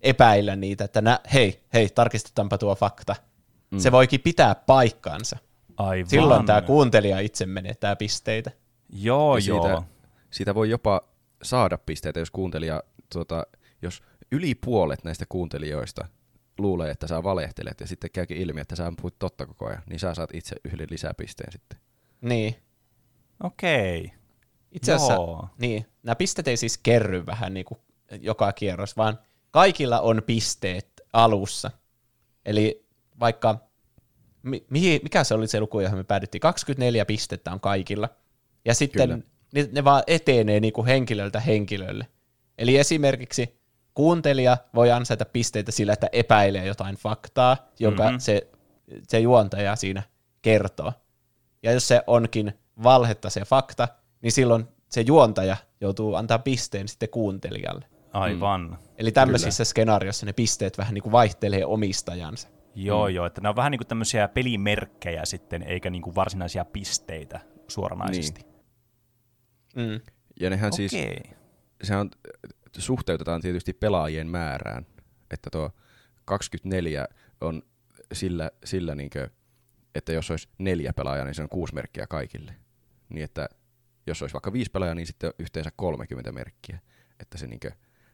epäillä niitä, että nä, hei, hei, tarkistetaanpa tuo fakta. Mm. Se voikin pitää paikkaansa. aivan. Silloin tämä kuuntelija itse menetää pisteitä. Joo, Ja joo. siitä, siitä voi jopa saada pisteitä, jos kuuntelija, tuota, jos yli puolet näistä kuuntelijoista luulee, että sä valehtelet, ja sitten käykin ilmi, että sä puhut totta koko ajan, niin sä saat itse yhden lisäpisteen sitten. Niin. Okei. Itse asiassa, Joo. niin, nämä pisteet ei siis kerry vähän niin kuin joka kierros, vaan kaikilla on pisteet alussa. Eli vaikka, mi, mihin, mikä se oli se luku, johon me päädyttiin? 24 pistettä on kaikilla. Ja sitten Kyllä. ne, ne vaan etenee niin kuin henkilöltä henkilölle. Eli esimerkiksi kuuntelija voi ansaita pisteitä sillä, että epäilee jotain faktaa, jonka Mhm. mm-hmm. se, se juontaja siinä kertoo. Ja jos se onkin valhetta se fakta, niin silloin se juontaja joutuu antaa pisteen sitten kuuntelijalle. Aivan. Eli tämmöisissä skenaarioissa ne pisteet vähän niin kuin vaihtelee omistajansa. Joo, joo, että ne on vähän niin kuin tämmöisiä pelimerkkejä sitten, eikä niin kuin varsinaisia pisteitä suoranaisesti. Mm. Ja nehän siis, Okei. sehän on, suhteutetaan tietysti pelaajien määrään, että tuo 24 on sillä, sillä niinkö, että jos olisi neljä pelaajaa, niin se on kuusi merkkiä kaikille. Niin että jos olisi vaikka viisi pelaajaa, niin sitten yhteensä 30 merkkiä. Että se niinkö,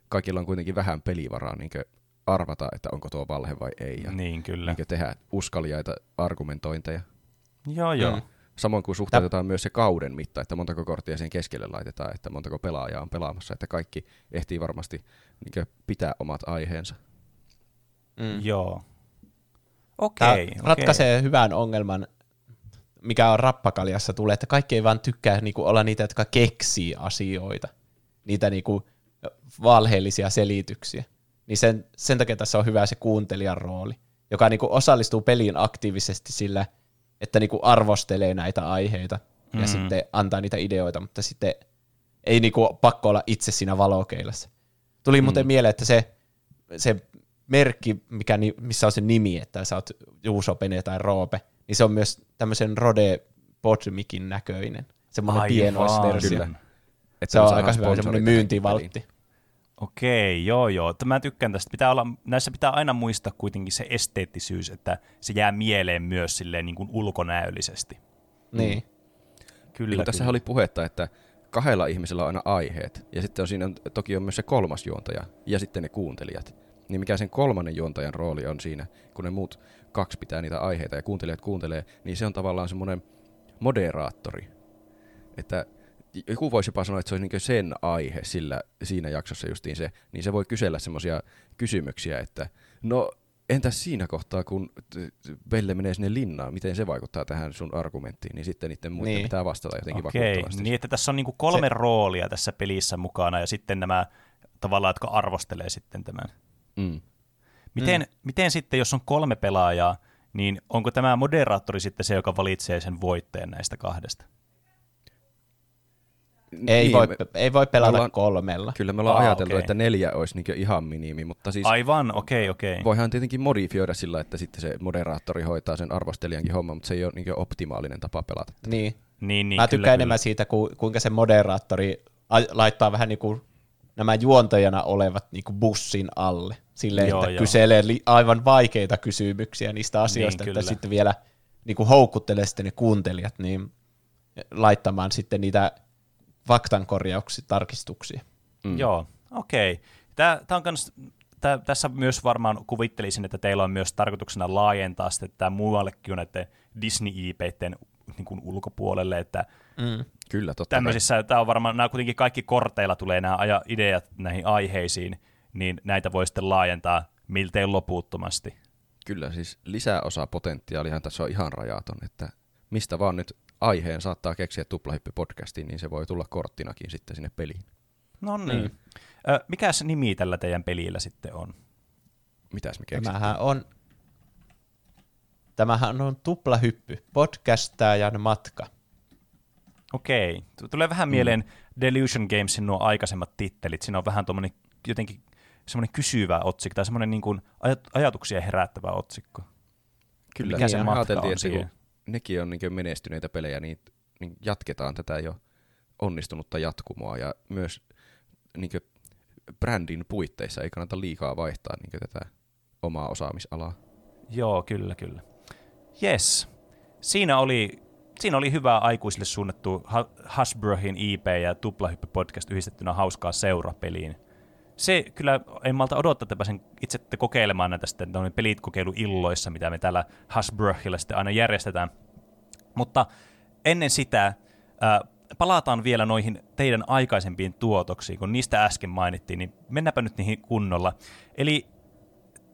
kaikilla on kuitenkin vähän pelivaraa niinkö arvata, että onko tuo valhe vai ei. Ja Niin, kyllä. niinkö tehdä uskaliaita argumentointeja. Joo, joo. Mm. Samoin kuin suhteutetaan myös se kauden mitta, että montako korttia sen keskelle laitetaan, että montako pelaajaa on pelaamassa, että kaikki ehtii varmasti niin pitää omat aiheensa. Mm. Joo. Okei, okei. ratkaisee hyvän ongelman, mikä on rappakaljassa tulee, että kaikki ei vaan tykkää niinku olla niitä, jotka keksii asioita. Niitä niinku valheellisia selityksiä. Niin sen, sen takia tässä on hyvä se kuuntelijan rooli, joka niinku osallistuu peliin aktiivisesti sillä, että niinku arvostelee näitä aiheita ja Mhm. sitten antaa niitä ideoita, mutta sitten ei niinku pakko olla itse siinä valokeilassa. Tuli muuten mieleen, että se, se merkki, mikä, ni- missä on se nimi, että sä oot Juuso, Pene tai Roope, niin se on myös tämmöisen Rode Podmikin näköinen. Semmoinen pienoisversio. Kyllä. Että Se on aika hyvä semmoinen myyntivaltti. Okei, joo joo. Mä tykkään tästä. Pitää olla, näissä pitää aina muistaa kuitenkin se esteettisyys, että se jää mieleen myös silleen niin kuin ulkonäöllisesti. Niin. Kyllä, Niin kuin tässä kyllä. oli puhetta, että kahdella ihmisellä on aina aiheet, ja sitten on siinä toki on myös se kolmas juontaja, ja sitten ne kuuntelijat. Niin mikä sen kolmannen juontajan rooli on siinä, kun ne muut kaksi pitää niitä aiheita ja kuuntelijat kuuntelee, niin se on tavallaan semmoinen moderaattori. Että joku voisi jopa sanoa, että se olisi niin sen aihe sillä, siinä jaksossa justiin se, niin se voi kysellä semmoisia kysymyksiä, että no entäs siinä kohtaa, kun Belle menee sinne linnaan, miten se vaikuttaa tähän sun argumenttiin, niin sitten niiden muiden Niin. pitää vastata jotenkin Okei, vakuuttavasti. niin että tässä on niinku kolme se... roolia tässä pelissä mukana ja sitten nämä tavallaan, jotka arvostelee sitten tämän. Mm. Miten, mm. miten sitten, jos on kolme pelaajaa, niin onko tämä moderaattori sitten se, joka valitsee sen voitteen näistä kahdesta? Ei, Niin, voi, me- ei voi pelata ollaan- kolmella. Kyllä me ollaan Aa, ajateltu, okei. että neljä olisi niin ihan minimi, mutta siis Aivan, okei, okei. voihan tietenkin modifioida sillä, että sitten se moderaattori hoitaa sen arvostelijankin homman, mutta se ei ole niin optimaalinen tapa pelata. Niin. Niin, niin, Mä kyllä, tykkään kyllä. enemmän siitä, ku, kuinka se moderaattori laittaa vähän niin kuin nämä juontajana olevat niin kuin bussin alle. Silleen, Joo, että joo. kyselee li- aivan vaikeita kysymyksiä niistä asioista, Niin, että kyllä. sitten vielä niin kuin houkuttelee sitten ne kuuntelijat niin laittamaan sitten niitä faktankorjauksia, tarkistuksia. Mm. Joo, okei. Tää, tää on kans, tää, tässä myös varmaan kuvittelisin, että teillä on myös tarkoituksena laajentaa sitten tämä muuallekin näiden Disney-IPiden niin kuin ulkopuolelle, että Mm. Kyllä, totta kai. tämmöisissä, tämä on varmaan, nämä kuitenkin kaikki korteilla tulee nämä aja, ideat näihin aiheisiin, niin näitä voi sitten laajentaa miltei loputtomasti. Kyllä, siis lisäosapotentiaalihan tässä on ihan rajaton, että mistä vaan nyt aiheen saattaa keksiä tuplahyppy-podcastiin, niin se voi tulla korttinakin sitten sinne peliin. No niin. Ö, mikäs nimi tällä teidän pelillä sitten on? Mitäs me keksimme? Tämähän on, tämähän on tuplahyppy, podcastajan matka. Okei. Tu- Tulee vähän mieleen Delusion Gamesin nuo aikaisemmat tittelit. Siinä on vähän tuommoinen jotenkin semmoinen kysyvä otsikko tai semmoinen niin kuin aj- ajatuksia herättävä otsikko. Kyllä, mikä se niin, matka ajateltiin, on että nekin on niin menestyneitä pelejä, niin, niin jatketaan tätä jo onnistunutta jatkumoa ja myös niin brändin puitteissa ei kannata liikaa vaihtaa niin tätä omaa osaamisalaa. Joo, kyllä, kyllä. Yes. Siinä oli, siinä oli hyvää aikuisille suunnattu Ha- Hasbrohin IP ja Tuplahyppy podcast yhdistettynä hauskaa seurapeliin. Se kyllä, en malta odottaa, että pääsen itse kokeilemaan näitä sitten pelit kokeiluilloissa, mitä me täällä Hasbrohilla sitten aina järjestetään. Mutta ennen sitä ää, palataan vielä noihin teidän aikaisempiin tuotoksiin, kun niistä äsken mainittiin, niin mennäänpä nyt niihin kunnolla. Eli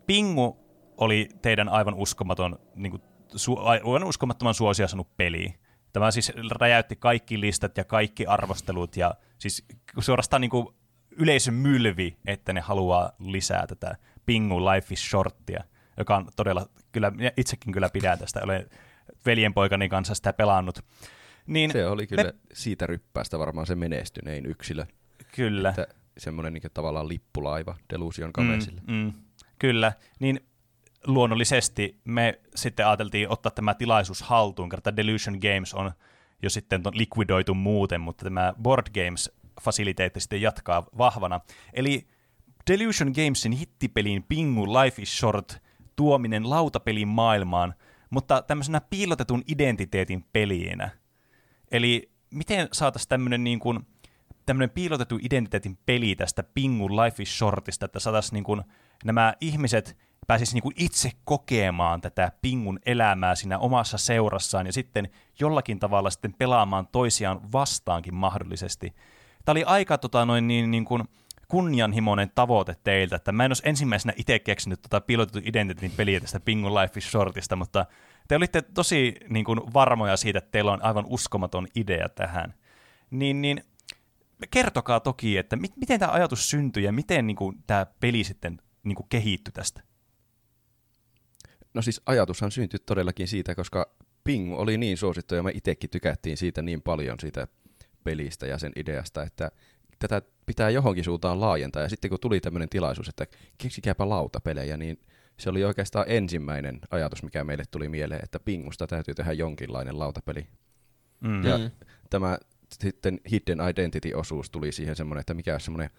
Pingu oli teidän aivan uskomaton, niin kuin, su, aivan uskomattoman suosia saanut peli. Tämä siis räjäytti kaikki listat ja kaikki arvostelut ja siis suorastaan niin kuin yleisön mylvi, että ne haluaa lisää tätä Pingu Life is Shortia, joka on todella, kyllä itsekin kyllä pidän tästä, olen veljenpoikani kanssa sitä pelannut. Niin Se oli kyllä me... siitä ryppäästä varmaan se menestynein yksilö. Kyllä. Että semmoinen niin tavallaan lippulaiva Delusion Gamesille. Mm, mm, kyllä, niin luonnollisesti me sitten ajateltiin ottaa tämä tilaisuus haltuun, kertaa Delusion Games on jo sitten likvidoitu muuten, mutta tämä Board Games fasiliteetti sitten jatkaa vahvana. Eli Delusion Gamesin hittipeliin Pingu Life is Short tuominen lautapelin maailmaan, mutta tämmöisenä piilotetun identiteetin peliinä. Eli miten saataisiin tämmöinen niin kuin, tämmöinen piilotettu identiteetin peli tästä Pingu Life is Shortista, että saataisiin niin kuin, nämä ihmiset pääsisi niin kuin itse kokemaan tätä Pingun elämää siinä omassa seurassaan ja sitten jollakin tavalla sitten pelaamaan toisiaan vastaankin mahdollisesti. Tämä oli aika tota, noin, niin, niin kuin, kunnianhimoinen tavoite teiltä, että mä en olisi ensimmäisenä itse keksinyt tota pilotetun identiteetin peliä tästä Pingun Life is Shortista, mutta te olitte tosi niin kuin, varmoja siitä, että teillä on aivan uskomaton idea tähän. Niin, niin kertokaa toki, että mit, miten tämä ajatus syntyi ja miten niin kuin, tämä peli sitten niin kuin, kehittyi tästä? No siis ajatushan syntyi todellakin siitä, koska Pingu oli niin suosittu ja me itsekin tykättiin siitä niin paljon siitä pelistä ja sen ideasta, että tätä pitää johonkin suuntaan laajentaa. Ja sitten kun tuli tämmöinen tilaisuus, että keksikääpä lautapelejä, niin se oli oikeastaan ensimmäinen ajatus, mikä meille tuli mieleen, että Pingusta täytyy tehdä jonkinlainen lautapeli. Mm. Ja mm. tämä sitten Hidden Identity-osuus tuli siihen semmoinen, että mikä on semmoinen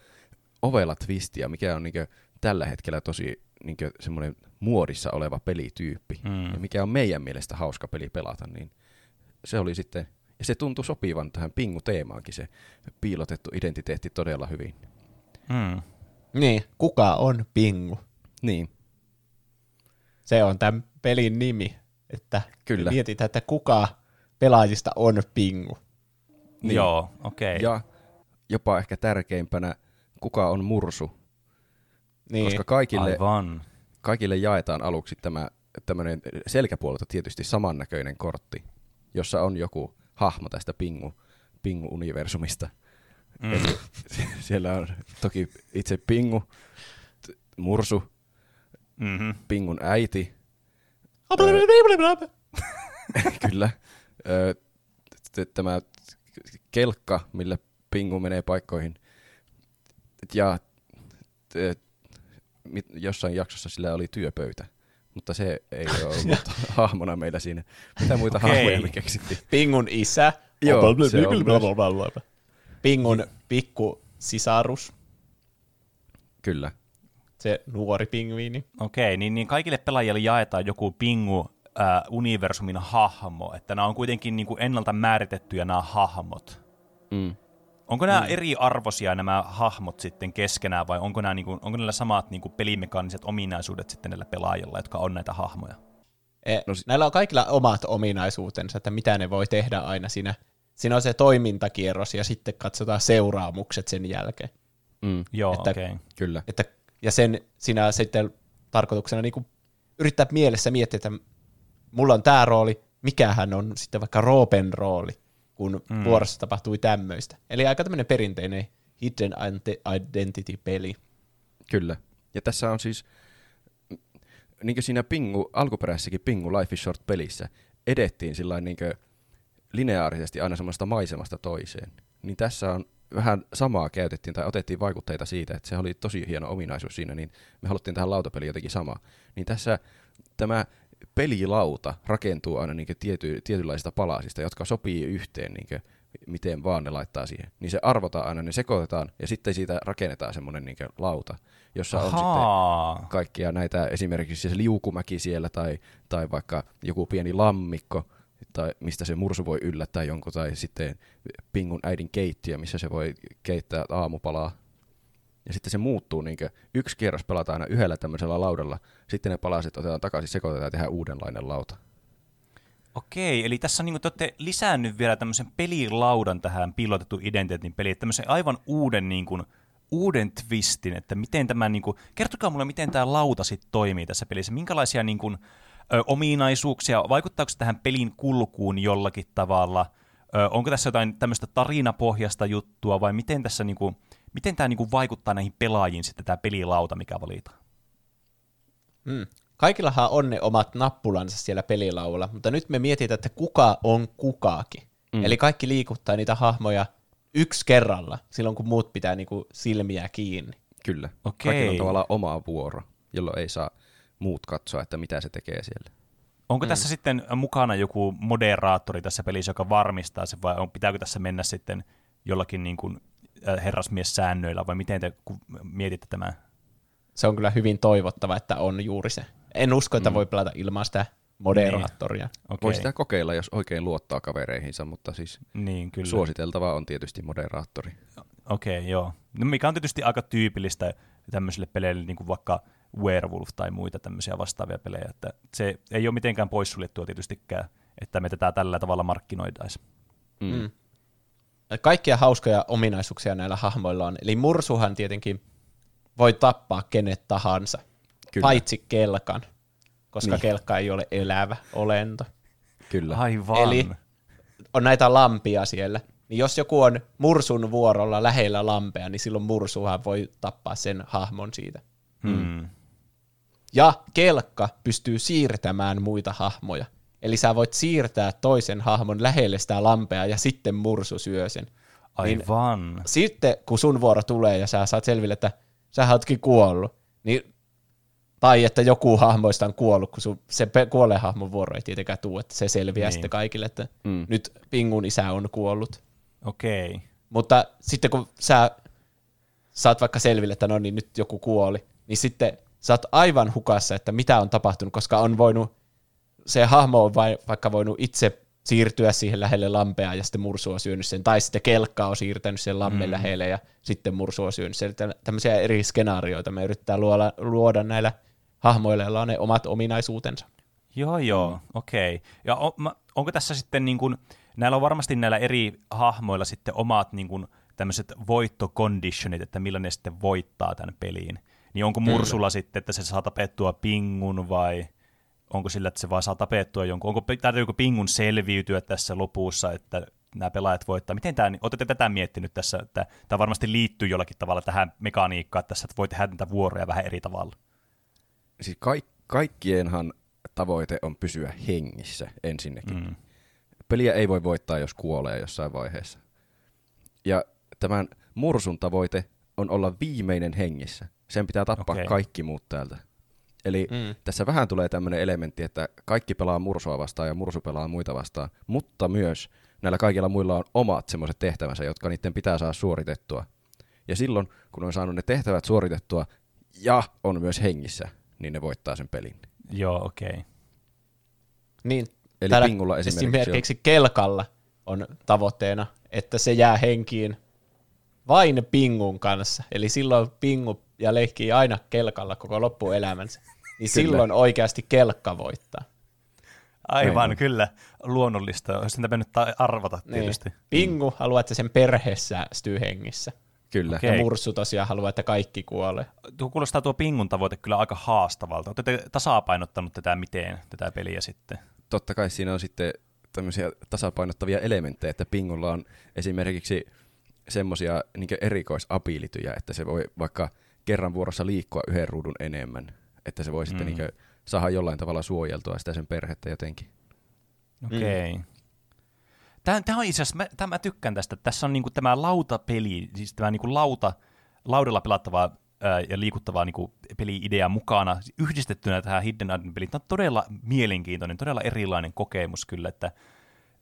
ovela twisti ja mikä on niinkö tällä hetkellä tosi niinkö semmoinen muodissa oleva pelityyppi. Mm. Ja mikä on meidän mielestä hauska peli pelata, niin se oli sitten ja se tuntui sopivan tähän pingu-teemaankin se piilotettu identiteetti todella hyvin. Hmm. Niin, kuka on pingu? Niin. Se on tämän pelin nimi, että Kyllä. mietitään, että kuka pelaajista on pingu. Niin. Joo, okei. Okay. Ja jopa ehkä tärkeimpänä, kuka on mursu. Niin. Koska kaikille, Aivan. kaikille jaetaan aluksi tämä tämmöinen selkäpuolelta tietysti samannäköinen kortti, jossa on joku hahmo tästä Pingu, Pingu-universumista. Mm. Eli siellä on toki itse Pingu, t- Mursu, mm-hmm. Pingun äiti. Kyllä. Tämä kelkka, millä Pingu menee paikkoihin. Ja jossain jaksossa sillä oli työpöytä mutta se ei ole ollut hahmona meillä siinä. Mitä muita okay. hahmoja me keksittiin? Pingun isä. Joo, se on Pingun pikku sisarus. Kyllä. Se nuori pingviini. Okei, okay, niin, niin kaikille pelaajille jaetaan joku pingu äh, universumin hahmo, että nämä on kuitenkin niin kuin ennalta määritettyjä nämä hahmot. Mm. Onko nämä mm. eri arvoisia nämä hahmot sitten keskenään vai onko, nämä, niin kuin, onko näillä samat niin kuin pelimekaaniset ominaisuudet sitten näillä pelaajilla, jotka on näitä hahmoja? E, no, näillä on kaikilla omat ominaisuutensa, että mitä ne voi tehdä aina siinä. Siinä on se toimintakierros ja sitten katsotaan seuraamukset sen jälkeen. Mm. Joo, että, okay. kyllä. Että, ja sen siinä sitten tarkoituksena niin kuin yrittää mielessä miettiä, että mulla on tämä rooli, mikähän on sitten vaikka Roopen rooli kun mm. vuorossa tapahtui tämmöistä. Eli aika tämmöinen perinteinen Hidden Identity-peli. Kyllä. Ja tässä on siis, niin kuin siinä Pingu, alkuperäisessäkin Pingu Life is Short-pelissä, edettiin sillä niin lineaarisesti aina semmoista maisemasta toiseen. Niin tässä on vähän samaa käytettiin tai otettiin vaikutteita siitä, että se oli tosi hieno ominaisuus siinä, niin me haluttiin tähän lautapeliin jotenkin sama. Niin tässä tämä pelilauta rakentuu aina niin tiety, tietynlaisista palasista, jotka sopii yhteen, niin miten vaan ne laittaa siihen. Niin se arvotaan aina, ne sekoitetaan ja sitten siitä rakennetaan semmoinen niin lauta, jossa Ahaa. on sitten kaikkia näitä, esimerkiksi se liukumäki siellä tai, tai vaikka joku pieni lammikko, tai mistä se mursu voi yllättää jonkun, tai sitten Pingun äidin keittiö, missä se voi keittää aamupalaa ja sitten se muuttuu, niin yksi kierros pelataan aina yhdellä tämmöisellä laudalla, sitten ne palaset otetaan takaisin, sekoitetaan ja tehdään uudenlainen lauta. Okei, eli tässä niin te olette lisännyt vielä tämmöisen pelilaudan tähän piilotettu identiteetin peliin, tämmöisen aivan uuden, niin kuin, uuden twistin, että miten tämä, niin kuin, kertokaa mulle, miten tämä lauta sitten toimii tässä pelissä, minkälaisia niin kuin, ö, ominaisuuksia? Vaikuttaako se tähän pelin kulkuun jollakin tavalla? Ö, onko tässä jotain tämmöistä tarinapohjasta juttua vai miten tässä niinku, miten tämä niinku vaikuttaa näihin pelaajiin sitten tämä pelilauta, mikä valitaan? Mm. Kaikillahan on ne omat nappulansa siellä pelilaulla, mutta nyt me mietitään, että kuka on kukakin. Mm. Eli kaikki liikuttaa niitä hahmoja yksi kerralla, silloin kun muut pitää niinku silmiä kiinni. Kyllä. Okei. Kaikilla on tavallaan oma vuoro, jolloin ei saa muut katsoa, että mitä se tekee siellä. Onko mm. tässä sitten mukana joku moderaattori tässä pelissä, joka varmistaa sen, vai on, pitääkö tässä mennä sitten jollakin niin kuin, herrasmies-säännöillä, vai miten te mietitte tämän? Se on kyllä hyvin toivottava, että on juuri se. En usko, että mm. voi pelata ilman sitä moderaattoria. Okei. Voi sitä kokeilla, jos oikein luottaa kavereihinsa, mutta siis Niin, kyllä. suositeltavaa on tietysti moderaattori. Okei, okay, joo. No, mikä on tietysti aika tyypillistä tämmöisille peleille, niin kuin vaikka Werewolf tai muita tämmöisiä vastaavia pelejä, että se ei ole mitenkään poissuljettua tietystikään, että me tätä tällä tavalla markkinoitaisiin. Mm. Kaikkia hauskoja ominaisuuksia näillä hahmoilla on. Eli mursuhan tietenkin voi tappaa kenet tahansa, Kyllä. paitsi kelkan, koska Niin. kelkka ei ole elävä olento. Kyllä. Aivan. Eli on näitä lampia siellä. Niin jos joku on mursun vuorolla lähellä lampea, niin silloin mursuhan voi tappaa sen hahmon siitä. Hmm. Ja kelkka pystyy siirtämään muita hahmoja. Eli sä voit siirtää toisen hahmon lähelle sitä lampea ja sitten mursu syö sen. Niin Aivan. sitten kun sun vuoro tulee ja sä saat selville, että sä ootkin kuollut, niin tai että joku hahmoista on kuollut, kun sun, se kuolleen hahmon vuoro ei tietenkään tule, että se selviää Niin. niin. sitten kaikille, että mm. nyt Pingun isä on kuollut. Okei. Okay. Mutta sitten kun sä saat vaikka selville, että no niin, nyt joku kuoli, niin sitten sä oot aivan hukassa, että mitä on tapahtunut, koska on voinut, se hahmo on vai, vaikka voinut itse siirtyä siihen lähelle lampea ja sitten mursu on syönyt sen, tai sitten kelkka on siirtänyt sen lammen mm. lähelle ja sitten mursu on syönyt sen. Tä- Tämmöisiä eri skenaarioita me yrittää luoda, luoda näillä hahmoilla, joilla on ne omat ominaisuutensa. Joo, joo, okei. Okay. Ja on, mä, onko tässä sitten niin kuin, näillä on varmasti näillä eri hahmoilla sitten omat niin kuin, tämmöiset voittoconditionit, että millä ne sitten voittaa tämän peliin. Niin onko Mursulla sitten, että se saa tapettua pingun vai onko sillä, että se vaan saa tapettua jonkun? Onko täytyykö pingun selviytyä tässä lopussa, että nämä pelaajat voittaa? Miten tämä, olette tätä miettinyt tässä, että tämä varmasti liittyy jollakin tavalla tähän mekaniikkaan tässä, että voi tehdä näitä vuoroja vähän eri tavalla. Siis kaik- kaikkienhan tavoite on pysyä hengissä ensinnäkin. Mm. Peliä ei voi voittaa, jos kuolee jossain vaiheessa. Ja tämän mursun tavoite on olla viimeinen hengissä. Sen pitää tappaa okay. kaikki muut täältä. Eli Mm. tässä vähän tulee tämmöinen elementti, että kaikki pelaa mursua vastaan ja mursu pelaa muita vastaan, mutta myös näillä kaikilla muilla on omat semmoiset tehtävänsä, jotka niiden pitää saada suoritettua. Ja silloin, kun on saanut ne tehtävät suoritettua ja on myös hengissä, niin ne voittaa sen pelin. Joo, okei. Okay. Niin, Eli täällä Pingulla esimerkiksi on- esimerkiksi kelkalla on tavoitteena, että se jää henkiin vain Pingun kanssa. Eli silloin Pingu ja leikkii aina kelkalla koko loppuelämänsä. Niin silloin oikeasti kelkka voittaa. Aivan, Aivan. kyllä. Luonnollista. Olisi sitä mennyt ta- arvata tietysti. Niin. Pingu haluaa, että sen perhe säästyy hengissä. Kyllä. Okei. Ja Mursu tosiaan haluaa, että kaikki kuolee. Tuo kuulostaa tuo pingun tavoite kyllä aika haastavalta. Olette tasapainottanut tätä miten, tätä peliä sitten? totta kai siinä on sitten tämmöisiä tasapainottavia elementtejä, että Pingulla on esimerkiksi semmoisia niin erikoisabilityjä, että se voi vaikka kerran vuorossa liikkua yhden ruudun enemmän, että se voi sitten Mm. niin saada jollain tavalla suojeltua sitä sen perhettä jotenkin. Okei. Okay. Tämä, tämä on itse asiassa, mä, tämä, mä tykkään tästä. Tässä on niinku tämä lautapeli, siis tämä niinku lauta, laudella pelattava ää, ja liikuttava niinku peli-idea mukana, yhdistettynä tähän Hidden Agent peliin. Tämä on todella mielenkiintoinen, todella erilainen kokemus kyllä, että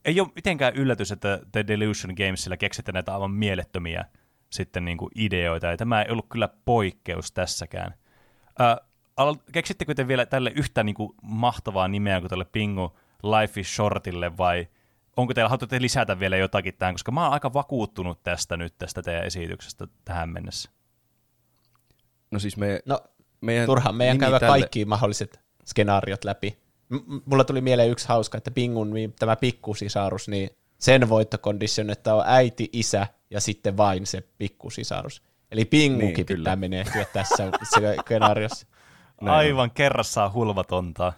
ei ole mitenkään yllätys, että The Delusion Gamesilla keksitte näitä aivan mielettömiä sitten niinku ideoita, ja tämä ei ollut kyllä poikkeus tässäkään. Ää, al- keksittekö te vielä tälle yhtä niinku mahtavaa nimeä kuin tälle Pingu Life is Shortille, vai onko teillä, haluatte te lisätä vielä jotakin tähän, koska mä oon aika vakuuttunut tästä nyt, tästä teidän esityksestä tähän mennessä. No siis me, No, meidän turhaan meidän käydä tälle- kaikki mahdolliset skenaariot läpi. M- m- mulla tuli mieleen yksi hauska, että Pingun niin tämä pikkusisarus, niin sen voittokondition, että on äiti, isä ja sitten vain se pikkusisarus. Eli Pingukin Niin, pitää menehtyä tässä skenaariossa. Näin. Aivan kerrassaan hulvatonta.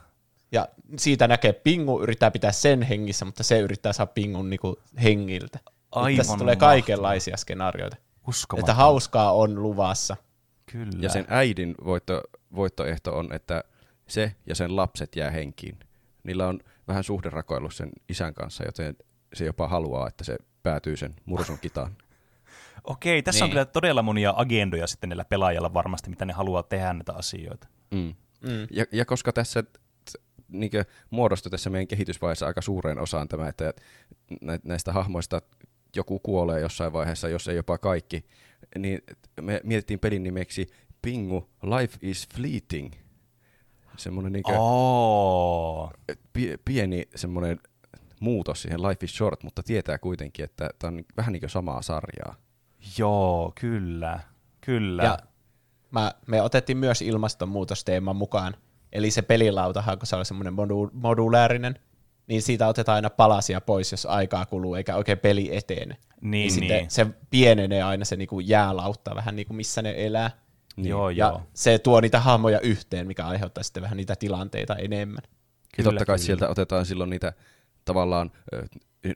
Ja siitä näkee Pingu yrittää pitää sen hengissä, mutta se yrittää saada Pingun niinku hengiltä. Aivan Tässä tulee mahtavaa. kaikenlaisia skenaarioita. Uskomaton. Että hauskaa on luvassa. Kyllä. Ja sen äidin voitto, voittoehto on, että se ja sen lapset jää henkiin. Niillä on vähän suhderakoillut sen isän kanssa, joten se jopa haluaa, että se päätyy sen mursun kitaan. Okei, tässä on Niin. kyllä todella monia agendoja sitten niillä pelaajilla varmasti, mitä ne haluaa tehdä näitä asioita. Mm. Mm. Ja, ja koska tässä niin muodostui tässä meidän kehitysvaiheessa aika suureen osaan tämä, että nä- näistä hahmoista joku kuolee jossain vaiheessa, jos ei jopa kaikki, niin me mietittiin pelin nimeksi Pingu Life is Fleeting. Semmoinen niin Oh. pie- pieni semmoinen muutos siihen Life is Short, mutta tietää kuitenkin, että tämä on ni- vähän niin kuin samaa sarjaa. Joo, kyllä. Kyllä. Ja mä, me otettiin myös ilmastonmuutosteeman mukaan. Eli se pelilautahan, kun se on semmoinen modu- modulaarinen, niin siitä otetaan aina palasia pois, jos aikaa kuluu, eikä oikein peli etene. Niin, sitten niin. se pienenee aina se niinku jäälautta vähän niin kuin missä ne elää. Joo, Ja joo. se tuo niitä hahmoja yhteen, mikä aiheuttaa sitten vähän niitä tilanteita enemmän. ja Kyllä, totta kai kyllä. sieltä otetaan silloin niitä tavallaan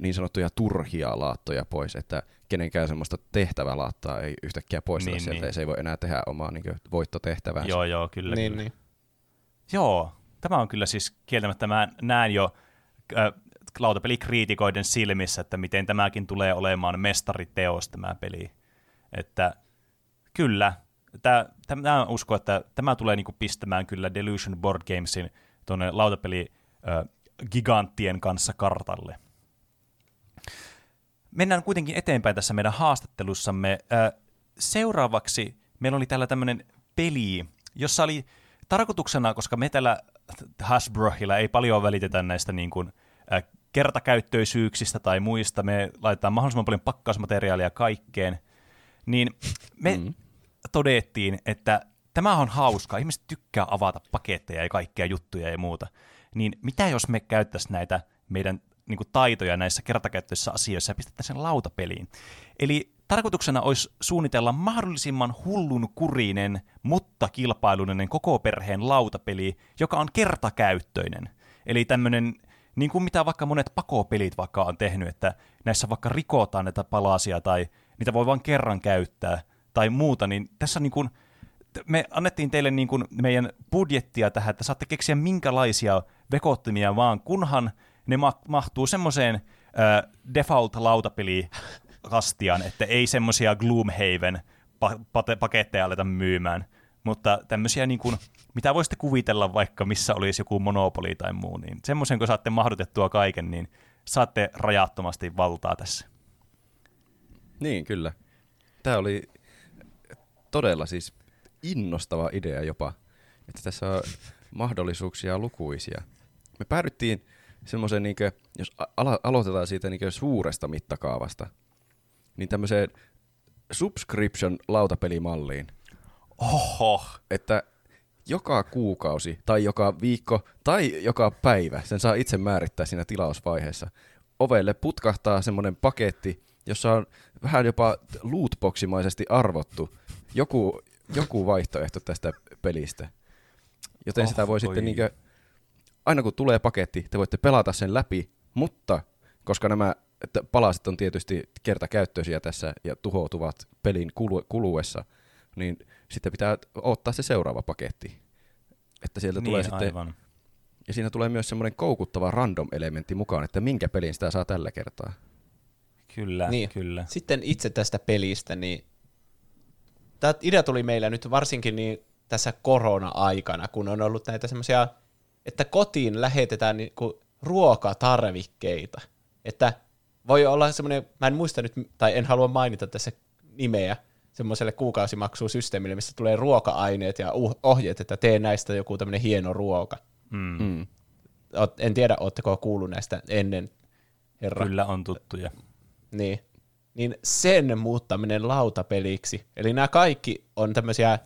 niin sanottuja turhia laattoja pois, että kenenkään semmoista tehtävälaattaa ei yhtäkkiä poisteta Niin, sieltä, niin. ja se ei voi enää tehdä omaa niin voittotehtäväänsä. Joo, joo, kyllä. niin, kyllä. niin. Joo, tämä on kyllä siis kieltämättä, mä näen jo äh, lautapelikriitikoiden silmissä, että miten tämäkin tulee olemaan mestariteos tämä peli. Että kyllä, tämä, tämä uskon, että tämä tulee niinku pistämään kyllä Delusion Board Gamesin tuonne lautapeli äh, giganttien kanssa kartalle. Mennään kuitenkin eteenpäin tässä meidän haastattelussamme. Seuraavaksi meillä oli täällä tämmöinen peli, jossa oli tarkoituksena, koska me täällä Hasbrohilla ei paljon välitetä näistä niin kuin, kertakäyttöisyyksistä tai muista, me laitetaan mahdollisimman paljon pakkausmateriaalia kaikkeen, niin me mm. todettiin, että tämä on hauskaa, ihmiset tykkää avata paketteja ja kaikkea juttuja ja muuta, niin mitä jos me käyttäisiin näitä meidän niin kuin, taitoja näissä kertakäyttöisissä asioissa ja pistettäisiin sen lautapeliin. Eli tarkoituksena olisi suunnitella mahdollisimman hullun kurinen, mutta kilpailullinen koko perheen lautapeli, joka on kertakäyttöinen. Eli tämmöinen, niin kuin mitä vaikka monet pakopelit vaikka on tehnyt, että näissä vaikka rikotaan näitä palasia tai niitä voi vain kerran käyttää tai muuta, niin tässä niin kuin, me annettiin teille niin kuin meidän budjettia tähän, että saatte keksiä minkälaisia vekottimia vaan, kunhan ne ma- mahtuu semmoiseen äh, default-lautapeli-kastiaan, että ei semmoisia Gloomhaven pa- paketteja aleta myymään, mutta tämmöisiä niin kuin, mitä voisitte kuvitella vaikka missä olisi joku Monopoly tai muu, niin semmoisen kun saatte mahdutettua kaiken, niin saatte rajattomasti valtaa tässä. Niin, kyllä. Tämä oli todella siis innostava idea jopa, että tässä on mahdollisuuksia lukuisia. Me päädyttiin semmoiseen, niin jos alo- aloitetaan siitä niin suuresta mittakaavasta, niin tämmöiseen subscription-lautapelimalliin, Oho, että joka kuukausi tai joka viikko tai joka päivä, sen saa itse määrittää siinä tilausvaiheessa, ovelle putkahtaa semmoinen paketti, jossa on vähän jopa lootboximaisesti arvottu joku, joku vaihtoehto tästä pelistä. Joten Oh, sitä voi voi. sitten niinkö, aina kun tulee paketti, te voitte pelata sen läpi, mutta koska nämä että palaset on tietysti kertakäyttöisiä tässä ja tuhoutuvat pelin kulu- kuluessa, niin sitten pitää ottaa se seuraava paketti. Että sieltä niin tulee sitten, aivan. ja siinä tulee myös semmoinen koukuttava random-elementti mukaan, että minkä pelin sitä saa tällä kertaa. Kyllä, Niin. kyllä. Sitten itse tästä pelistä, niin tämä idea tuli meillä nyt varsinkin niin tässä korona-aikana, kun on ollut näitä semmoisia, että kotiin lähetetään niinku ruokatarvikkeita. Että voi olla semmoinen, mä en muista nyt, tai en halua mainita tässä nimeä, semmoiselle kuukausimaksusysteemille, missä tulee ruoka-aineet ja uh- ohjeet, että tee näistä joku tämmöinen hieno ruoka. Mm. Mm. En tiedä, ootteko kuullut näistä ennen, herra. Kyllä on tuttuja. Niin. Niin sen muuttaminen lautapeliksi. Eli nämä kaikki on tämmöisiä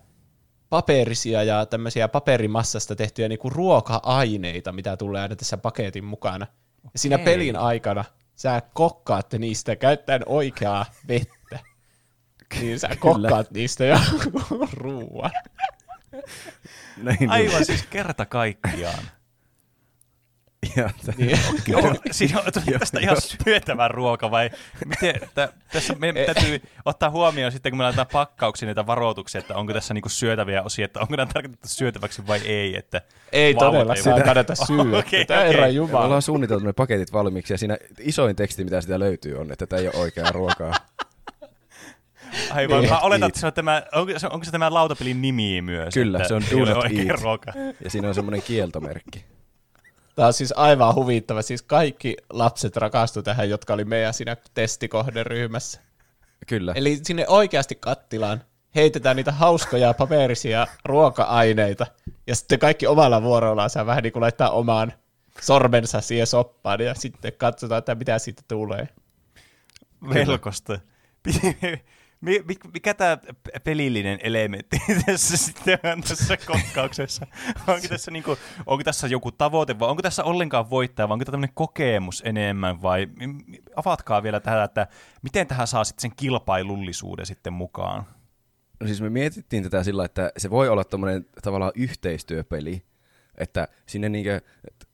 paperisia ja tämmöisiä paperimassasta tehtyjä niinku ruoka-aineita, mitä tulee aina tässä paketin mukana. Ja siinä pelin aikana sä kokkaatte niistä käyttäen oikeaa vettä. Niin sä kokkaat niistä ja ruoan. Näin Aivan siis kerta kaikkiaan. Ja Niin. Joo, siinä on tuli tästä ihan syötävä ruoka vai miten, että tässä meidän täytyy ottaa huomioon sitten, kun me laitetaan pakkauksiin näitä varoituksia, että onko tässä niinku syötäviä osia, että onko nämä tarkoitettu syötäväksi vai ei. Että Ei todella ei voi- kannata syödä. Okei, Tämä okei. herra me Jumala. ollaan suunniteltu ne paketit valmiiksi, ja siinä isoin teksti, mitä sitä löytyy, on, että tämä ei ole oikeaa ruokaa. aivan, Niin. mä oletan, että se on tämä, onko, se, onko se tämä lautapelin nimi myös? Kyllä, että se on ei ole Do Not oikea Eat. ruoka. Ja siinä on semmoinen kieltomerkki. Tämä on siis aivan huvittava. Siis kaikki lapset rakastu tähän, jotka oli meidän siinä testikohderyhmässä. Kyllä. Eli sinne oikeasti kattilaan heitetään niitä hauskoja paperisia ruoka-aineita, ja sitten kaikki omalla vuorollaan saa vähän niin kuin laittaa omaan sormensa siihen soppaan, ja sitten katsotaan, että mitä siitä tulee. Velkosta. Mi- mi- Mikä tämä pelillinen elementti tässä sitten on tässä kokkauksessa? Onko tässä, niinku, onko tässä joku tavoite vai onko tässä ollenkaan voittaja vai onko tämä tämmöinen kokemus enemmän vai avatkaa vielä tähän, että miten tähän saa sitten sen kilpailullisuuden sitten mukaan? No siis me mietittiin tätä sillä, että se voi olla tommonen tavallaan yhteistyöpeli, että sinne niinkö,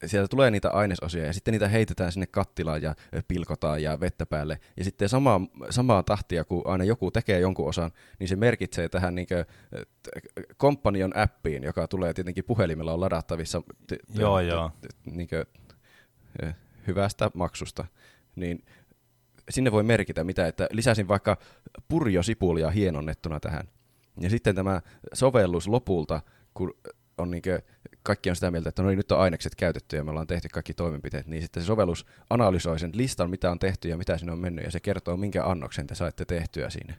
sieltä tulee niitä ainesosia ja sitten niitä heitetään sinne kattilaan ja pilkotaan ja vettä päälle. Ja sitten samaa, samaa tahtia, kun aina joku tekee jonkun osan, niin se merkitsee tähän niinkö Companion appiin, joka tulee tietenkin puhelimella on ladattavissa t- t- Joo, t- joo. t- niinkö, hyvästä maksusta. Niin sinne voi merkitä mitä, että lisäsin vaikka purjosipulia hienonnettuna tähän. Ja sitten tämä sovellus lopulta, kun on niinkö, kaikki on sitä mieltä, että no niin, nyt on ainekset käytetty ja me ollaan tehty kaikki toimenpiteet, niin sitten se sovellus analysoi sen listan, mitä on tehty ja mitä sinne on mennyt, ja se kertoo, minkä annoksen te saitte tehtyä siinä.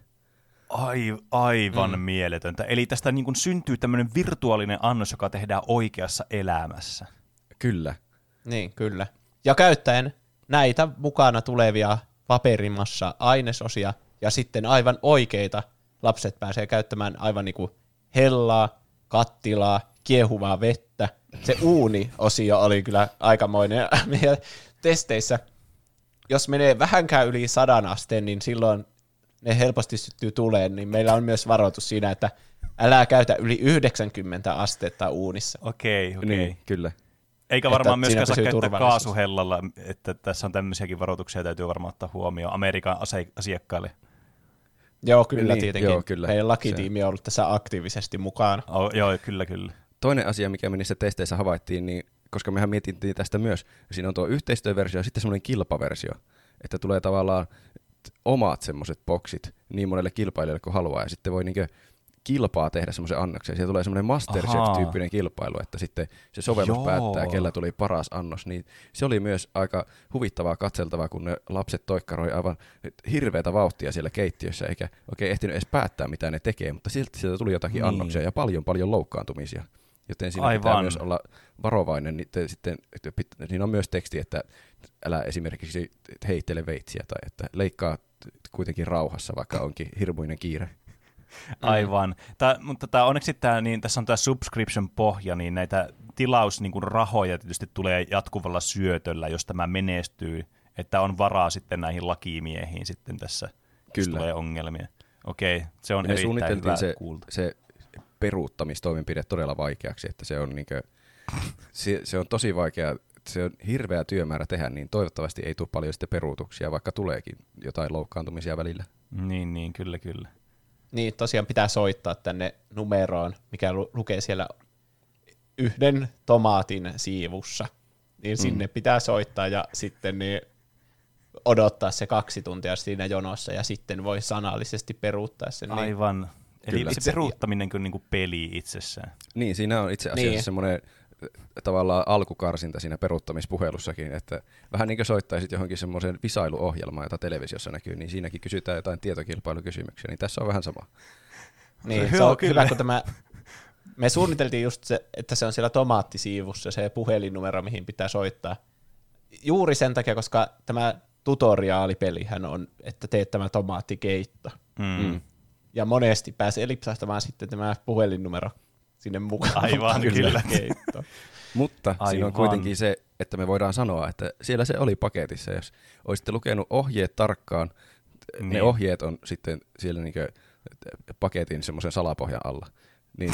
Ai, aivan mm. mieletöntä. Eli tästä niin kuin syntyy tämmöinen virtuaalinen annos, joka tehdään oikeassa elämässä. Kyllä. Niin, kyllä. Ja käyttäen näitä mukana tulevia paperimassa ainesosia ja sitten aivan oikeita lapset pääsee käyttämään aivan niin kuin hellaa, kattilaa, kiehuvaa vettä. Se uuni-osio oli kyllä aikamoinen. Meidän testeissä, jos menee vähänkään yli sadan asteen, niin silloin ne helposti syttyy tuleen, niin meillä on myös varoitus siinä, että älä käytä yli 90 astetta uunissa. Okei, okei. Niin, kyllä. Eikä Että varmaan siinä myöskään saa käyttää kaasuhellalla, että tässä on tämmöisiäkin varoituksia, täytyy varmaan ottaa huomioon Amerikan ase- asiakkaille. Joo, kyllä Niin, tietenkin. joo, kyllä. Meidän lakitiimi on ollut tässä aktiivisesti mukana. Oh, joo, kyllä, kyllä. Toinen asia, mikä me niissä testeissä havaittiin, niin koska mehän mietittiin tästä myös, siinä on tuo yhteistyöversio ja sitten semmoinen kilpaversio, että tulee tavallaan omat semmoiset boksit niin monelle kilpailijalle kuin haluaa, ja sitten voi niinkö kilpaa tehdä semmoisen annoksen. Siellä tulee semmoinen Masterchef-tyyppinen kilpailu, että sitten se sovellus Joo. päättää, kellä tuli paras annos. Niin se oli myös aika huvittavaa katseltavaa, kun ne lapset toikkaroi aivan hirveätä vauhtia siellä keittiössä, eikä oikein ehtinyt edes päättää, mitä ne tekee, mutta silti sieltä tuli jotakin Niin. annoksia ja paljon paljon loukkaantumisia. Joten siinä Aivan. pitää myös olla varovainen. Niin te, sitten, että pit- siinä on myös teksti, että älä esimerkiksi heittele veitsiä tai että leikkaa kuitenkin rauhassa, vaikka onkin hirmuinen kiire. Aivan. Tää, mutta tää, onneksi tää, niin, tässä on tämä subscription-pohja, niin näitä tilaus niin tietysti tulee jatkuvalla syötöllä, jos tämä menestyy, että on varaa sitten näihin lakimiehiin sitten tässä, jos Kyllä. tulee ongelmia. Okei, se on Me erittäin hyvä se, kuulta. se peruuttamistoimenpide todella vaikeaksi, että se on, niinkö, se, se on tosi vaikea, se on hirveä työmäärä tehdä, niin toivottavasti ei tule paljon sitten peruutuksia, vaikka tuleekin jotain loukkaantumisia välillä. Niin, niin, kyllä, kyllä. Niin, tosiaan pitää soittaa tänne numeroon, mikä lu- lukee siellä yhden tomaatin siivussa. Niin sinne pitää soittaa ja sitten niin odottaa se kaksi tuntia siinä jonossa ja sitten voi sanallisesti peruuttaa sen. Niin, Aivan. Eli Kyllä. se peruuttaminen on niin kuin peli itsessään. Niin, siinä on itse asiassa Niin. semmoinen äh, tavallaan alkukarsinta siinä peruuttamispuhelussakin, että vähän niin kuin soittaisit johonkin semmoiseen visailuohjelmaan, jota televisiossa näkyy, niin siinäkin kysytään jotain tietokilpailukysymyksiä, niin tässä on vähän sama. niin se on kyllä. hyvä, kun tämä... Me suunniteltiin just se, että se on siellä tomaattisiivussa se puhelinnumero, mihin pitää soittaa. Juuri sen takia, koska tämä tutoriaalipelihän on, että teet tämä tomaattikeitto. Mm. Mm. Ja monesti pääsee lipsahtamaan sitten tämä puhelinnumero sinne mukaan. Aivan, kyllä. Keitto. Mutta Aivan. siinä on kuitenkin se, että me voidaan sanoa, että siellä se oli paketissa. Jos olisitte lukenut ohjeet tarkkaan, niin. ne Niin. ohjeet on sitten siellä niinkö paketin semmoisen salapohjan alla. Niin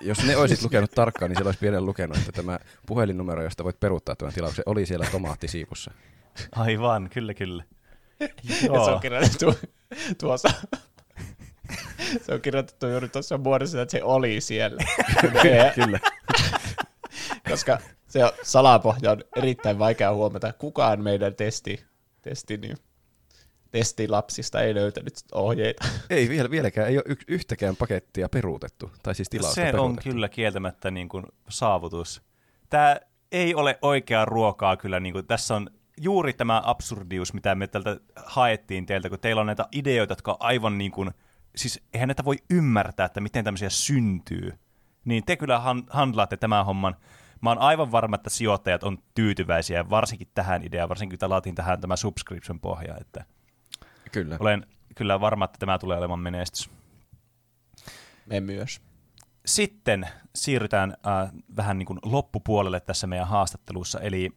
jos ne olisit lukenut tarkkaan, niin siellä olisi pienen lukenut, että tämä puhelinnumero, josta voit peruuttaa tämän tilauksen, oli siellä tomaattisiivussa. Aivan, kyllä, kyllä. Ja se Joo. on kirjoitettu tuossa. se on kirjoitettu juuri tuossa muodossa, että se oli siellä. Ja- Kyllä. koska se on- salapohja on erittäin vaikea huomata. Kukaan meidän testi, testi niin, testilapsista ei löytänyt ohjeita. Ei vielä, vieläkään, ei ole yk- yhtäkään pakettia peruutettu, tai siis tilausta Se on peruutettu. kyllä kieltämättä niin kuin saavutus. Tämä ei ole oikeaa ruokaa kyllä. Niin kuin, tässä on juuri tämä absurdius, mitä me tältä haettiin teiltä, kun teillä on näitä ideoita, jotka on aivan niin kuin, siis eihän näitä voi ymmärtää, että miten tämmöisiä syntyy. Niin te kyllä han- handlaatte tämän homman. Mä oon aivan varma, että sijoittajat on tyytyväisiä, varsinkin tähän ideaan, varsinkin kun laatiin tähän tämä subscription pohja, että Kyllä. olen kyllä varma, että tämä tulee olemaan menestys. Me myös. Sitten siirrytään äh, vähän niin kuin loppupuolelle tässä meidän haastattelussa, eli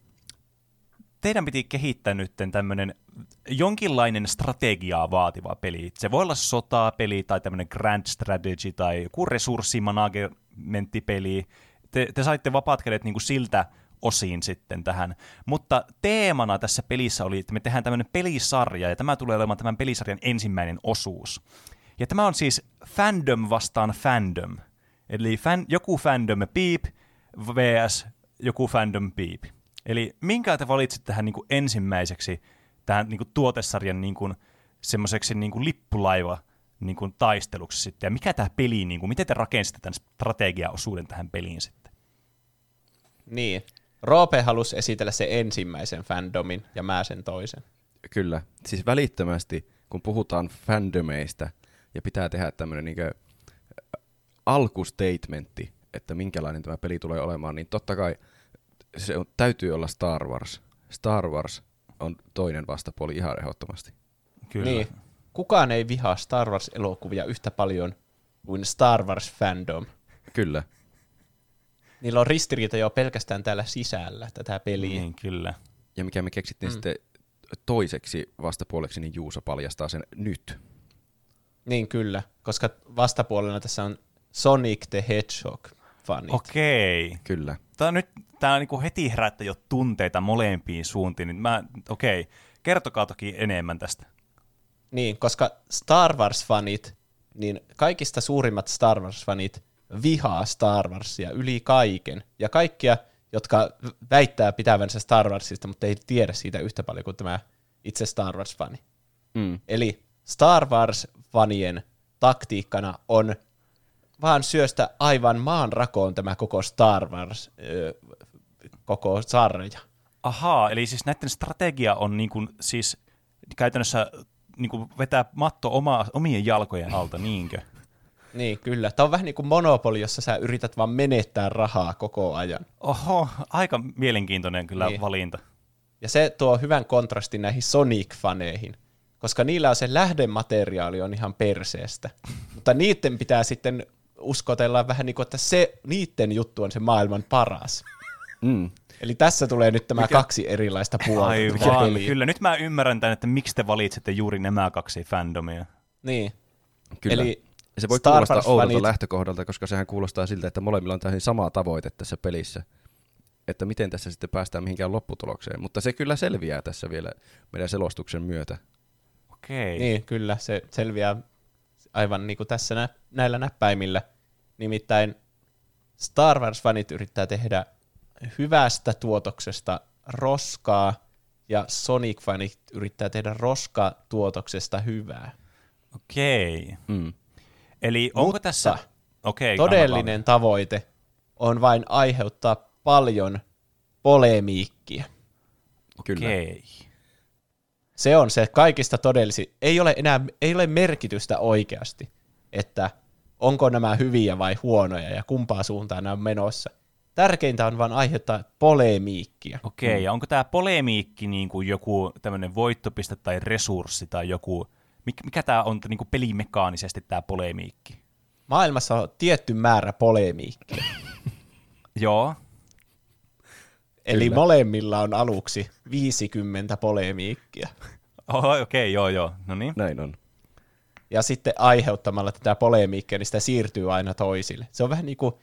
teidän piti kehittää nyt tämmöinen jonkinlainen strategiaa vaativa peli. Se voi olla sotapeli tai tämmöinen grand strategy tai joku resurssimanagementtipeli. Te, te saitte vapaat kädet niin kuin siltä osiin sitten tähän. Mutta teemana tässä pelissä oli, että me tehdään tämmöinen pelisarja, ja tämä tulee olemaan tämän pelisarjan ensimmäinen osuus. Ja tämä on siis fandom vastaan fandom. Eli fan, joku fandom piip vs. joku fandom piip. Eli minkä te valitsit tähän niin kuin ensimmäiseksi tähän niin kuin tuotesarjan niin kuin, semmoiseksi niin kuin lippulaiva niin kuin taisteluksi sitten? Ja mikä tämä peli, niin kuin, miten te rakensitte tämän strategiaosuuden tähän peliin sitten? Niin. Roope halusi esitellä sen ensimmäisen fandomin ja mä sen toisen. Kyllä. Siis välittömästi, kun puhutaan fandomeista ja pitää tehdä tämmöinen niin alkustatementti, että minkälainen tämä peli tulee olemaan, niin totta kai se on, täytyy olla Star Wars. Star Wars on toinen vastapuoli ihan ehdottomasti. Kyllä. Niin. Kukaan ei vihaa Star Wars-elokuvia yhtä paljon kuin Star Wars fandom. Kyllä. Niillä on ristiriita jo pelkästään täällä sisällä tätä peliä. Niin, kyllä. Ja mikä me keksittiin mm. sitten toiseksi vastapuoleksi, niin Juusa paljastaa sen nyt. Niin kyllä, koska vastapuolella tässä on Sonic the Hedgehog-fanit. Okei. Kyllä. Tämä on nyt tämä niinku heti herättää jo tunteita molempiin suuntiin. Niin mä, okei, kertokaa toki enemmän tästä. Niin, koska Star Wars-fanit, niin kaikista suurimmat Star Wars-fanit vihaa Star Warsia yli kaiken. Ja kaikkia, jotka väittää pitävänsä Star Warsista, mutta ei tiedä siitä yhtä paljon kuin tämä itse Star Wars-fani. Mm. Eli Star Wars-fanien taktiikkana on vaan syöstä aivan maan rakoon tämä koko Star Wars, koko sarja. Ahaa, eli siis näiden strategia on niin kuin, siis käytännössä niin kuin vetää matto oma, omien jalkojen alta, niinkö? Niin, kyllä. Tämä on vähän niin kuin monopoli, jossa sä yrität vaan menettää rahaa koko ajan. Oho, aika mielenkiintoinen kyllä niin. valinta. Ja se tuo hyvän kontrastin näihin Sonic-faneihin, koska niillä on se lähdemateriaali on ihan perseestä. Mutta niiden pitää sitten uskotella vähän niin kuin, että se, niiden juttu on se maailman paras. Mm. Eli tässä tulee nyt tämä Mikä? kaksi erilaista puolta. Aivan, kyllä. Nyt mä ymmärrän tämän, että miksi te valitsette juuri nämä kaksi fandomia. Niin. Kyllä. Eli se voi Star kuulostaa Wars-fanit- oudolta lähtökohdalta, koska sehän kuulostaa siltä, että molemmilla on täysin sama tavoite tässä pelissä. Että miten tässä sitten päästään mihinkään lopputulokseen. Mutta se kyllä selviää tässä vielä meidän selostuksen myötä. Okei. Niin, kyllä, se selviää aivan niin kuin tässä nä- näillä näppäimillä. Nimittäin Star Wars-fanit yrittää tehdä hyvästä tuotoksesta roskaa, ja Sonic-fanit yrittää tehdä roskaa-tuotoksesta hyvää. Okei. Mm. Eli onko Mutta tässä... Okei, Todellinen tavoite on vain aiheuttaa paljon polemiikkia. Kyllä. Okei. Se on se kaikista todellisin. Ei ole enää ei ole merkitystä oikeasti, että onko nämä hyviä vai huonoja ja kumpaa suuntaan nämä on menossa. Tärkeintä on vain aiheuttaa polemiikkia. Okei, mm. ja onko tämä polemiikki niin kuin joku tämmöinen voittopiste tai resurssi tai joku... Mik, mikä tämä on niin kuin pelimekaanisesti tämä polemiikki? Maailmassa on tietty määrä polemiikkia. Joo. Eli Kyllä. molemmilla on aluksi 50 polemiikkia. Oho, okei, okay, joo, joo. No niin. Näin on. Ja sitten aiheuttamalla tätä polemiikkia, niin sitä siirtyy aina toisille. Se on vähän niin kuin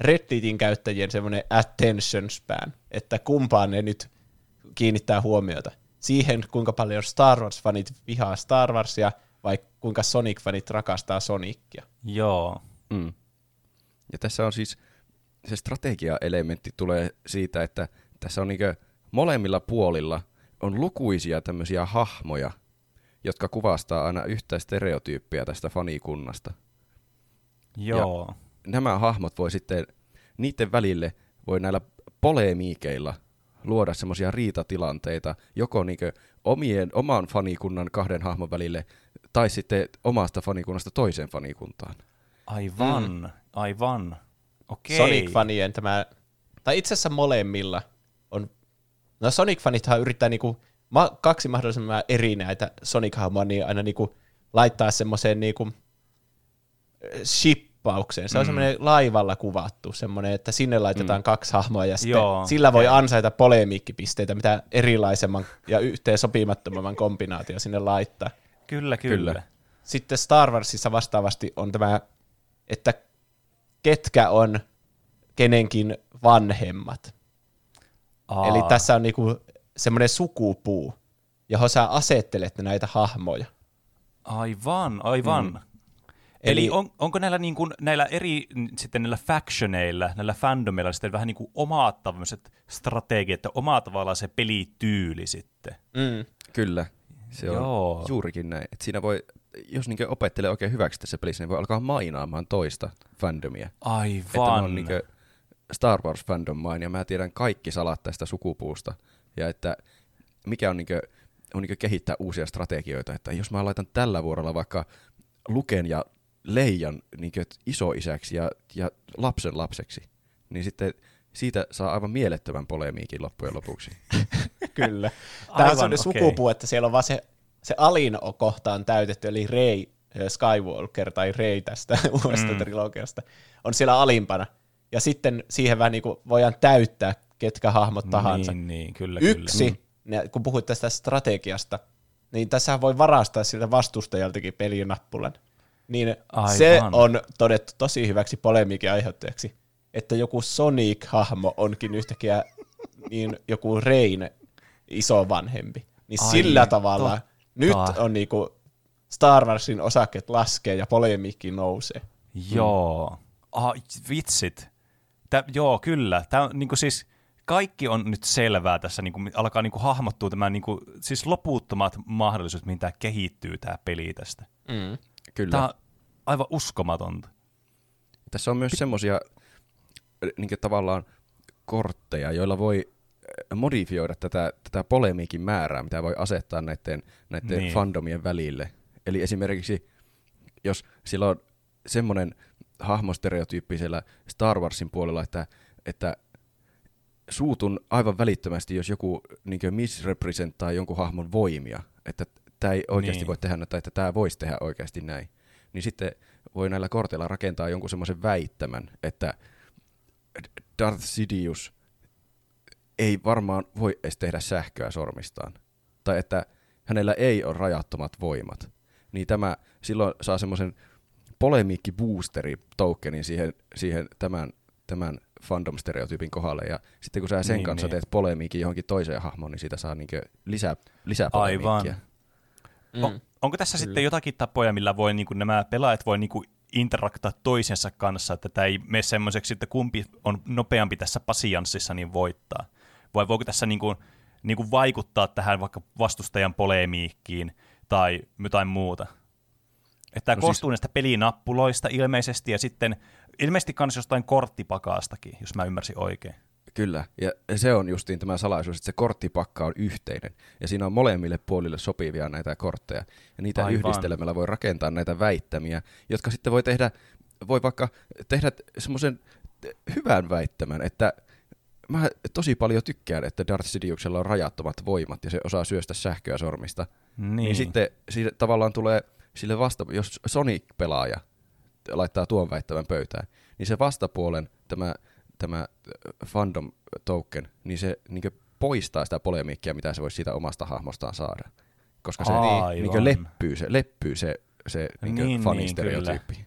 Redditin käyttäjien semmoinen attention span, että kumpaan ne nyt kiinnittää huomiota. Siihen, kuinka paljon Star Wars-fanit vihaa Star Warsia, vai kuinka Sonic-fanit rakastaa Sonicia. Joo. Mm. Ja tässä on siis, se strategia-elementti tulee siitä, että tässä on niinkö molemmilla puolilla on lukuisia tämmöisiä hahmoja, jotka kuvastaa aina yhtä stereotyyppiä tästä fanikunnasta. Joo. Nämä hahmot voi sitten, niiden välille voi näillä polemiikeilla luoda semmoisia riitatilanteita, joko niinkö omien, oman fanikunnan kahden hahmon välille, tai sitten omasta fanikunnasta toiseen fanikuntaan. Aivan, mm. aivan. Okei. Sonic-fanien tämä, tai itse asiassa molemmilla on, no Sonic-fanithan yrittää niinku, ma, kaksi mahdollisimman eri näitä Sonic-hahmoa, niin aina niinku laittaa semmoiseen niinku shippaukseen. Se on Mm. semmoinen laivalla kuvattu, semmoinen, että sinne laitetaan Mm. kaksi hahmoa ja sitten Joo. sillä voi ansaita polemiikkipisteitä, mitä erilaisemman ja yhteen sopimattomamman kombinaatio sinne laittaa. Kyllä, kyllä. Kyllä. Sitten Star Warsissa vastaavasti on tämä, että ketkä on kenenkin vanhemmat. Aa, Eli tässä on niinku semmoinen sukupuu, johon sä asettelet näitä hahmoja. Aivan, aivan. Mm. Eli, Eli- on, onko näillä, niin kuin, näillä eri sitten näillä factioneilla, näillä fandomeilla sitten vähän niin kuin omat tämmöiset strategiat ja oma tavallaan se pelityyli sitten? Mm. Kyllä, se on Joo. juurikin näin. Et siinä voi, jos niinkö opettelee oikein hyväksi tässä pelissä, niin voi alkaa mainaamaan toista fandomia. Aivan. Että mä oon niinkö Star Wars fandom main, ja mä tiedän kaikki salat tästä sukupuusta. Ja että mikä on, niinkö, on niinkö kehittää uusia strategioita. Että jos mä laitan tällä vuorolla vaikka Luken ja Leijan niinkö isoisäksi ja, ja lapsen lapseksi, niin sitten siitä saa aivan mielettömän polemiikin loppujen lopuksi. Kyllä. Tämä on okei. sukupuu, että siellä on vaan se, se alin kohta on täytetty, eli Rey äh, Skywalker tai Rey tästä uudesta Mm. trilogiasta on siellä alimpana. Ja sitten siihen vähän niin kuin voidaan täyttää ketkä hahmot tahansa. Niin, niin, kyllä, Yksi, kyllä. ne- kun puhuit tästä strategiasta, niin tässä voi varastaa siltä vastustajaltakin pelinappulan. Niin Aivan. se on todettu tosi hyväksi polemiikin aiheuttajaksi, että joku Sonic-hahmo onkin yhtäkkiä niin joku Rein iso vanhempi. Niin Ai, sillä tavalla totta. nyt on niinku Star Warsin osakkeet laskee ja polemiikki nousee. Joo. Ah, vitsit. Tä, joo, kyllä. Tää on niinku siis kaikki on nyt selvää tässä, niinku, alkaa niinku hahmottua tämä niinku, siis loputtomat mahdollisuudet, mihin tämä kehittyy tämä peli tästä. Mm. Kyllä. Tämä on aivan uskomatonta. Tässä on myös semmoisia niin tavallaan kortteja, joilla voi äh, modifioida tätä, tätä polemiikin määrää, mitä voi asettaa näiden, näiden Niin. niin. fandomien välille. Eli esimerkiksi, jos sillä on semmoinen hahmostereotyyppi siellä Star Warsin puolella, että, että suutun aivan välittömästi, jos joku niin misrepresenttaa jonkun hahmon voimia, että tämä ei oikeasti Niin. voi tehdä näin, tai että tämä voisi tehdä oikeasti näin. Niin sitten voi näillä korteilla rakentaa jonkun semmoisen väittämän, että Darth Sidious ei varmaan voi edes tehdä sähköä sormistaan. Tai että hänellä ei ole rajattomat voimat. Niin tämä silloin saa semmoisen polemiikki-boosteri tokenin siihen, siihen tämän, tämän fandom-stereotyypin kohdalle. Ja sitten kun sä sen Niin, niin, kanssa niin. niin. teet polemiikin johonkin toiseen hahmoon, niin siitä saa niinkö lisää, lisää polemiikkia. Aivan. Mm. On, onko tässä sitten jotakin tapoja, millä voi, niin kuin, nämä pelaajat voi niin kuin, interaktaa toisensa kanssa, että tämä ei mene semmoiseksi, että kumpi on nopeampi tässä pasianssissa, niin voittaa? Vai voiko tässä niin kuin, niin kuin vaikuttaa tähän vaikka vastustajan polemiikkiin tai jotain muuta? Että tämä No koostuu siis- näistä pelinappuloista ilmeisesti ja sitten ilmeisesti myös jostain korttipakaastakin, jos mä ymmärsin oikein. Kyllä, ja se on justiin tämä salaisuus, että se korttipakka on yhteinen, ja siinä on molemmille puolille sopivia näitä kortteja, ja niitä Aivan. Yhdistelemällä voi rakentaa näitä väittämiä, jotka sitten voi tehdä, voi vaikka tehdä semmoisen hyvän väittämän, että mä tosi paljon tykkään, että Darth Sidiousella on rajattomat voimat, ja se osaa syöstä sähköä sormista, Niin, niin, niin sitten siitä tavallaan tulee sille vasta, jos Sonic-pelaaja laittaa tuon väittävän pöytään, niin se vastapuolen tämä, tämä fandom token, niin se niin poistaa sitä polemiikkia, mitä se voisi siitä omasta hahmostaan saada. Koska se Aivan. niin leppyy se, leppyy se, se niin Niin, niin, fanistereotyyppi.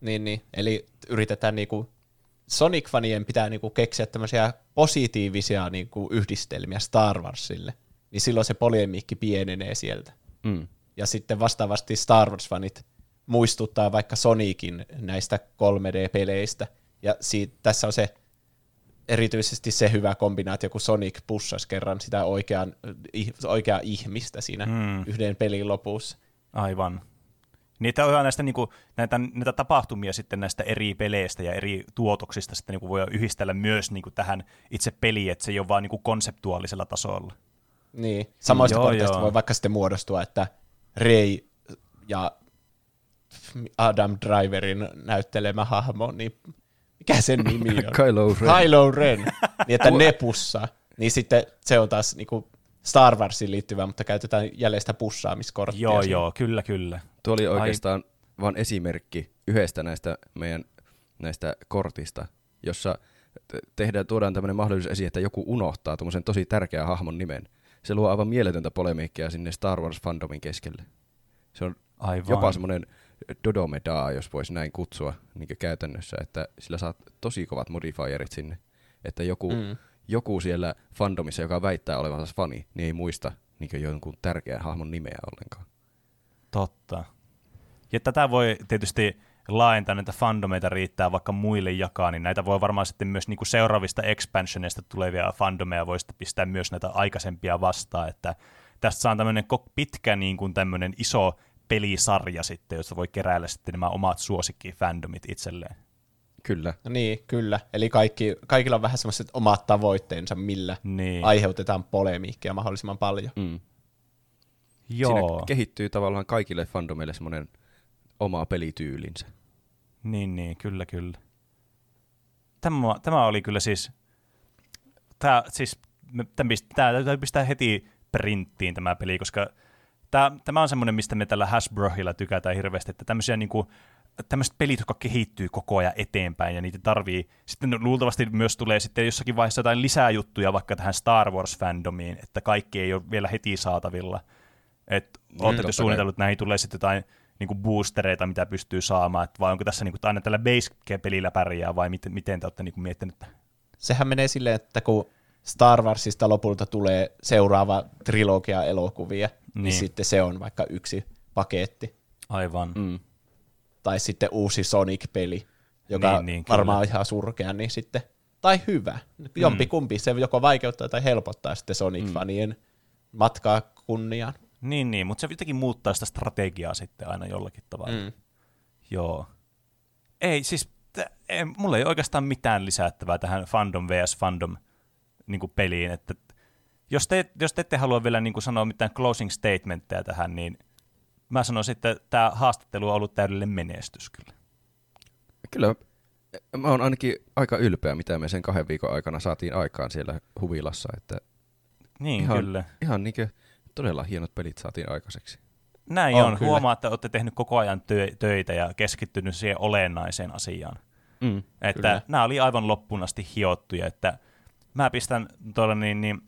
Niin, niin. Eli yritetään niinku Sonic-fanien pitää niinku keksiä tämmöisiä positiivisia niinku yhdistelmiä Star Warsille, niin silloin se polemiikki pienenee sieltä. Mm. Ja sitten vastaavasti Star Wars-fanit muistuttaa vaikka Sonicin näistä 3D-peleistä. Ja siitä, tässä on se erityisesti se hyvä kombinaatio, kun Sonic pussas kerran sitä oikean, oikeaa ihmistä siinä Mm. yhden pelin lopussa. Aivan. Niitä on näistä, niinku, näitä, näitä tapahtumia sitten näistä eri peleistä ja eri tuotoksista sitten niinku voi yhdistellä myös niinku tähän itse peliin, että se ei ole vaan niinku konseptuaalisella tasolla. Niin. Samoista Joo, joo. voi vaikka sitten muodostua, että Ray ja Adam Driverin näyttelemä hahmo, niin mikä sen nimi on? Kylo Ren. Kylo Ren. Niin, että ne pussaa. Niin sitten se on taas niinku Star Warsiin liittyvä, mutta käytetään jälleen sitä pussaamiskorttia. Joo, siinä. joo, kyllä, kyllä. Tuo oli Ai- oikeastaan vain esimerkki yhdestä näistä meidän näistä kortista, jossa te- tehdään, tuodaan tämmöinen mahdollisuus esiin, että joku unohtaa tuommoisen tosi tärkeän hahmon nimen. Se luo aivan mieletöntä polemiikkia sinne Star Wars-fandomin keskelle. Se on Aivan. jopa semmoinen dodomedaa, jos voisi näin kutsua niin käytännössä, että sillä saat tosi kovat modifierit sinne. Että joku, mm. joku siellä fandomissa, joka väittää olevansa fani, niin ei muista niin jonkun tärkeän hahmon nimeä ollenkaan. Totta. Ja tätä voi tietysti laajentaa, näitä fandomeita riittää vaikka muille jakaa, niin näitä voi varmaan sitten myös niinku seuraavista expansioneista tulevia fandomeja voi sitten pistää myös näitä aikaisempia vastaan, että tästä saa tämmöinen pitkä niin kuin tämmöinen iso pelisarja sitten, josta voi keräillä sitten nämä omat suosikki-fandomit itselleen. Kyllä. No niin, kyllä. Eli kaikki, kaikilla on vähän semmoiset omat tavoitteensa, millä Niin. aiheutetaan polemiikkia mahdollisimman paljon. Mm. Joo, Siinä kehittyy tavallaan kaikille fandomeille semmoinen oma pelityylinsä. Niin, niin, kyllä, kyllä. Tämä, tämä oli kyllä siis, tämä, siis tämä, tämä täytyy pistää heti printtiin tämä peli, koska tämä, tämä on semmoinen, mistä me tällä Hasbrohilla tykätään hirveästi, että tämmöisiä niinku, tämmöiset pelit, jotka kehittyy koko ajan eteenpäin ja niitä tarvii, sitten luultavasti myös tulee sitten jossakin vaiheessa jotain lisää juttuja vaikka tähän Star Wars-fandomiin, että kaikki ei ole vielä heti saatavilla. Että totta olette suunnitellut, että näihin tulee sitten jotain niinku boostereita, mitä pystyy saamaan, että vai onko tässä niinku, aina tällä base-pelillä pärjää vai miten, miten te olette niinku miettinyt? Sehän menee silleen, että kun Star Warsista lopulta tulee seuraava trilogia elokuvia, niin, Niin. niin sitten se on vaikka yksi paketti. Aivan. Mm. Tai sitten uusi Sonic-peli, joka Niin, niin, niin, niin, varmaan on ihan surkea, niin sitten, tai hyvä. Jompi kumpi, se joko vaikeuttaa tai helpottaa sitten Sonic-fanien matkaa kunniaan. Niin, niin, mutta se jotenkin muuttaa sitä strategiaa sitten aina jollakin tavalla. Mm. Joo. Ei, siis t- ei, mulla ei oikeastaan mitään lisättävää tähän fandom vs fandom niin kuin peliin, että jos te, jos te ette halua vielä niin kuin sanoa mitään closing statementteja tähän, niin mä sanoisin, että tämä haastattelu on ollut täydellinen menestys kyllä. Kyllä mä oon ainakin aika ylpeä, mitä me sen kahden viikon aikana saatiin aikaan siellä huvilassa, että Niin, ihan, kyllä. ihan niinkö todella hienot pelit saatiin aikaiseksi. Näin On, on. kyllä. Huomaa, että olette tehnyt koko ajan tö- töitä ja keskittynyt siihen olennaiseen asiaan. Mm. Että Kyllä. nämä oli aivan loppuun asti hiottuja, että mä pistän tuolla niin, niin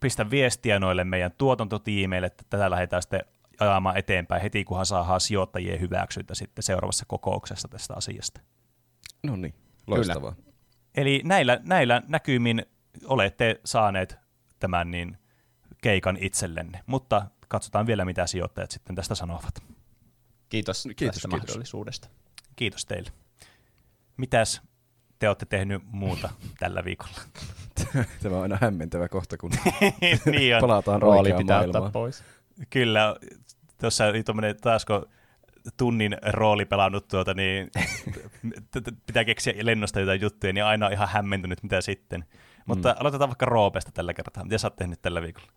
pistän viestiä noille meidän tuotantotiimeille, että tätä lähdetään sitten ajamaan eteenpäin heti, kunhan saadaan sijoittajien hyväksyntä sitten seuraavassa kokouksessa tästä asiasta. No niin, loistavaa. Eli näillä, näillä näkymin olette saaneet tämän niin keikan itsellenne, mutta katsotaan vielä, mitä sijoittajat sitten tästä sanovat. Kiitos, Kiitos, tästä kiitos. mahdollisuudesta. Kiitos teille. Mitäs te olette tehnyt muuta tällä viikolla? Tämä on aina hämmentävä kohta, kun niin on. palataan Rooli oikeaan pitää maailmaan. ottaa pois. Kyllä, tuossa oli tuommoinen taasko tunnin rooli pelannut tuota, niin pitää keksiä lennosta jotain juttuja, niin aina on ihan hämmentynyt, mitä sitten. Mutta Mm. aloitetaan vaikka Roopesta tällä kertaa. Mitä sä oot tehnyt tällä viikolla?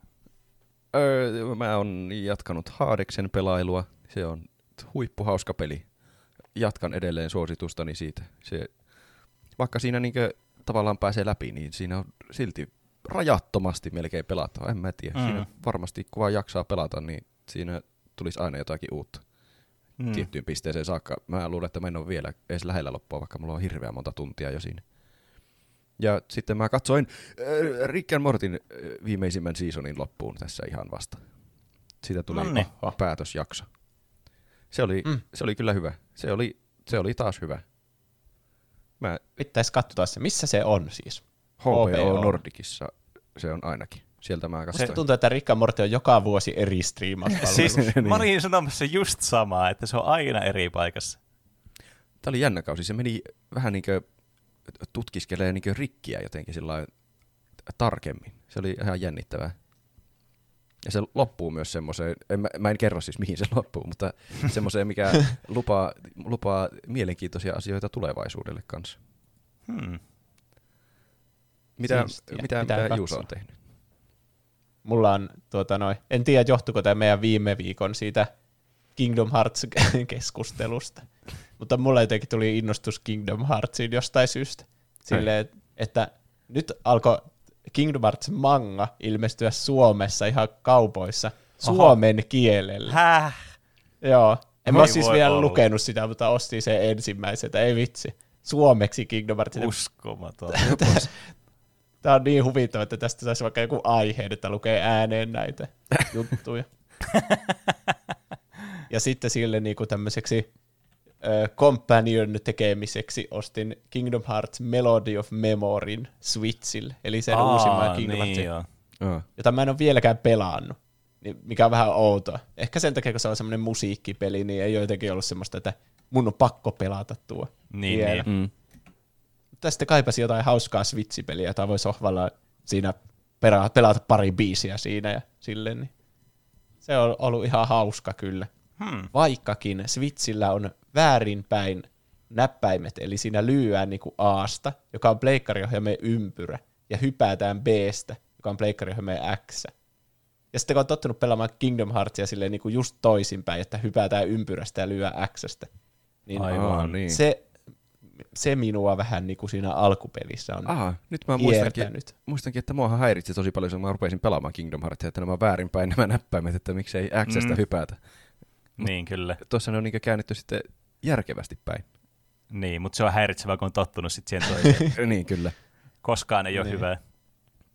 Öö, mä oon jatkanut Haadeksen pelailua. Se on huippuhauska peli. Jatkan edelleen suositustani siitä. Se, vaikka siinä niinkö tavallaan pääsee läpi, niin siinä on silti rajattomasti melkein pelattava. En mä tiedä. Mm. Siinä varmasti kun vaan jaksaa pelata, niin siinä tulisi aina jotakin uutta Mm. tiettyyn pisteeseen saakka. Mä luulen, että mä en ole vielä edes lähellä loppua, vaikka mulla on hirveän monta tuntia jo siinä. Ja sitten mä katsoin äh, Rick and Mortin äh, viimeisimmän seasonin loppuun tässä ihan vasta. Siitä tuli Nonni. päätösjakso. Se oli, mm. Se oli kyllä hyvä. Se oli, se oli taas hyvä. Mä Pitäisi katsoa se. Missä se on siis? HBO HBO. Nordicissa se on ainakin. Sieltä mä Se katsoin. tuntuu, että Rick and Morty on joka vuosi eri striimauspalvelu. Siis Niin. mä olin sanomassa just samaa, että se on aina eri paikassa. Tämä oli jännä kausi. Se meni vähän niin kuin tutkiskelee niin kuin rikkiä jotenkin sillä tarkemmin. Se oli ihan jännittävää. Ja se loppuu myös semmoiseen, en, mä, mä en kerro siis mihin se loppuu, mutta semmoiseen, mikä lupaa, lupaa mielenkiintoisia asioita tulevaisuudelle kanssa. Hmm. Mitä, Siistiä. mitä, mitä katsoa. Juuso on tehnyt? Mulla on, tuota noin, en tiedä johtuiko tämä meidän viime viikon siitä Kingdom Hearts-keskustelusta, mutta mulla jotenkin tuli innostus Kingdom Heartsiin jostain syystä. Silleen, että nyt alkoi Kingdom Hearts manga ilmestyä Suomessa ihan kaupoissa suomen kielellä. Häh? Joo. En mä siis vielä olla. lukenut sitä, mutta ostin sen ensimmäisen, että ei vitsi. Suomeksi Kingdom Hearts. Uskomaton. Tämä on niin huvittava, että tästä saisi vaikka joku aihe, että lukee ääneen näitä juttuja. ja sitten sille niinku tämmöiseksi ö, companion tekemiseksi ostin Kingdom Hearts Melody of Memoryn Switchille, eli sen Aa, uusimman Kingdom niin Heartsin, joo. Oh. jota mä en ole vieläkään pelannut, niin mikä on vähän outoa. Ehkä sen takia, kun se on semmoinen musiikkipeli, niin ei ole jotenkin ollut semmoista, että mun on pakko pelata tuo. Niin, vielä. niin. Mm. Mutta sitten kaipasi jotain hauskaa Switch-peliä, jota voi sohvalla siinä pelata pari biisiä siinä ja silleen. Niin se on ollut ihan hauska kyllä. Hmm. Vaikkakin Switchillä on väärinpäin näppäimet, eli siinä lyöään niinku Asta, joka on pleikkariohjelmien ympyrä, ja hypätään Bstä, joka on pleikkariohjelmien X. Ja sitten kun on tottunut pelaamaan Kingdom Heartsia silleen niinku just toisinpäin, että hypätään ympyrästä ja lyö Xstä, niin Aivan. Niin. se, se minua vähän niin kuin siinä alkupelissä on Aha, nyt mä muistankin, hiertänyt. muistankin, että muahan häiritsi tosi paljon, kun mä rupesin pelaamaan Kingdom Heartsia, että nämä väärinpäin nämä näppäimet, että miksei Xstä Mm. hypätä. Niin, kyllä. Tuossa ne on niin käännetty sitten järkevästi päin. Niin, mutta se on häiritsevää, kun on tottunut sit siihen toiseen. niin, kyllä. Koskaan ei ole Niin. hyvä.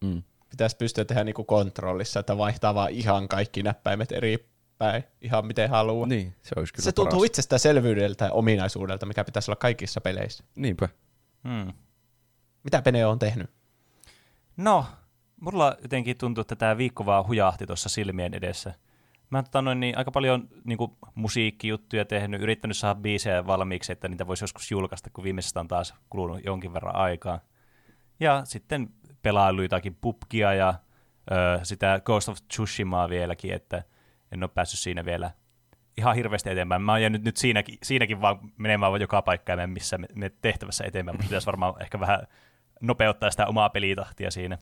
Mm. Pitäisi pystyä tehdä niin kuin kontrollissa, että vaihtaa vaan ihan kaikki näppäimet eri päin, ihan miten haluaa. Niin, se olisi kyllä se tuntuu paras. itsestäänselvyydeltä ja ominaisuudelta, mikä pitäisi olla kaikissa peleissä. Niinpä. Hmm. Mitä Pene on tehnyt? No, mulla jotenkin tuntuu, että tämä viikko vaan hujahti tuossa silmien edessä. Mä tota noin, niin, aika paljon niin kuin, musiikkijuttuja tehnyt, yrittänyt saada biisejä valmiiksi, että niitä voisi joskus julkaista, kun viimeisestä on taas kulunut jonkin verran aikaa. Ja sitten pelailu jotakin pubgia ja ö, sitä Ghost of Tsushimaa vieläkin, että en ole päässyt siinä vielä ihan hirveästi eteenpäin. Mä oon jäänyt nyt siinäkin, siinäkin vaan menemään vaan joka paikka ja missä me, me tehtävässä eteenpäin, mutta pitäisi varmaan ehkä vähän nopeuttaa sitä omaa pelitahtia siinä.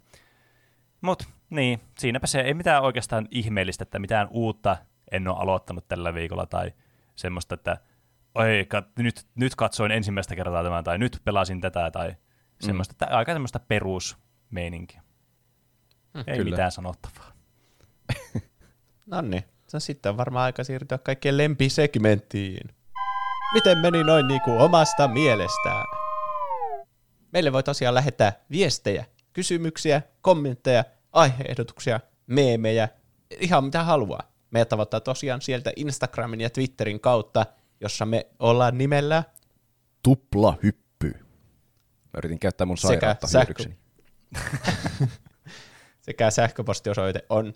Mut niin, siinäpä se ei mitään oikeastaan ihmeellistä, että mitään uutta en ole aloittanut tällä viikolla tai semmoista, että oi, kat, nyt, nyt katsoin ensimmäistä kertaa tämän tai nyt pelasin tätä tai semmoista, että aika semmoista perusmeininkiä. ei kyllä. mitään sanottavaa. No niin, se on sitten varmaan aika siirtyä kaikkien lempisegmenttiin. Miten meni noin niin kuin omasta mielestään? Meille voi tosiaan lähettää viestejä, kysymyksiä, kommentteja, aiheehdotuksia, meemejä, ihan mitä haluaa. Meidät tavoittaa tosiaan sieltä Instagramin ja Twitterin kautta, jossa me ollaan nimellä Tupla hyppy. Mä yritin käyttää mun Sekä sairautta sähkö- hyödykseni. sekä sähköpostiosoite on,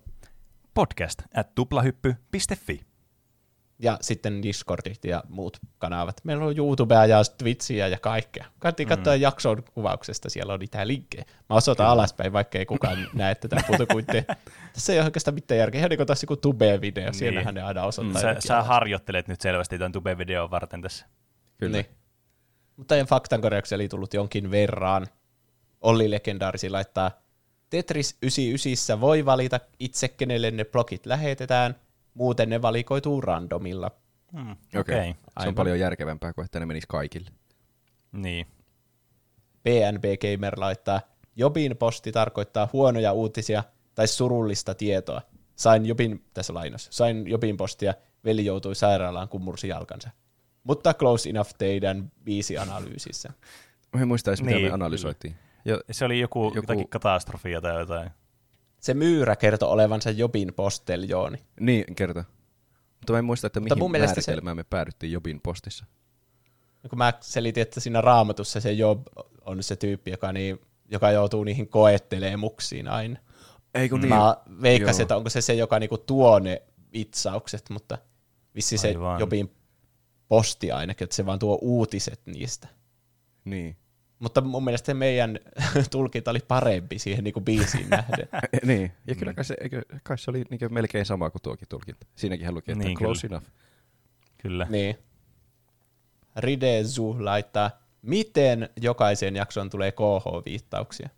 Podcast at tuplahyppy.fi. ja sitten Discordit ja muut kanavat. Meillä on YouTubea ja Twitchiä ja kaikkea. Kannattaa katsoa jakson kuvauksesta, siellä on niitä linkkejä. Mä osoitan alaspäin, vaikka ei kukaan näe tätä putokuittia. Tässä ei ole oikeastaan mitään järkeä. Ihan niin kuin taas joku Tube-video, niin. siellähän ne aina osoittaa. Sä, jotakin sä alas. harjoittelet nyt selvästi tämän Tube-videon varten tässä. Kyllä. Niin. Mutta en faktankorjauksia oli tullut jonkin verran. Olli Legendaarisi laittaa, Tetris 99 voi valita itse, kenelle ne blokit lähetetään, muuten ne valikoituu randomilla. Hmm, Okei. Okei. Okay. Se Aivan. on paljon järkevämpää kuin että ne menis kaikille. Niin. PNB Gamer laittaa, Jobin posti tarkoittaa huonoja uutisia tai surullista tietoa. Sain Jobin, tässä lainos, sain Jobin postia, veli joutui sairaalaan, kun mursi jalkansa. Mutta close enough teidän biisianalyysissä. Mä en muista edes, mitä Niin, me analysoitiin. Ja, Se oli joku, Joku- joku... jotakin katastrofia tai jotain. Se myyrä kertoi olevansa Jobin posteljooni. niin, kerta. Mutta mä en muista, että Mutta mihin mun mielestä se- määritelmään me päädyttiin Jobin postissa. kun mä selitin, että siinä raamatussa se Job on se tyyppi, joka, niin, joka joutuu niihin koettelemuksiin aina. Ei kun Niin. Mä veikkasin, Joo. että onko se se, joka niinku tuo ne vitsaukset, mutta vissi se. Jobin posti ainakin, että se vaan tuo uutiset niistä. Niin. Mutta mun mielestä meidän tulkinta oli parempi siihen niinku biisiin nähden. niin. Ja kyllä kai se, eikö, kai se oli niin melkein sama kuin tuokin tulkinta. Siinäkin luki, että Niin, close enough. Kyllä. niin. Ridezu laittaa, miten jokaiseen jaksoon tulee KH-viittauksia?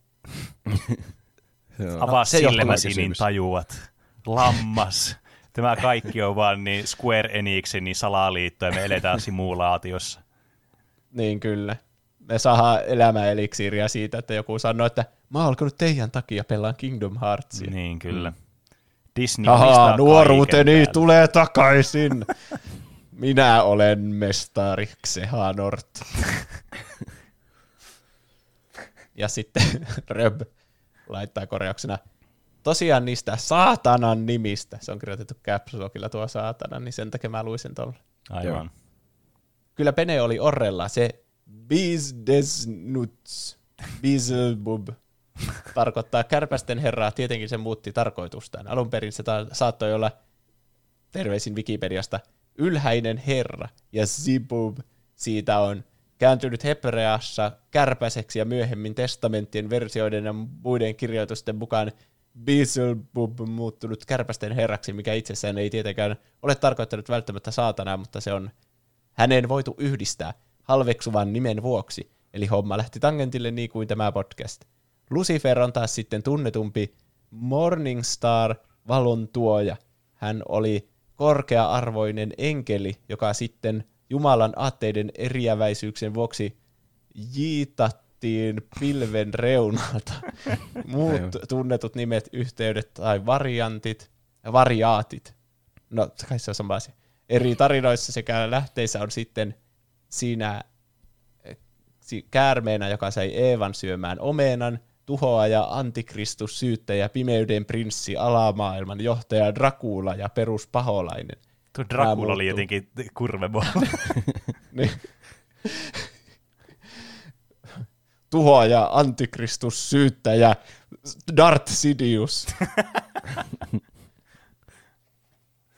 Joo. Avaa se johtuu silmäsi, niin tajuat. Lammas. Tämä kaikki on vaan niin Square Enixin niin salaliitto ja me eletään simulaatiossa. Niin kyllä. Me saadaan elämäeliksiiriä siitä, että joku sanoo, että mä oon alkanut teidän takia pelaan Kingdom Heartsia. Niin, kyllä. Disney Ahaa, omistaa nuoruuteni kaiken täällä. tulee takaisin. Minä olen mestari Xehanort. ja sitten Röb laittaa korjauksena. Tosiaan niistä saatanan nimistä. Se on kirjoitettu caps lockilla tuo saatana, niin sen takia mä luin sen tuolla. Aivan. Kyllä Pene oli orrella se Bizdesnuts, Beelzebub, tarkoittaa kärpästen herraa. Tietenkin se muutti tarkoitustaan. Alun perin se ta- saattoi olla, terveisin Wikipediasta, ylhäinen herra. Ja Zibub siitä on kääntynyt hebreassa kärpäseksi ja myöhemmin testamenttien versioiden ja muiden kirjoitusten mukaan Beelzebub muuttunut kärpästen herraksi, mikä itsessään ei tietenkään ole tarkoittanut välttämättä saatanaa, mutta se on häneen voitu yhdistää halveksuvan nimen vuoksi, eli homma lähti tangentille niin kuin tämä podcast. Lucifer on taas sitten tunnetumpi Morningstar valon tuoja. Hän oli korkea-arvoinen enkeli, joka sitten Jumalan aatteiden eriäväisyyksien vuoksi jiitattiin pilven reunalta. Muut tunnetut nimet, yhteydet tai variantit, variaatit. No, kai se on sama asia. Eri tarinoissa sekä lähteissä on sitten siinä eh, si- käärmeenä, joka sai Eevan syömään omenan, tuhoaja, antikristus, syyttäjä, pimeyden prinssi, alamaailman johtaja, Dracula ja peruspaholainen. Tuo Dracula oli jotenkin kurvebo. Niin. Tuhoaja, antikristus, syyttäjä, Darth Sidious.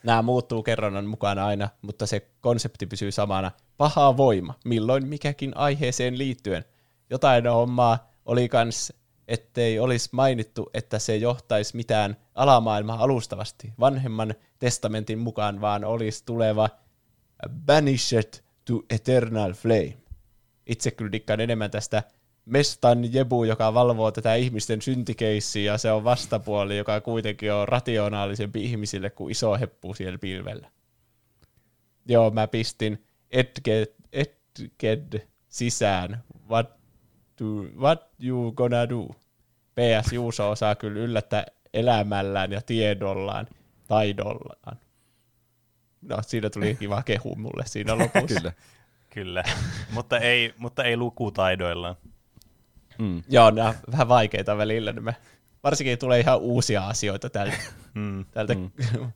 Nämä muuttuu kerronnan mukana aina, mutta se konsepti pysyy samana. Paha voima, milloin mikäkin aiheeseen liittyen. Jotain hommaa oli kans, ettei olisi mainittu, että se johtaisi mitään alamaailmaa alustavasti vanhemman testamentin mukaan, vaan olisi tuleva Banished to Eternal Flame. Itse kyllä dikkaan enemmän tästä Mestan Jebu, joka valvoo tätä ihmisten syntikeissiä, ja se on vastapuoli, joka kuitenkin on rationaalisempi ihmisille kuin iso heppu siellä pilvellä. Joo, mä pistin Edged, Edged sisään. What, do, what you gonna do? PS Juuso osaa kyllä yllättää elämällään ja tiedollaan, taidollaan. No, siinä tuli kiva kehu mulle siinä lopussa. Kyllä. Kyllä, mutta ei, mutta ei lukutaidoillaan. Mm. Joo, nämä vähän vaikeita välillä. Niin me, varsinkin tulee ihan uusia asioita täältä. Mm. täältä. Mm.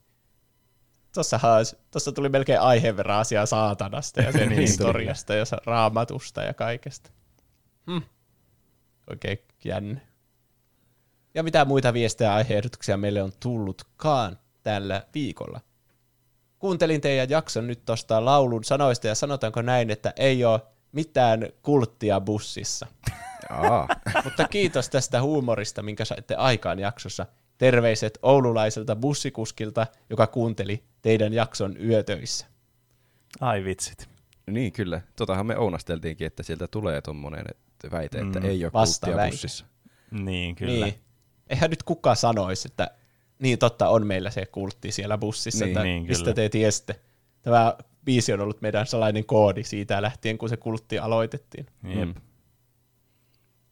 Tossahan, tuossa tuli melkein aiheen verran asiaa saatanasta ja sen Niin historiasta ja raamatusta ja kaikesta. Hmm. Oikein jännä. Ja mitä muita viestejä ja aiheehdotuksia meille on tullutkaan tällä viikolla? Kuuntelin teidän jakson nyt tuosta laulun sanoista ja sanotaanko näin, että ei ole mitään kulttia bussissa. Mutta kiitos tästä huumorista, minkä saitte aikaan jaksossa. Terveiset oululaiselta bussikuskilta, joka kuunteli teidän jakson yötöissä. Ai vitsit. niin kyllä. Totahan me ounasteltiinkin, että sieltä tulee tommonen että väite, että Mm. ei ole kulttia bussissa. Niin, kyllä. Niin. Eihän nyt kukaan sanoisi, että niin totta on meillä se kultti siellä bussissa, Niin, että niin, mistä kyllä. te tiesitte. Tämä biisi on ollut meidän salainen koodi siitä lähtien, kun se kultti aloitettiin. Jep. Mm.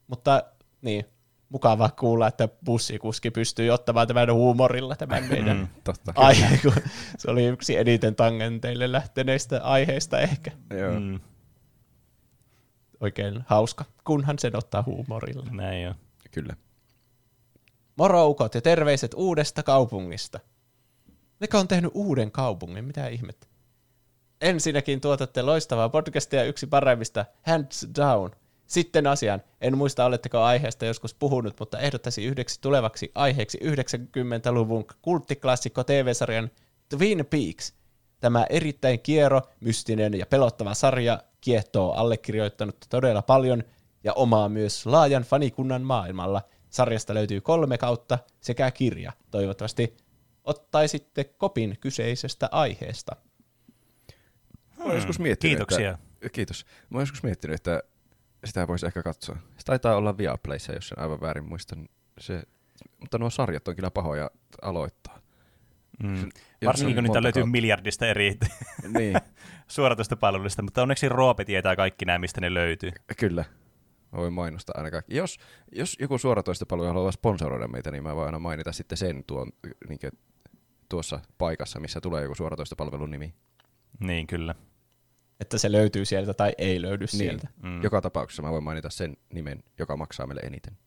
Mutta niin, mukava kuulla, että bussikuski pystyy ottamaan tämän huumorilla tämän meidän Mm. Totta. aihe, kun se oli yksi eniten tangenteille lähteneistä aiheista ehkä. Joo. Mm. Oikein hauska, kunhan sen ottaa huumorilla. Näin jo. Kyllä. Moroukot ja terveiset uudesta kaupungista. Mikä on tehnyt uuden kaupungin, mitä ihmettä? ensinnäkin tuotatte loistavaa podcastia yksi paremmista, hands down. Sitten asiaan. En muista, oletteko aiheesta joskus puhunut, mutta ehdottaisin yhdeksi tulevaksi aiheeksi 90-luvun kulttiklassikko TV-sarjan Twin Peaks. Tämä erittäin kiero, mystinen ja pelottava sarja kiehtoo allekirjoittanut todella paljon ja omaa myös laajan fanikunnan maailmalla. Sarjasta löytyy kolme kautta sekä kirja. Toivottavasti ottaisitte kopin kyseisestä aiheesta. Mä oon joskus miettinyt, Kiitoksia. Että, kiitos. Mä oon joskus miettinyt, että sitä voisi ehkä katsoa. Se taitaa olla Viaplayssa, jos sen aivan väärin muistan. Se, mutta nuo sarjat on kyllä pahoja aloittaa. Mm. Varsinkin kun niitä löytyy kautta. miljardista eri Niin, suoratoista palveluista, mutta onneksi Roope tietää kaikki nämä, mistä ne löytyy. kyllä. Mä voin mainostaa aina kaikki. Jos, jos joku suoratoistopalvelu haluaa sponsoroida meitä, niin mä voin aina mainita sitten sen tuon, niin tuossa paikassa, missä tulee joku suoratoistopalvelun nimi. Niin, kyllä. Että se löytyy sieltä tai ei löydy sieltä. Mm. Joka tapauksessa mä voin mainita sen nimen, joka maksaa meille eniten.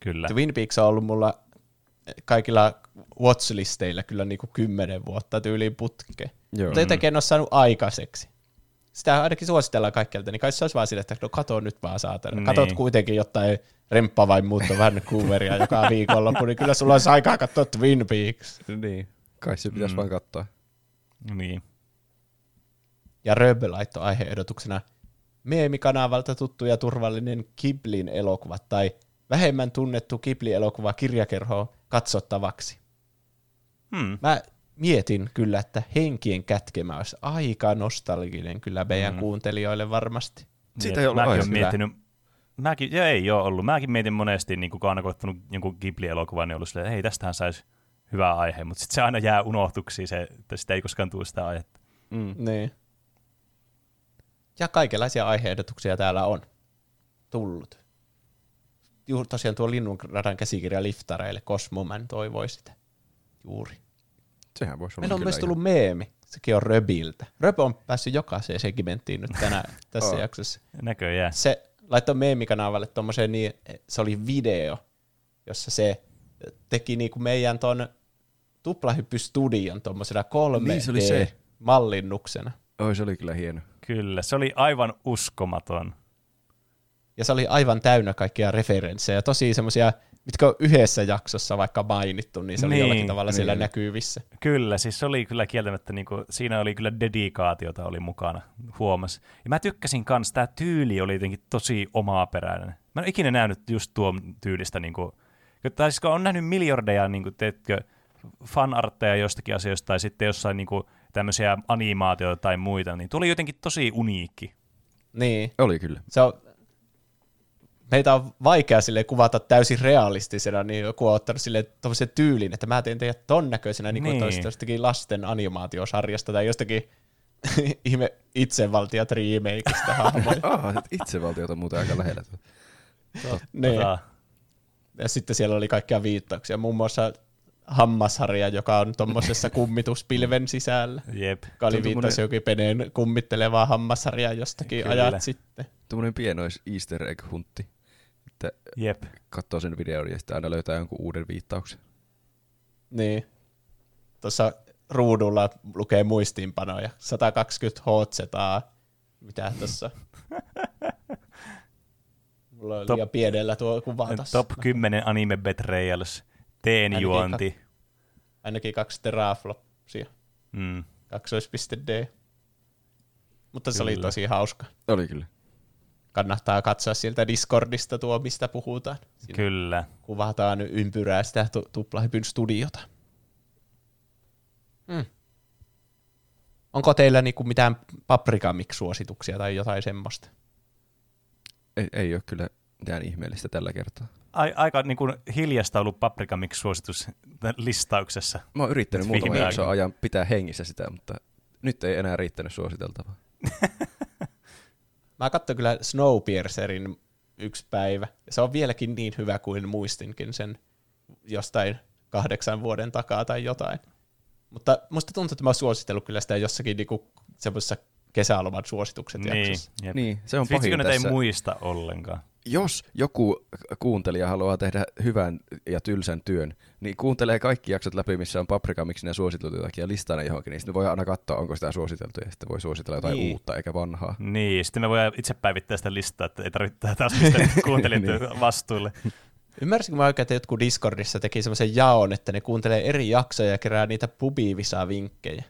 Kyllä. Twin Peaks on ollut mulla kaikilla watchlisteillä kyllä niinku kymmenen vuotta tyyliin putke. Joo. Mutta jotenkin en ole saanut aikaiseksi. Sitä ainakin suositellaan kaikkialta, niin kai se olisi vaan sille, että no kato nyt vaan saatana. Niin. Katot kuitenkin jotain remppa vai muutto Vancouveria joka viikonloppu, niin kyllä sulla olisi aikaa katsoa Twin Peaks. Niin. Kai se pitäisi Mm. mm. vaan katsoa. Niin. Ja Röbe laittoi aiheehdotuksena meemikanavalta tuttu ja turvallinen Kiblin elokuva tai vähemmän tunnettu Ghibli-elokuva kirjakerho katsottavaksi. Hmm. Mä mietin kyllä, että henkien kätkemä olisi aika nostalginen kyllä meidän Mm. mm. kuuntelijoille varmasti. Siitä Niin, ei ollut mäkin miettinyt, mäkin, ja ei ole ollut. Mäkin mietin monesti, niin kun aina koettanut jonkun Ghibli-elokuvan, niin ollut silleen, että hei, tästähän saisi hyvä aihe, mutta sitten se aina jää unohtuksi, se, että sitä ei koskaan tule sitä aihetta. Mm. Niin. Ja kaikenlaisia aiheehdotuksia täällä on tullut. Juuri tosiaan tuo Linnunradan käsikirja liftareille, Cosmoman toivoi sitä. Juuri. Sehän voisi olla Meillä on myös ihan- tullut meemi. Sekin on Röbiltä. Röbö on päässyt jokaiseen segmenttiin nyt tänään tässä Oo. jaksossa. Näköjään. Se laittoi meemikanavalle tuommoisen niin, se oli video, jossa se teki niinku meidän ton tuplahyppystudion tuommoisena 3 Niin, se oli se. mallinnuksena. Oi, se oli kyllä hieno. Kyllä, se oli aivan uskomaton. Ja se oli aivan täynnä kaikkia referenssejä, tosi semmoisia, mitkä on yhdessä jaksossa vaikka mainittu, niin se oli Niin, jollakin tavalla siellä niin. näkyvissä. Kyllä, siis se oli kyllä kieltämättä, niin kuin, siinä oli kyllä dedikaatiota oli mukana, huomas. Ja mä tykkäsin kanssa, tämä tyyli oli jotenkin tosi omaperäinen. Mä en ole ikinä nähnyt just tuon tyylistä, niin kuin, tai siis kun on nähnyt miljardeja, niin kuin, teetkö, fanartteja jostakin asioista, tai sitten jossain niin kuin, tämmöisiä animaatioita tai muita, niin tuli jotenkin tosi uniikki. Niin, Oli kyllä. se on, meitä on vaikea sille kuvata täysin realistisena, niin joku on ottanut sille tommosen tyylin, että mä teen teidät ton näköisenä, niin kuin Niin. jostakin lasten animaatiosarjasta tai jostakin ihme itsevaltiot remakeista hahmoja. Ah, itsevaltiota muuten aika lähellä. niin. Tota, Ja sitten siellä oli kaikkia viittauksia, muun muassa hammasharja, joka on tuommoisessa kummituspilven sisällä. jep. Joka oli Tuo viittaus tommonen- jokin peneen kummittelevaa hammasharjaa jostakin Kyllä. ajat sitten. Tuommoinen pienois easter egg huntti. Että Jep. katsoo sen videon ja sitten aina löytää jonkun uuden viittauksen. Niin. Tuossa ruudulla lukee muistiinpanoja. 120 HZ. Mitä tuossa? Mulla oli Top- liian pienellä tuo kuva tossa. Top 10 anime betrayals, teenjuonti. Ainakin kaksi teraflopsia. Mm. Kaksois.d. Mutta se oli Kyllä. tosi hauska. Oli kyllä. Kannattaa katsoa sieltä Discordista tuo, mistä puhutaan. Siinä Kyllä. kuvataan ympyrää sitä tu- tuplahypyn studiota. Hmm. Onko teillä niinku mitään paprikamix-suosituksia tai jotain semmoista? Ei, ei ole kyllä mitään ihmeellistä tällä kertaa. Ai, aika niin kuin hiljasta ollut Paprika Mix-suositus listauksessa. Mä oon yrittänyt Nyt muutaman jakson ajan pitää hengissä sitä, mutta nyt ei enää riittänyt suositeltavaa. Mä katsoin kyllä Snowpiercerin yksi päivä. Ja se on vieläkin niin hyvä kuin muistinkin sen jostain kahdeksan vuoden takaa tai jotain. Mutta musta tuntuu, että mä oon suositellut kyllä sitä jossakin niinku semmoisessa kesäloman suositukset Niin, jaksossa. jep. Niin, se on Vitsi, pahin tässä. ei muista ollenkaan. Jos joku kuuntelija haluaa tehdä hyvän ja tylsän työn, niin kuuntelee kaikki jaksot läpi, missä on paprika, miksi ne suositeltu jotakin ja listaa ne johonkin, niin sitten voi aina katsoa, onko sitä suositeltu ja sitten voi suositella jotain Niin. uutta eikä vanhaa. Niin, sitten me voidaan itse päivittää sitä listaa, että ei tarvitse taas pistää kuuntelijoiden vastuulle. Ymmärsinkö mä oikein, että jotkut Discordissa teki semmoisen jaon, että ne kuuntelee eri jaksoja ja kerää niitä pubivisa-vinkkejä.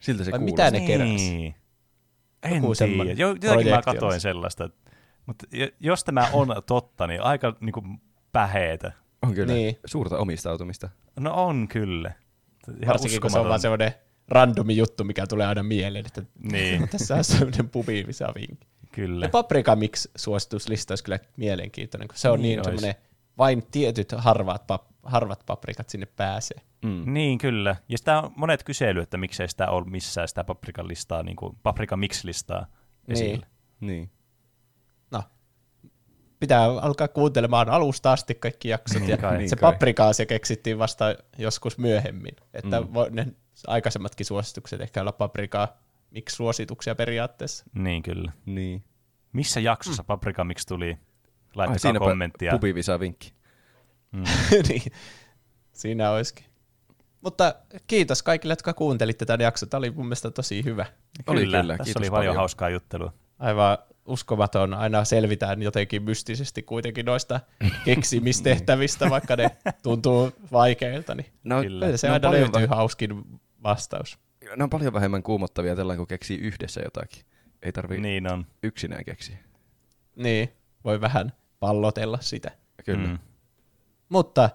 Siltä se Vai kuulostaa. mitä ne keräs? Niin. En tiedä. jotakin mä katoin sellaista. Mutta jo- jos tämä on totta, niin aika niinku päheetä. On kyllä Niin. suurta omistautumista. No on kyllä. Ihan Varsinkin kun se on vaan semmoinen randomi juttu, mikä tulee aina mieleen, että Niin, tässä on semmoinen pubivisa-vinkki. kyllä. Ja Paprika Mix suosituslista olisi kyllä mielenkiintoinen, kun se on Niin niin, semmoinen, vain tietyt harvat, pap- harvat paprikat sinne pääsee. Mm. Niin, kyllä. Ja sitä on monet kysely, että miksei sitä ole missään sitä paprikan listaa, niin kuin paprika mix-listaa esillä. Niin. No, pitää alkaa kuuntelemaan alusta asti kaikki jaksot, Niin ja kai. Niin se kai. paprika-asia keksittiin vasta joskus myöhemmin. Että Mm. voi, ne aikaisemmatkin suositukset ehkä olla paprikaa miksi suosituksia periaatteessa. Niin, kyllä. niin. Missä jaksossa Mm. paprika mix tuli? Ai, Laittakaa siinäpä kommenttia. pubivisa vinkki. niin, siinä olisikin. Mutta kiitos kaikille, jotka kuuntelitte tämän jakson. Tämä oli mun mielestä tosi hyvä. Oli kyllä, kyllä, tässä kiitos oli paljon, paljon. hauskaa juttelua. Aivan uskomaton. Aina selvitään jotenkin mystisesti kuitenkin noista keksimistehtävistä, vaikka ne tuntuu vaikeilta. Niin No, Kyllä. se ne on aina paljon löytyy hauskin vastaus. ne on paljon vähemmän kuumottavia tällä, kun keksii yhdessä jotakin. Ei tarvi niin. Niin on. yksinään keksiä. Niin, voi vähän pallotella sitä. Kyllä. Mm. Mutta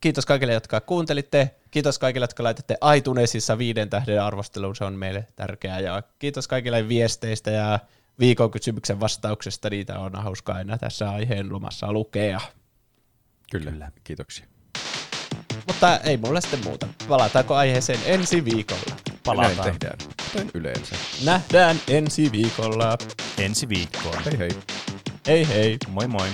kiitos kaikille, jotka kuuntelitte. Kiitos kaikille, jotka laitatte iTunesissa viiden tähden arvosteluun. Se on meille tärkeää. Ja kiitos kaikille viesteistä ja viikon kysymyksen vastauksesta. Niitä on hauskaa aina tässä aiheen lomassa lukea. Kyllä. Kyllä. Kiitoksia. Mutta ei mulla sitten muuta. Palataanko aiheeseen ensi viikolla? Näin Palataan tehdään. Kuten yleensä. Nähdään ensi viikolla. ensi viikkoon. Hei hei. Hei hei! Moi moi.